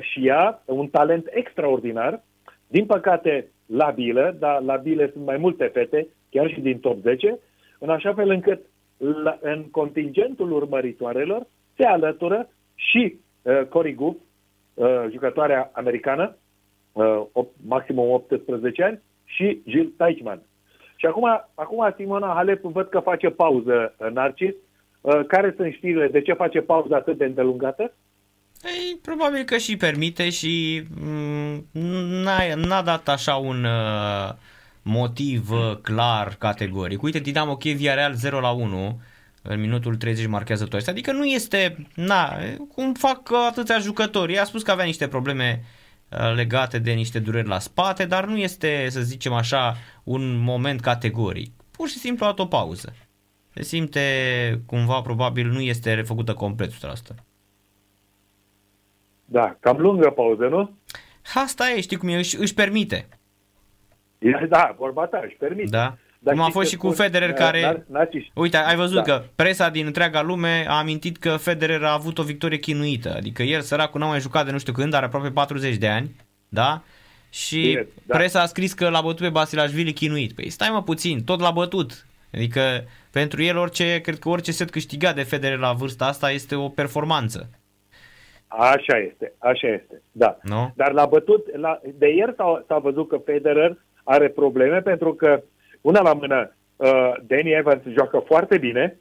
și ea, un talent extraordinar. Din păcate, labilă, dar labile sunt mai multe fete, chiar și din top 10, în așa fel încât la, în contingentul urmăritoarelor se alătură și uh, Cory Goff, uh, jucătoarea americană, uh, op, maximum 18 ani, și Jill Teichmann. Și acum, acum Simona Halep văd că face pauză, uh, Narcis. Uh, care sunt știrile? De ce face pauză atât de îndelungată? Ei, probabil că și permite și mm, n-a, n-a dat așa un uh, motiv uh, clar, categoric. Uite, Dinamo Kiev Real 0 la 1 în minutul 30 marchează toate. Adică nu este, na, cum fac atâția jucători. I-a spus că avea niște probleme uh, legate de niște dureri la spate, dar nu este, să zicem așa, un moment categoric. Pur și simplu a luat o pauză. Se simte cumva, probabil, nu este refăcută complet 100%. Da, cam lungă pauză, nu? Asta e, știi cum e, își, își permite. Da, vorba ta, își permite. Da. Dar cum a fost și cu Federer care... Uite, ai văzut da. că presa din întreaga lume a amintit că Federer a avut o victorie chinuită. Adică el, săracul, n-a mai jucat de nu știu când, are aproape 40 de ani, da? Și Bine, da. presa a scris că l-a bătut pe Basilashvili chinuit. Păi stai mă puțin, tot l-a bătut. Adică pentru el orice, cred că orice set câștigat de Federer la vârsta asta este o performanță. Așa este, așa este, da. No? Dar l-a bătut, la, de ieri s-a, s-a văzut că Federer are probleme pentru că, una la mână, uh, Danny Evans joacă foarte bine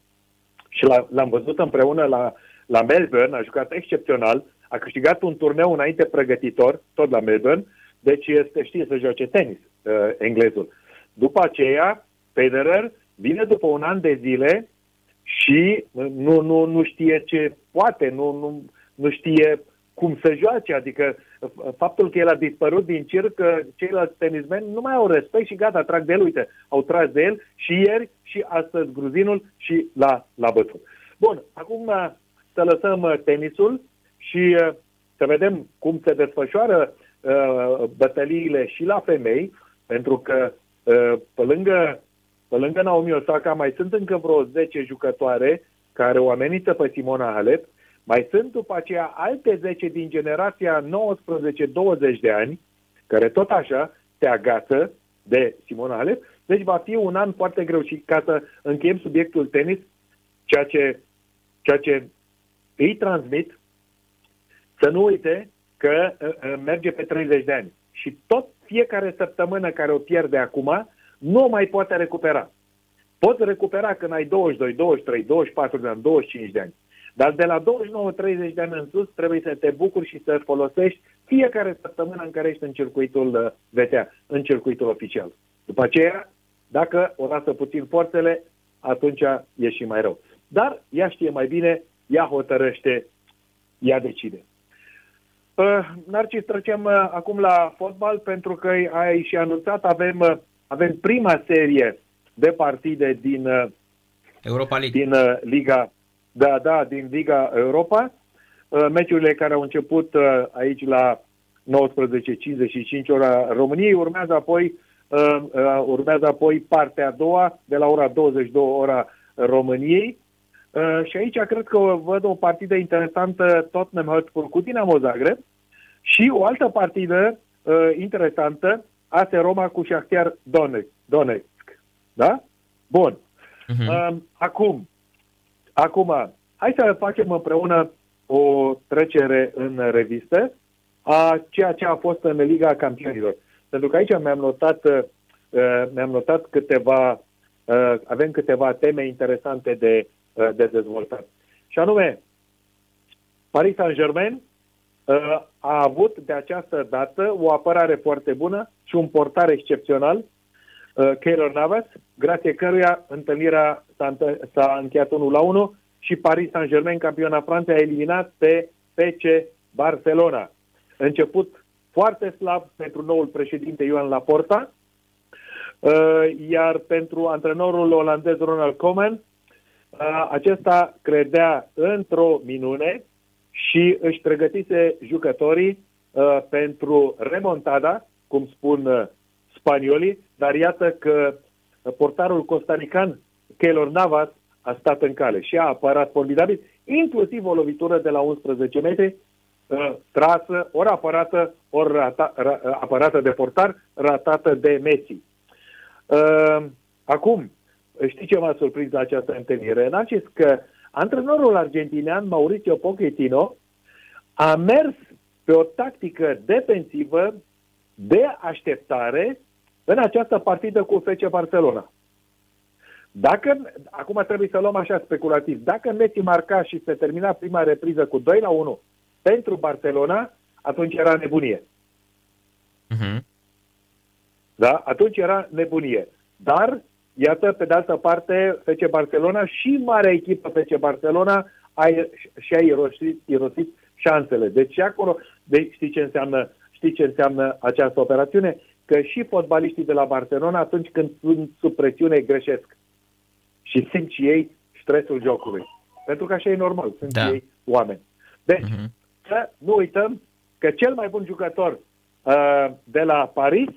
și l- l-am văzut împreună la, la Melbourne, a jucat excepțional, a câștigat un turneu înainte pregătitor, tot la Melbourne, deci este, știe să joace tenis, uh, englezul. După aceea, Federer vine după un an de zile și nu, nu, nu știe ce poate, nu, nu, nu știe cum să joace, adică faptul că el a dispărut din circ, că ceilalți tenismeni nu mai au respect și gata, trag de el, uite, au tras de el și ieri și astăzi gruzinul și la, la bătut. Bun, acum uh, să lăsăm uh, tenisul și uh, să vedem cum se desfășoară uh, bătăliile și la femei, pentru că uh, pe lângă, pe lângă Naomi Osaka mai sunt încă vreo 10 jucătoare care o amenință pe Simona Halep, mai sunt după aceea alte 10 din generația 19-20 de ani, care tot așa se agață de Simona Halep, deci va fi un an foarte greu și ca să încheiem subiectul tenis, ceea ce, ceea ce îi transmit, să nu uite că uh, uh, merge pe 30 de ani. Și tot fiecare săptămână care o pierde acum, nu o mai poate recupera. Poți recupera când ai 22, 23, 24 de ani, 25 de ani. Dar de la 29-30 de ani în sus trebuie să te bucuri și să folosești fiecare săptămână în care ești în circuitul uh, VTA, în circuitul oficial. După aceea, dacă o lasă puțin forțele, atunci e și mai rău. Dar ea știe mai bine, ea hotărăște, ea decide. Uh, Narcis, trecem uh, acum la fotbal pentru că ai și anunțat, avem, uh, avem prima serie de partide din Europa League. Din uh, Liga da, da, din Liga Europa. Uh, meciurile care au început uh, aici la 19.55 ora României urmează apoi uh, urmează apoi partea a doua de la ora 22 ora României. Și aici cred că văd o partidă interesantă Tottenham Hotspur cu Dinamo Zagreb și o altă partidă interesantă AS Roma cu Shakhtar Donetsk. Da? Bun. Uh-huh. Acum, Acum, hai să facem împreună o trecere în revistă a ceea ce a fost în Liga Campionilor. Pentru că aici mi-am notat, uh, mi-am notat câteva, uh, avem câteva teme interesante de, uh, de dezvoltat. Și anume, Paris Saint-Germain a avut de această dată o apărare foarte bună și un portar excepțional, Keylor Navas, grație căruia întâlnirea s-a, s-a încheiat 1 la 1 și Paris Saint-Germain, campiona Franței, a eliminat pe PC Barcelona. Început foarte slab pentru noul președinte Ioan Laporta, uh, iar pentru antrenorul olandez Ronald Koeman, uh, acesta credea într-o minune și își pregătise jucătorii uh, pentru remontada, cum spun spaniolii, dar iată că portarul costarican Keylor Navas a stat în cale și a apărat formidabil, inclusiv o lovitură de la 11 metri uh, trasă, ori apărată, ori rata, ra, apărată de portar, ratată de Messi. Uh, acum, știi ce m-a surprins la această întâlnire? Narcis, că antrenorul argentinian Mauricio Pochettino a mers pe o tactică defensivă de așteptare în această partidă cu FC Barcelona. Dacă, acum trebuie să luăm așa speculativ, dacă Messi marca și se termina prima repriză cu 2 la 1 pentru Barcelona, atunci era nebunie. Uh-huh. Da? Atunci era nebunie. Dar, iată, pe de altă parte, FC Barcelona și marea echipă FC Barcelona a, și-a irosit, irosit șansele. Deci acolo, de, știi ce înseamnă știi ce înseamnă această operațiune? Că și fotbaliștii de la Barcelona, atunci când sunt sub presiune, greșesc. Și simt și ei stresul jocului. Pentru că așa e normal, sunt da. și ei oameni. Deci, uh-huh. să nu uităm că cel mai bun jucător uh, de la Paris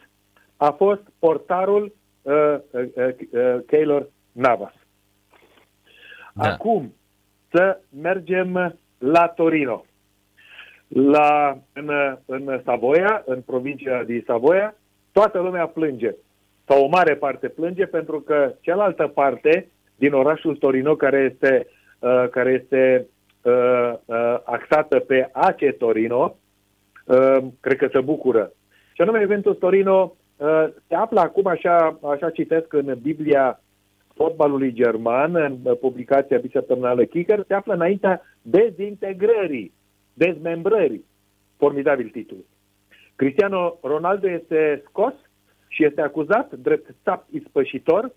a fost portarul uh, uh, uh, Keylor Navas. Da. Acum, să mergem la Torino la, în, în Savoia, în provincia din Savoia, toată lumea plânge. Sau o mare parte plânge pentru că cealaltă parte din orașul Torino, care este, uh, care este uh, uh, axată pe Ace Torino, uh, cred că se bucură. Și anume, eventul Torino uh, se află acum, așa, așa citesc în Biblia fotbalului german, în publicația bisăptămânală Kicker, se află înaintea dezintegrării dezmembrării. Formidabil titlu. Cristiano Ronaldo este scos și este acuzat drept țap ispășitor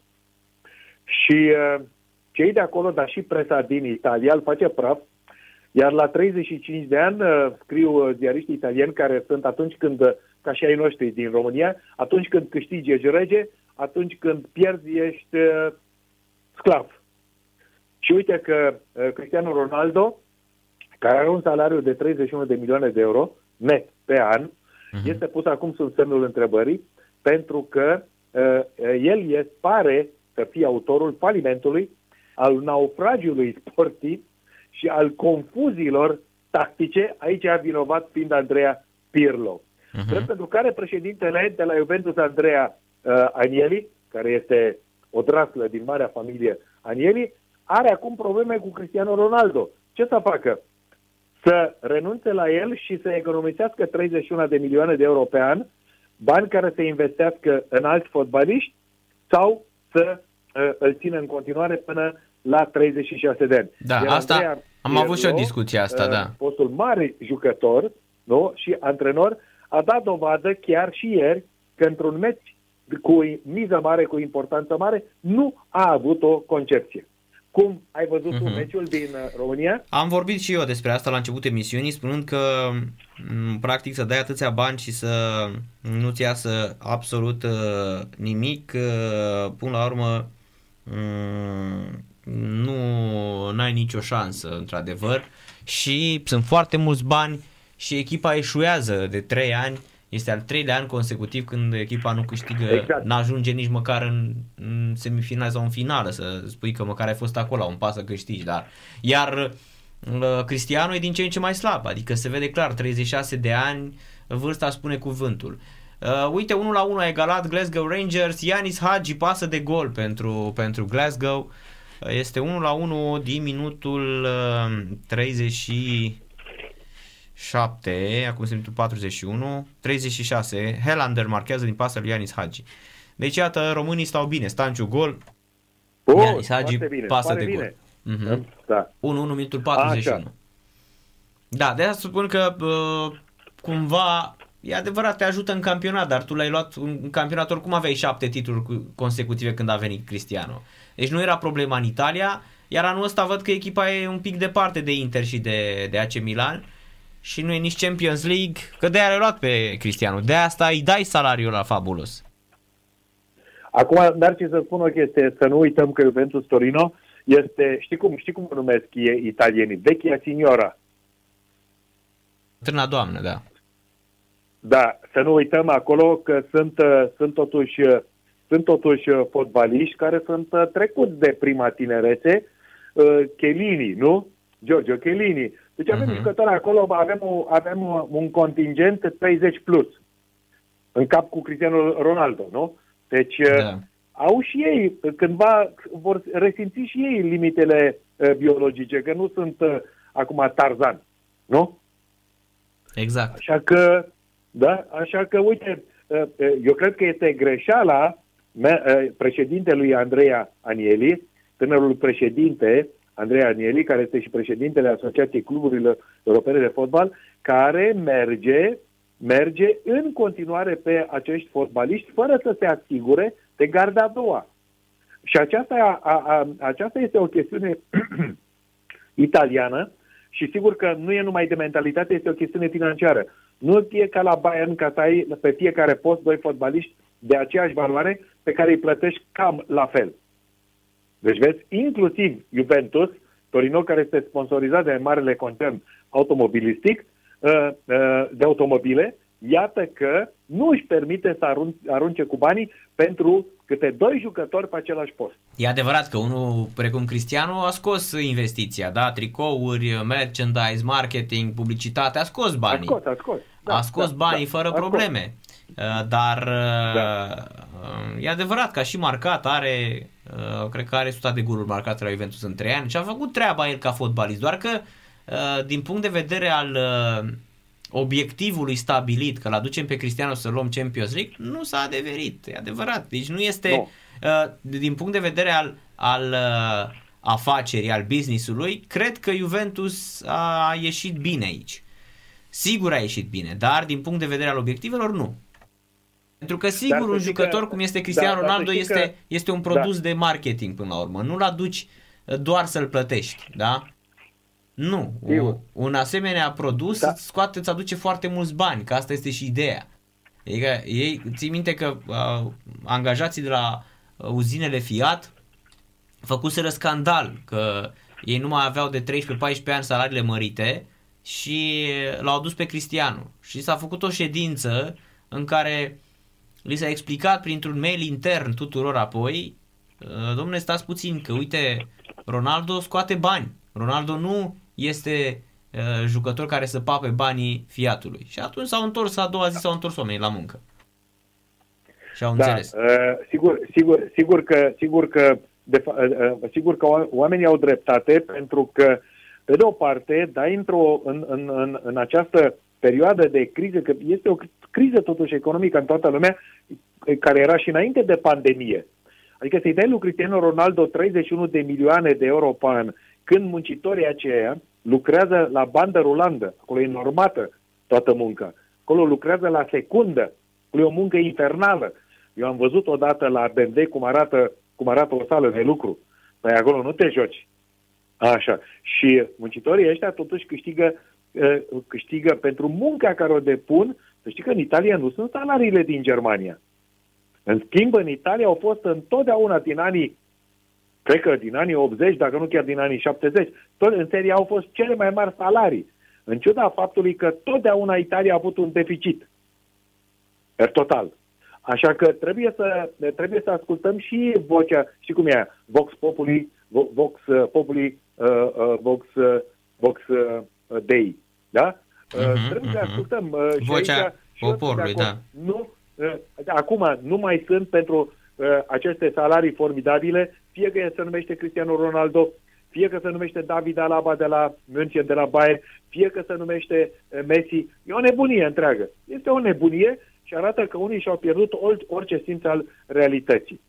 și uh, cei de acolo, dar și presa din Italia, îl face praf, iar la 35 de ani uh, scriu uh, ziariștii italieni care sunt atunci când, uh, ca și ai noștri din România, atunci când câștigi ești rege, atunci când pierzi ești uh, sclav. Și uite că uh, Cristiano Ronaldo care are un salariu de 31 de milioane de euro net pe an, uh-huh. este pus acum sub semnul întrebării pentru că uh, el este, pare să fie autorul falimentului, al naufragiului sportiv și al confuziilor tactice, aici a vinovat fiind Andreea Pirlo. Uh-huh. pentru care președintele de la Juventus, Andreea uh, Anieli, care este o draslă din marea familie Anieli, are acum probleme cu Cristiano Ronaldo. Ce să facă? Să renunțe la el și să economisească 31 de milioane de euro pe an, bani care să investească în alți fotbaliști sau să uh, îl țină în continuare până la 36 de ani. Da, Iar asta Andreea am Pierlo, avut și o discuție asta, uh, da. Postul mare jucător nu? și antrenor a dat dovadă chiar și ieri că într-un meci cu miză mare, cu importanță mare, nu a avut o concepție. Cum ai văzut uh-huh. meciul din uh, România? Am vorbit și eu despre asta la început emisiunii, spunând că practic să dai atâția bani și să nu-ți iasă absolut uh, nimic, uh, până la urmă um, nu ai nicio șansă, într-adevăr, și sunt foarte mulți bani și echipa eșuează de 3 ani este al treilea an consecutiv când echipa nu câștigă, exact. n-ajunge nici măcar în, în semifinală sau în finală să spui că măcar ai fost acolo, un pas să câștigi, dar iar uh, Cristiano e din ce în ce mai slab, adică se vede clar, 36 de ani, vârsta spune cuvântul. Uh, uite, 1 la 1 a egalat Glasgow Rangers, Yanis Hagi pasă de gol pentru, pentru Glasgow. Uh, este 1 la 1 din minutul uh, 30 7, acum sunt 41, 36, Helander marchează din pasă lui Ianis Hagi. Deci iată, românii stau bine, Stanciu gol, oh, Ianis Hagi bine, pasă de bine. gol. Uh-huh. Da. 1-1 minutul 41. Așa. Da, de asta spun că uh, cumva e adevărat, te ajută în campionat, dar tu l-ai luat în campionat oricum aveai șapte titluri consecutive când a venit Cristiano. Deci nu era problema în Italia, iar anul ăsta văd că echipa e un pic departe de Inter și de, de AC Milan și nu e nici Champions League, că de-aia l-ai luat pe Cristiano. De asta îi dai salariul la fabulos. Acum, dar ce să spun o chestie, să nu uităm că Juventus Torino este, știi cum, știi cum numesc italienii? Vechia signora. Trâna doamnă, da. Da, să nu uităm acolo că sunt, sunt totuși sunt totuși fotbaliști care sunt trecuți de prima tinerețe, Chelini, nu? Giorgio Chelini, Deci avem Mhm. jucători acolo, avem, o, avem o- un contingent 30 plus. În cap cu Cristiano Ronaldo, nu? Deci Da. au și ei, cândva vor resimți și ei limitele uh, biologice, că nu sunt uh, acum Tarzan, nu? Exact. Așa că, da, așa că, uite, uh, uh, eu cred că este greșeala me- uh, președintelui Andreea Anieli, tânărul președinte Andreea Anieli, care este și președintele Asociației Cluburilor Europene de Fotbal, care merge, merge în continuare pe acești fotbaliști fără să se asigure de garda a doua. Și aceasta, a, a, aceasta este o chestiune italiană și sigur că nu e numai de mentalitate, este o chestiune financiară. Nu e ca la Bayern ca să ai pe fiecare post doi fotbaliști de aceeași valoare pe care îi plătești cam la fel. Deci vezi, inclusiv Juventus, Torino, care este sponsorizat de marele concern automobilistic, uh, uh, de automobile, iată că nu își permite să arun- arunce cu banii pentru câte doi jucători pe același post. E adevărat că unul precum Cristiano a scos investiția, da? Tricouri, merchandise, marketing, publicitate, a scos A banii. scos, a scos. a scos banii fără a scos. Probleme. Uh, Dar Da. uh, e adevărat că a și marcat, are, uh, cred că are 100 de goluri marcate la Juventus în 3 ani și a făcut treaba el ca fotbalist, doar că uh, din punct de vedere al uh, obiectivului stabilit, că l-aducem pe Cristiano să luăm Champions League, nu s-a adeverit, e adevărat. Deci nu este, Nu. uh, din punct de vedere al, al uh, afacerii, al business-ului, cred că Juventus a ieșit bine aici. Sigur a ieșit bine, dar din punct de vedere al obiectivelor, nu. Pentru că sigur Dar să un știi jucător că- cum este Cristiano da, dar să Ronaldo știi este, că- este un produs de marketing până la urmă. Nu-l aduci uh, doar să-l plătești, da? Nu. Sigur. Un, un asemenea produs Da. îți scoate, îți aduce foarte mulți bani, că asta este și ideea. Adică ei, ții minte că uh, angajații de la uh, uzinele Fiat făcuseră scandal că ei nu mai aveau de 13-14 ani salariile mărite și l-au adus pe Cristiano. Și s-a făcut o ședință în care li s-a explicat printr-un mail intern tuturor apoi, uh, domnule, stați puțin, că uite, Ronaldo scoate bani. Ronaldo nu este uh, jucător care să pape banii Fiatului. Și atunci s-au întors, a doua zi s-au întors oamenii la muncă. Și au Da, înțeles. uh, sigur, sigur, sigur că, sigur că, de, fa- uh, uh, sigur că oa- oamenii au dreptate pentru că, pe de o parte, dai într-o, în, în, în, în această perioadă de criză, că este o criză totuși economică în toată lumea, care era și înainte de pandemie. Adică să-i dai lui Cristiano Ronaldo 31 de milioane de euro pe an, când muncitorii aceia lucrează la bandă rulandă, acolo e normată toată munca, acolo lucrează la secundă, acolo e o muncă infernală. Eu am văzut odată la BMW cum arată, cum arată o sală de lucru. Păi acolo nu te joci. Așa. Și muncitorii ăștia totuși câștigă, uh, câștigă pentru munca care o depun. Să știi că în Italia nu sunt salariile din Germania. În schimb, în Italia au fost întotdeauna din anii, cred că din anii 80, dacă nu chiar din anii 70, tot în serie au fost cele mai mari salarii. În ciuda faptului că totdeauna Italia a avut un deficit. Per total. Așa că trebuie să, trebuie să ascultăm și vocea, știi cum e, aia? Vox Populi, Vo- Vox uh, Populi, uh, uh, Vox, uh, Vox uh, Dei. Da? Uh, Mhm, trebuie să mhm. ascultăm. Uh, și Vocea aici, și eu sunt de poporului, acord. da. Nu, uh, acum nu mai sunt pentru uh, aceste salarii formidabile, fie că se numește Cristiano Ronaldo, fie că se numește David Alaba de la München, de la Bayern, fie că se numește uh, Messi. E o nebunie întreagă. Este o nebunie și arată că unii și-au pierdut or- orice simț al realității.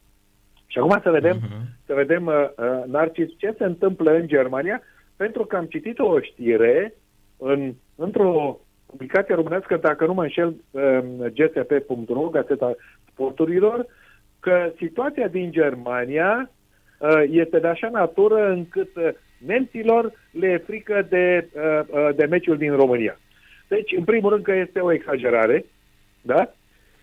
Și acum să vedem, Mhm. să vedem uh, uh, Narcis, ce se întâmplă în Germania, pentru că am citit o știre în, într-o publicație românească, dacă nu mă înșel, uh, gsp.ro, Gazeta Sporturilor, că situația din Germania uh, este de așa natură încât uh, nemților le e frică de, uh, uh, de meciul din România. Deci, în primul rând că este o exagerare, da?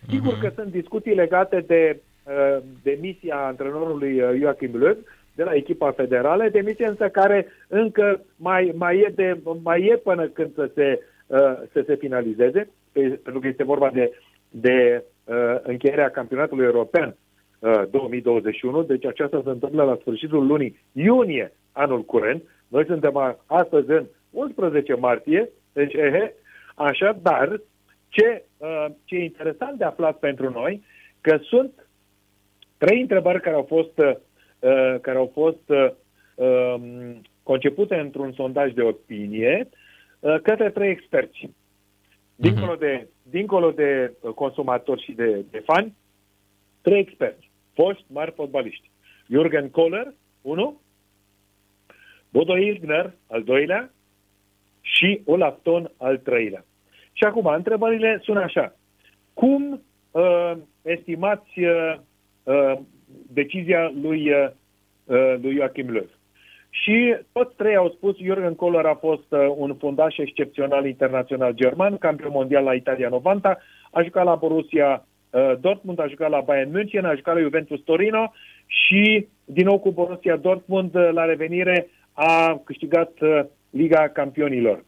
Sigur Mhm. că sunt discuții legate de uh, demisia antrenorului uh, Joachim Löw de la echipa federală, demisie însă care încă mai, mai, e, de, mai e până când să se, uh, să se finalizeze, pe- pentru că este vorba de, de uh, încheierea campionatului european uh, 2021, deci aceasta se întâmplă la sfârșitul lunii iunie anul curent. Noi suntem a- astăzi în 11 martie, deci ehe, așa, dar ce, uh, ce e interesant de aflat pentru noi, că sunt trei întrebări care au fost, uh, care au fost uh, um, concepute într-un sondaj de opinie uh, către trei experți. Dincolo de, dincolo de uh, consumatori și de, de fani, trei experți, foști mari fotbaliști. Jürgen Kohler, unul, Bodo Ilgner, al doilea, și Olaf Ton, al treilea. Și acum, întrebările sunt așa. Cum uh, estimați uh, uh, decizia lui, uh, lui Joachim Löw? Și toți trei au spus, Jürgen Kohler a fost uh, un fundaș excepțional internațional german, campion mondial la Italia 90, a jucat la Borussia uh, Dortmund, a jucat la Bayern München, a jucat la Juventus Torino și din nou cu Borussia Dortmund uh, la revenire a câștigat uh, Liga Campionilor.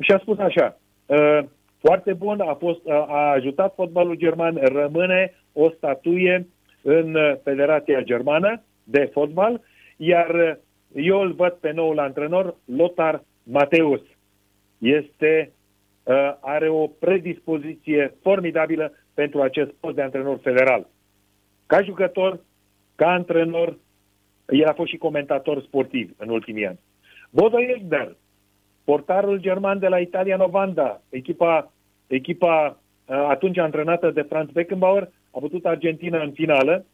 Și a spus așa, uh, foarte bun, a, fost, a ajutat fotbalul german, rămâne o statuie în Federația Germană de fotbal, iar eu îl văd pe noul antrenor, Lothar Mateus. Este, are o predispoziție formidabilă pentru acest post de antrenor federal. Ca jucător, ca antrenor, el a fost și comentator sportiv în ultimii ani. Bodo Egner, portarul german de la Italia Novanda, echipa, echipa atunci antrenată de Franz Beckenbauer, a putut Argentina în finală.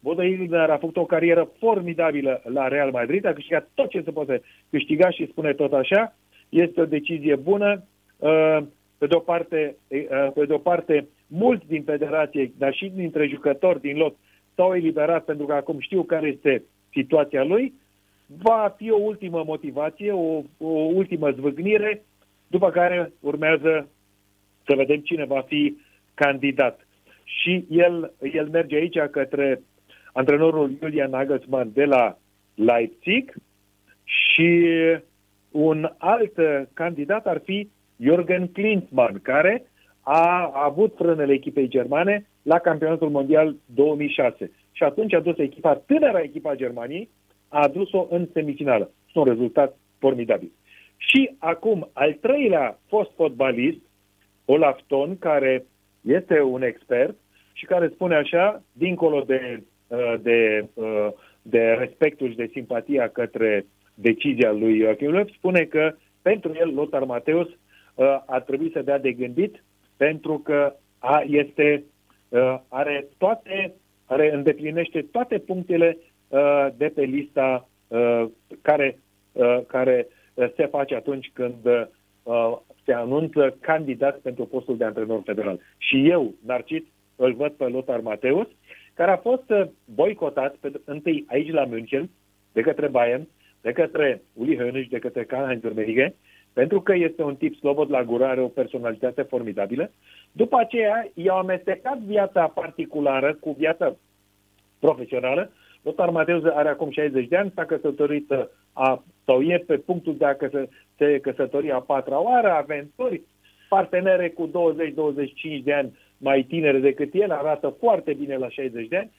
Bodo Egner a făcut o carieră formidabilă la Real Madrid, a câștigat tot ce se poate câștiga și spune tot așa. Este o decizie bună. Pe de o parte, pe de o parte mulți din federație, dar și dintre jucători din lot, s-au eliberat pentru că acum știu care este situația lui, va fi o ultimă motivație, o, o ultimă zvâgnire, după care urmează să vedem cine va fi candidat. Și el, el merge aici către antrenorul Julian Nagelsmann de la Leipzig și un alt candidat ar fi Jürgen Klinsmann, care a avut frânele echipei germane la campionatul mondial 2006. Și atunci a dus echipa, tânăra echipa Germaniei, a adus-o în semifinală. Un rezultat formidabil. Și acum, al treilea fost fotbalist, Olaf Ton, care este un expert și care spune așa, dincolo de, uh, de, uh, de respectul și de simpatia către decizia lui Joachim Löw, spune că pentru el, Lothar Mateus, uh, ar trebui să dea de gândit pentru că a, este, uh, are toate, are, îndeplinește toate punctele uh, de pe lista uh, care, uh, care uh, se face atunci când uh, se anunță candidat pentru postul de antrenor federal. Și eu, Narcis, îl văd pe Lothar Mateus, care a fost uh, boicotat pe, întâi aici la München, de către Bayern, de către Uli Hoeneß, de către Karl-Heinz Rummenigge, pentru că este un tip slobod la gură, are o personalitate formidabilă. După aceea, i-au amestecat viața particulară cu viața profesională. Lothar Mateus are acum 60 de ani, s-a căsătorit a, sau e pe punctul de a căsă, se căsători a patra oară, aventuri, partenere cu 20-25 de ani mai tinere decât el, arată foarte bine la 60 de ani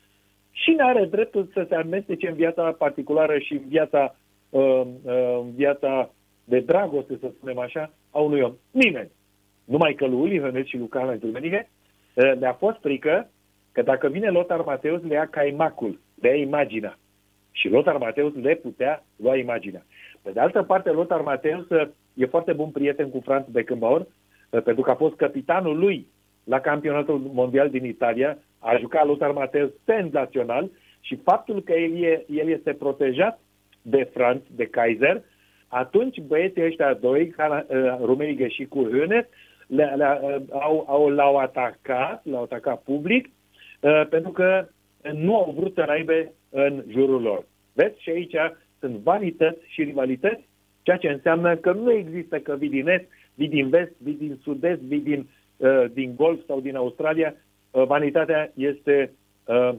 și nu are dreptul să se amestece în viața particulară și în viața, uh, uh, în viața de dragoste, să spunem așa, a unui om. Nimeni. Numai că lui Uli Hăneț și lui Carla Turmenighe le-a fost frică că dacă vine Lothar Mateus le ia caimacul, le ia imaginea. Și Lothar Mateus le putea lua imaginea. Pe de altă parte, Lothar Mateus e foarte bun prieten cu Franz Beckenbauer, pentru că a fost capitanul lui la campionatul mondial din Italia, a jucat Lothar Mateus senzațional și faptul că el, e, el este protejat de Franz, de Kaiser, atunci băieții ăștia doi, ca, uh, Rummenigge și cu Hönes, le, le, uh, au, au, l-au atacat, l-au atacat public, uh, pentru că nu au vrut să raibe în jurul lor. Vezi? Și aici sunt vanități și rivalități, ceea ce înseamnă că nu există că vii din est, vii din vest, vii din sud-est, vii din, uh, din Golf sau din Australia. Uh, vanitatea este, uh,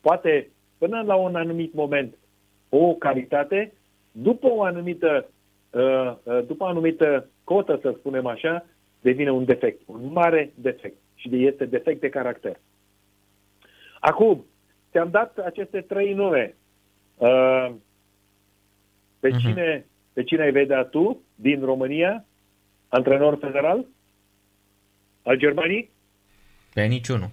poate, până la un anumit moment, o calitate, după o anumită, uh, uh, după o anumită cotă, să spunem așa, devine un defect, un mare defect și este defect de caracter. Acum, ți-am dat aceste trei nume. Uh, pe uh-huh. cine Pe cine ai vedea tu din România? Antrenor federal? Al Germaniei? Pe niciunul.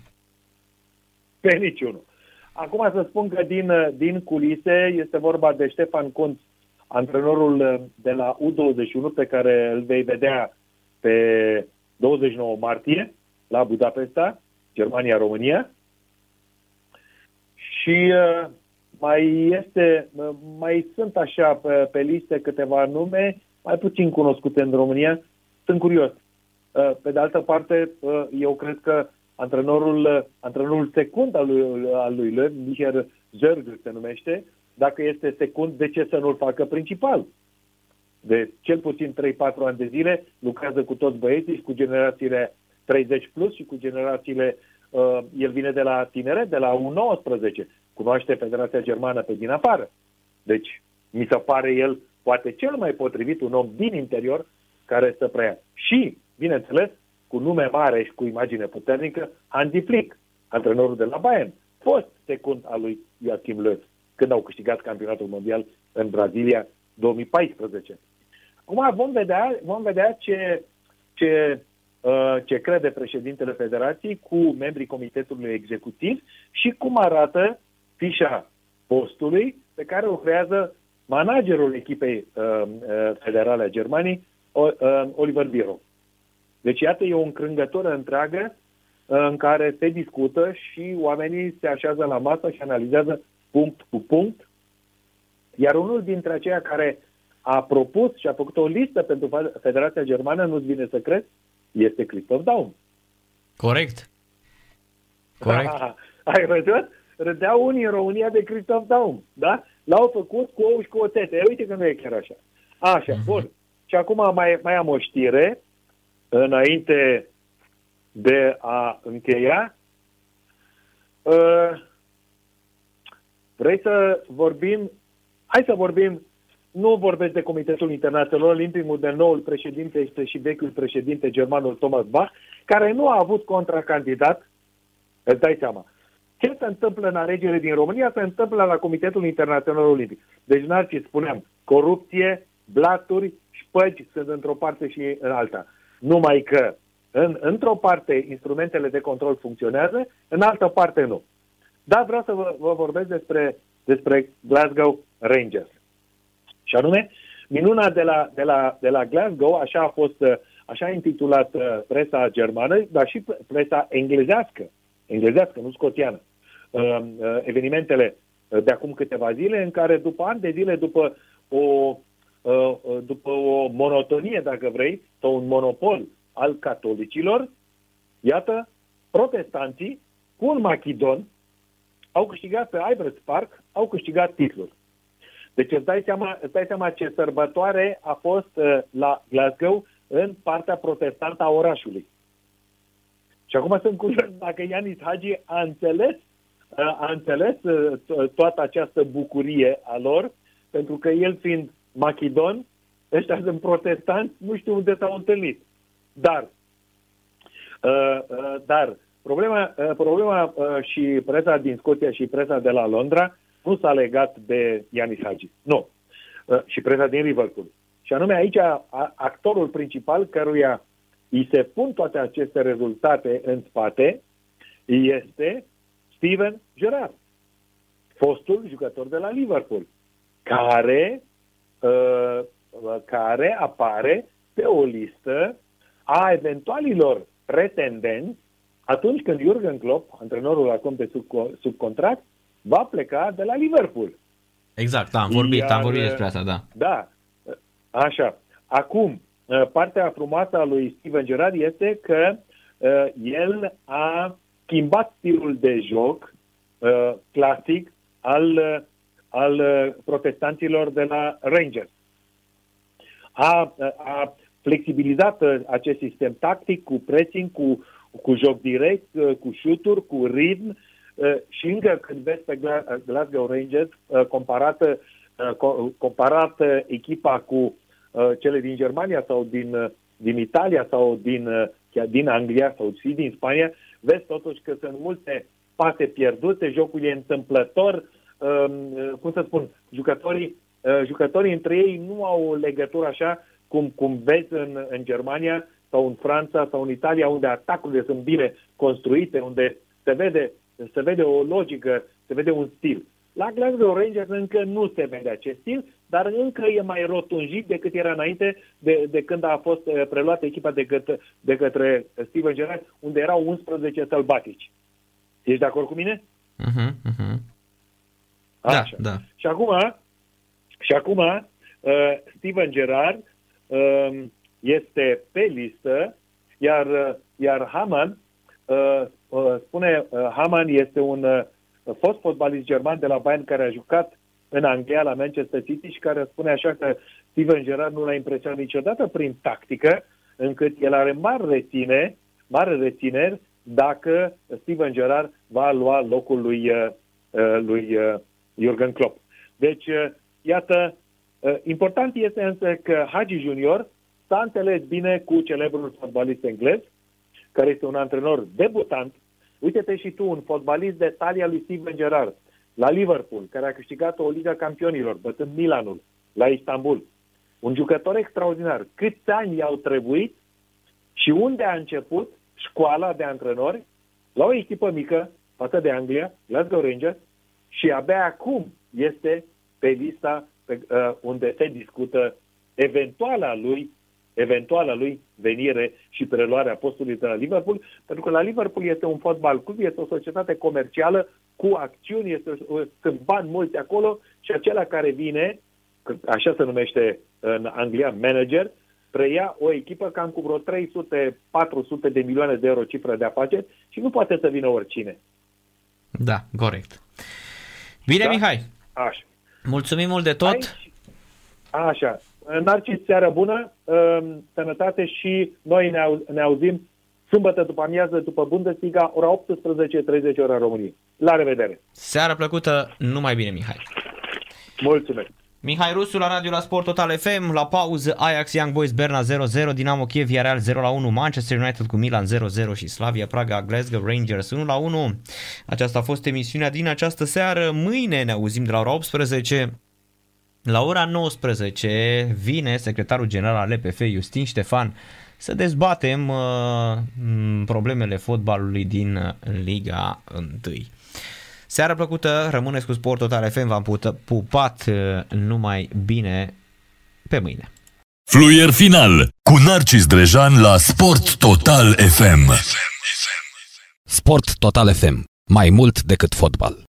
Pe niciunul. Acum să spun că din, din culise este vorba de Ștefan Conț, antrenorul de la U21 pe care îl vei vedea pe 29 martie la Budapesta, Germania-România. Și uh, mai este, uh, mai sunt așa pe, pe liste câteva nume mai puțin cunoscute în România. Sunt curios. Uh, pe de altă parte, uh, eu cred că antrenorul, uh, antrenorul secund al lui, al lui Löw, Michael Zerg se numește, dacă este secund, de ce să nu-l facă principal? De cel puțin 3-4 ani de zile lucrează cu toți băieții și cu generațiile 30 plus și cu generațiile, uh, el vine de la tineret, de la U19, cunoaște Federația Germană pe din afară. Deci, mi se pare el poate cel mai potrivit, un om din interior care să preia. Și, bineînțeles, cu nume mare și cu imagine puternică, Andy Flick, antrenorul de la Bayern, fost secund al lui Joachim Löw, când au câștigat campionatul mondial în Brazilia 2014. Acum vom vedea, vom vedea ce, ce, uh, ce crede președintele Federației cu membrii Comitetului Executiv și cum arată fișa postului pe care o creează managerul echipei uh, uh, federale a Germaniei, uh, Oliver Biro. Deci, iată, e o încrângătură întreagă uh, în care se discută și oamenii se așează la masă și analizează punct cu punct. Iar unul dintre aceia care a propus și a făcut o listă pentru Federația Germană, nu-ți vine să crezi, este Christoph Daum. Corect. Corect. ai văzut? Râdeau unii în România de Christoph Daum, da? L-au făcut cu ou și cu oțete. Uite că nu e chiar așa. Așa, uh-huh. bun. Și acum mai, mai am o știre înainte de a încheia. Uh, vrei să vorbim? Hai să vorbim nu vorbesc de Comitetul Internațional Olimpic, de noul președinte este și vechiul președinte germanul Thomas Bach, care nu a avut contracandidat, îți dai seama. Ce se întâmplă în alegere din România se întâmplă la Comitetul Internațional Olimpic. Deci, Narcis, spuneam, corupție, blaturi, șpăgi sunt într-o parte și în alta. Numai că în, într-o parte instrumentele de control funcționează, în altă parte nu. Dar vreau să vă, vă vorbesc despre, despre Glasgow Rangers. Și anume, minuna de la, de la, de la Glasgow, așa a fost, așa a intitulat uh, presa germană, dar și presa englezească, englezească, nu scoțiană, uh, uh, evenimentele de acum câteva zile, în care după ani de zile, după o, după o monotonie, dacă vrei, sau un monopol al catolicilor, iată, protestanții, cu un machidon, au câștigat pe Ibrox Park, au câștigat titlul. Deci îți dai seama, îți dai seama ce sărbătoare a fost uh, la Glasgow în partea protestantă a orașului. Și acum sunt curios dacă Ianis Hagi a înțeles, uh, a înțeles uh, toată această bucurie a lor, pentru că el fiind machidon, ăștia sunt protestanți, nu știu unde s-au întâlnit. Dar, uh, uh, dar problema, uh, problema uh, și presa din Scoția și presa de la Londra nu s-a legat de Ianis Hagi. Nu. Uh, și presa din Liverpool. Și anume aici actorul principal căruia îi se pun toate aceste rezultate în spate este Steven Gerrard, fostul jucător de la Liverpool, care, uh, care apare pe o listă a eventualilor pretendenți atunci când Jurgen Klopp, antrenorul acum de sub, sub contract, va pleca de la Liverpool. Exact, da, am vorbit, Iar, am vorbit despre asta, da. Da, așa. Acum, partea frumoasă a lui Steven Gerrard este că uh, el a schimbat stilul de joc uh, clasic al, uh, al protestanților de la Rangers. A, a flexibilizat acest sistem tactic cu pressing, cu, cu joc direct, cu șuturi, cu ritm Uh, și încă când vezi pe Glasgow Rangers uh, comparată, uh, comparată echipa cu cele din Germania sau din, din Italia sau din, chiar din Anglia sau și din Spania, vezi totuși că sunt multe pase pierdute, jocul e întâmplător, um, cum să spun, jucătorii uh, jucătorii între ei nu au o legătură așa cum, cum vezi în, în Germania sau în Franța sau în Italia, unde atacurile sunt bine construite, unde se vede, se vede o logică, se vede un stil. La Glasgow Rangers încă nu se vede acest stil, dar încă e mai rotunjit decât era înainte de, de când a fost uh, preluată echipa de către, de către Steven Gerrard, unde erau 11 sălbatici. Ești de acord cu mine? Uh-huh, uh-huh. Așa. Da, da. Și acum, și acum uh, Steven Gerrard uh, este pe listă, iar, uh, iar Haman, uh, uh, spune, uh, Haman este un uh, fost fotbalist german de la Bayern care a jucat în Anglia la Manchester City și care spune așa că Steven Gerrard nu l-a impresionat niciodată prin tactică, încât el are mari reține, mare rețineri dacă Steven Gerrard va lua locul lui, uh, uh lui uh, Jurgen Klopp. Deci, uh, iată, uh, important este însă că Hagi Junior s-a înțeles bine cu celebrul fotbalist englez, care este un antrenor debutant. Uite-te și tu, un fotbalist de talia lui Steven Gerrard, la Liverpool, care a câștigat o Liga Campionilor, bătând Milanul, la Istanbul. Un jucător extraordinar. Câți ani i-au trebuit și unde a început școala de antrenori? La o echipă mică, față de Anglia, Glasgow Rangers, și abia acum este pe lista pe, uh, unde se discută eventuala lui eventuala lui venire și preluarea postului de la Liverpool, pentru că la Liverpool este un fotbal club, este o societate comercială cu acțiuni, este, sunt bani mulți acolo și acela care vine, așa se numește în Anglia, manager, preia o echipă cam cu vreo 300-400 de milioane de euro cifră de afaceri și nu poate să vină oricine. Da, corect. Bine, da? Mihai. Așa. Mulțumim mult de tot. Aici, așa. Narcis, seară bună, um, sănătate și noi ne, au, ne auzim sâmbătă după amiază, după Bundesliga, ora 18.30 ora României. La revedere! Seară plăcută, numai bine, Mihai! Mulțumesc! Mihai Rusu la radio la Sport Total FM, la pauză Ajax Young Boys Berna 0-0, Dinamo Kiev Real 0-1, Manchester United cu Milan 0-0 și Slavia Praga Glasgow Rangers 1-1. Aceasta a fost emisiunea din această seară. Mâine ne auzim de la ora 18 la ora 19 vine secretarul general al LPF, Justin Ștefan, să dezbatem uh, problemele fotbalului din Liga 1. Seara plăcută, rămâneți cu Sport Total FM, v-am pupat uh, numai bine pe mâine. Fluier final cu Narcis Drejan la Sport Total FM. Sport Total FM. Mai mult decât fotbal.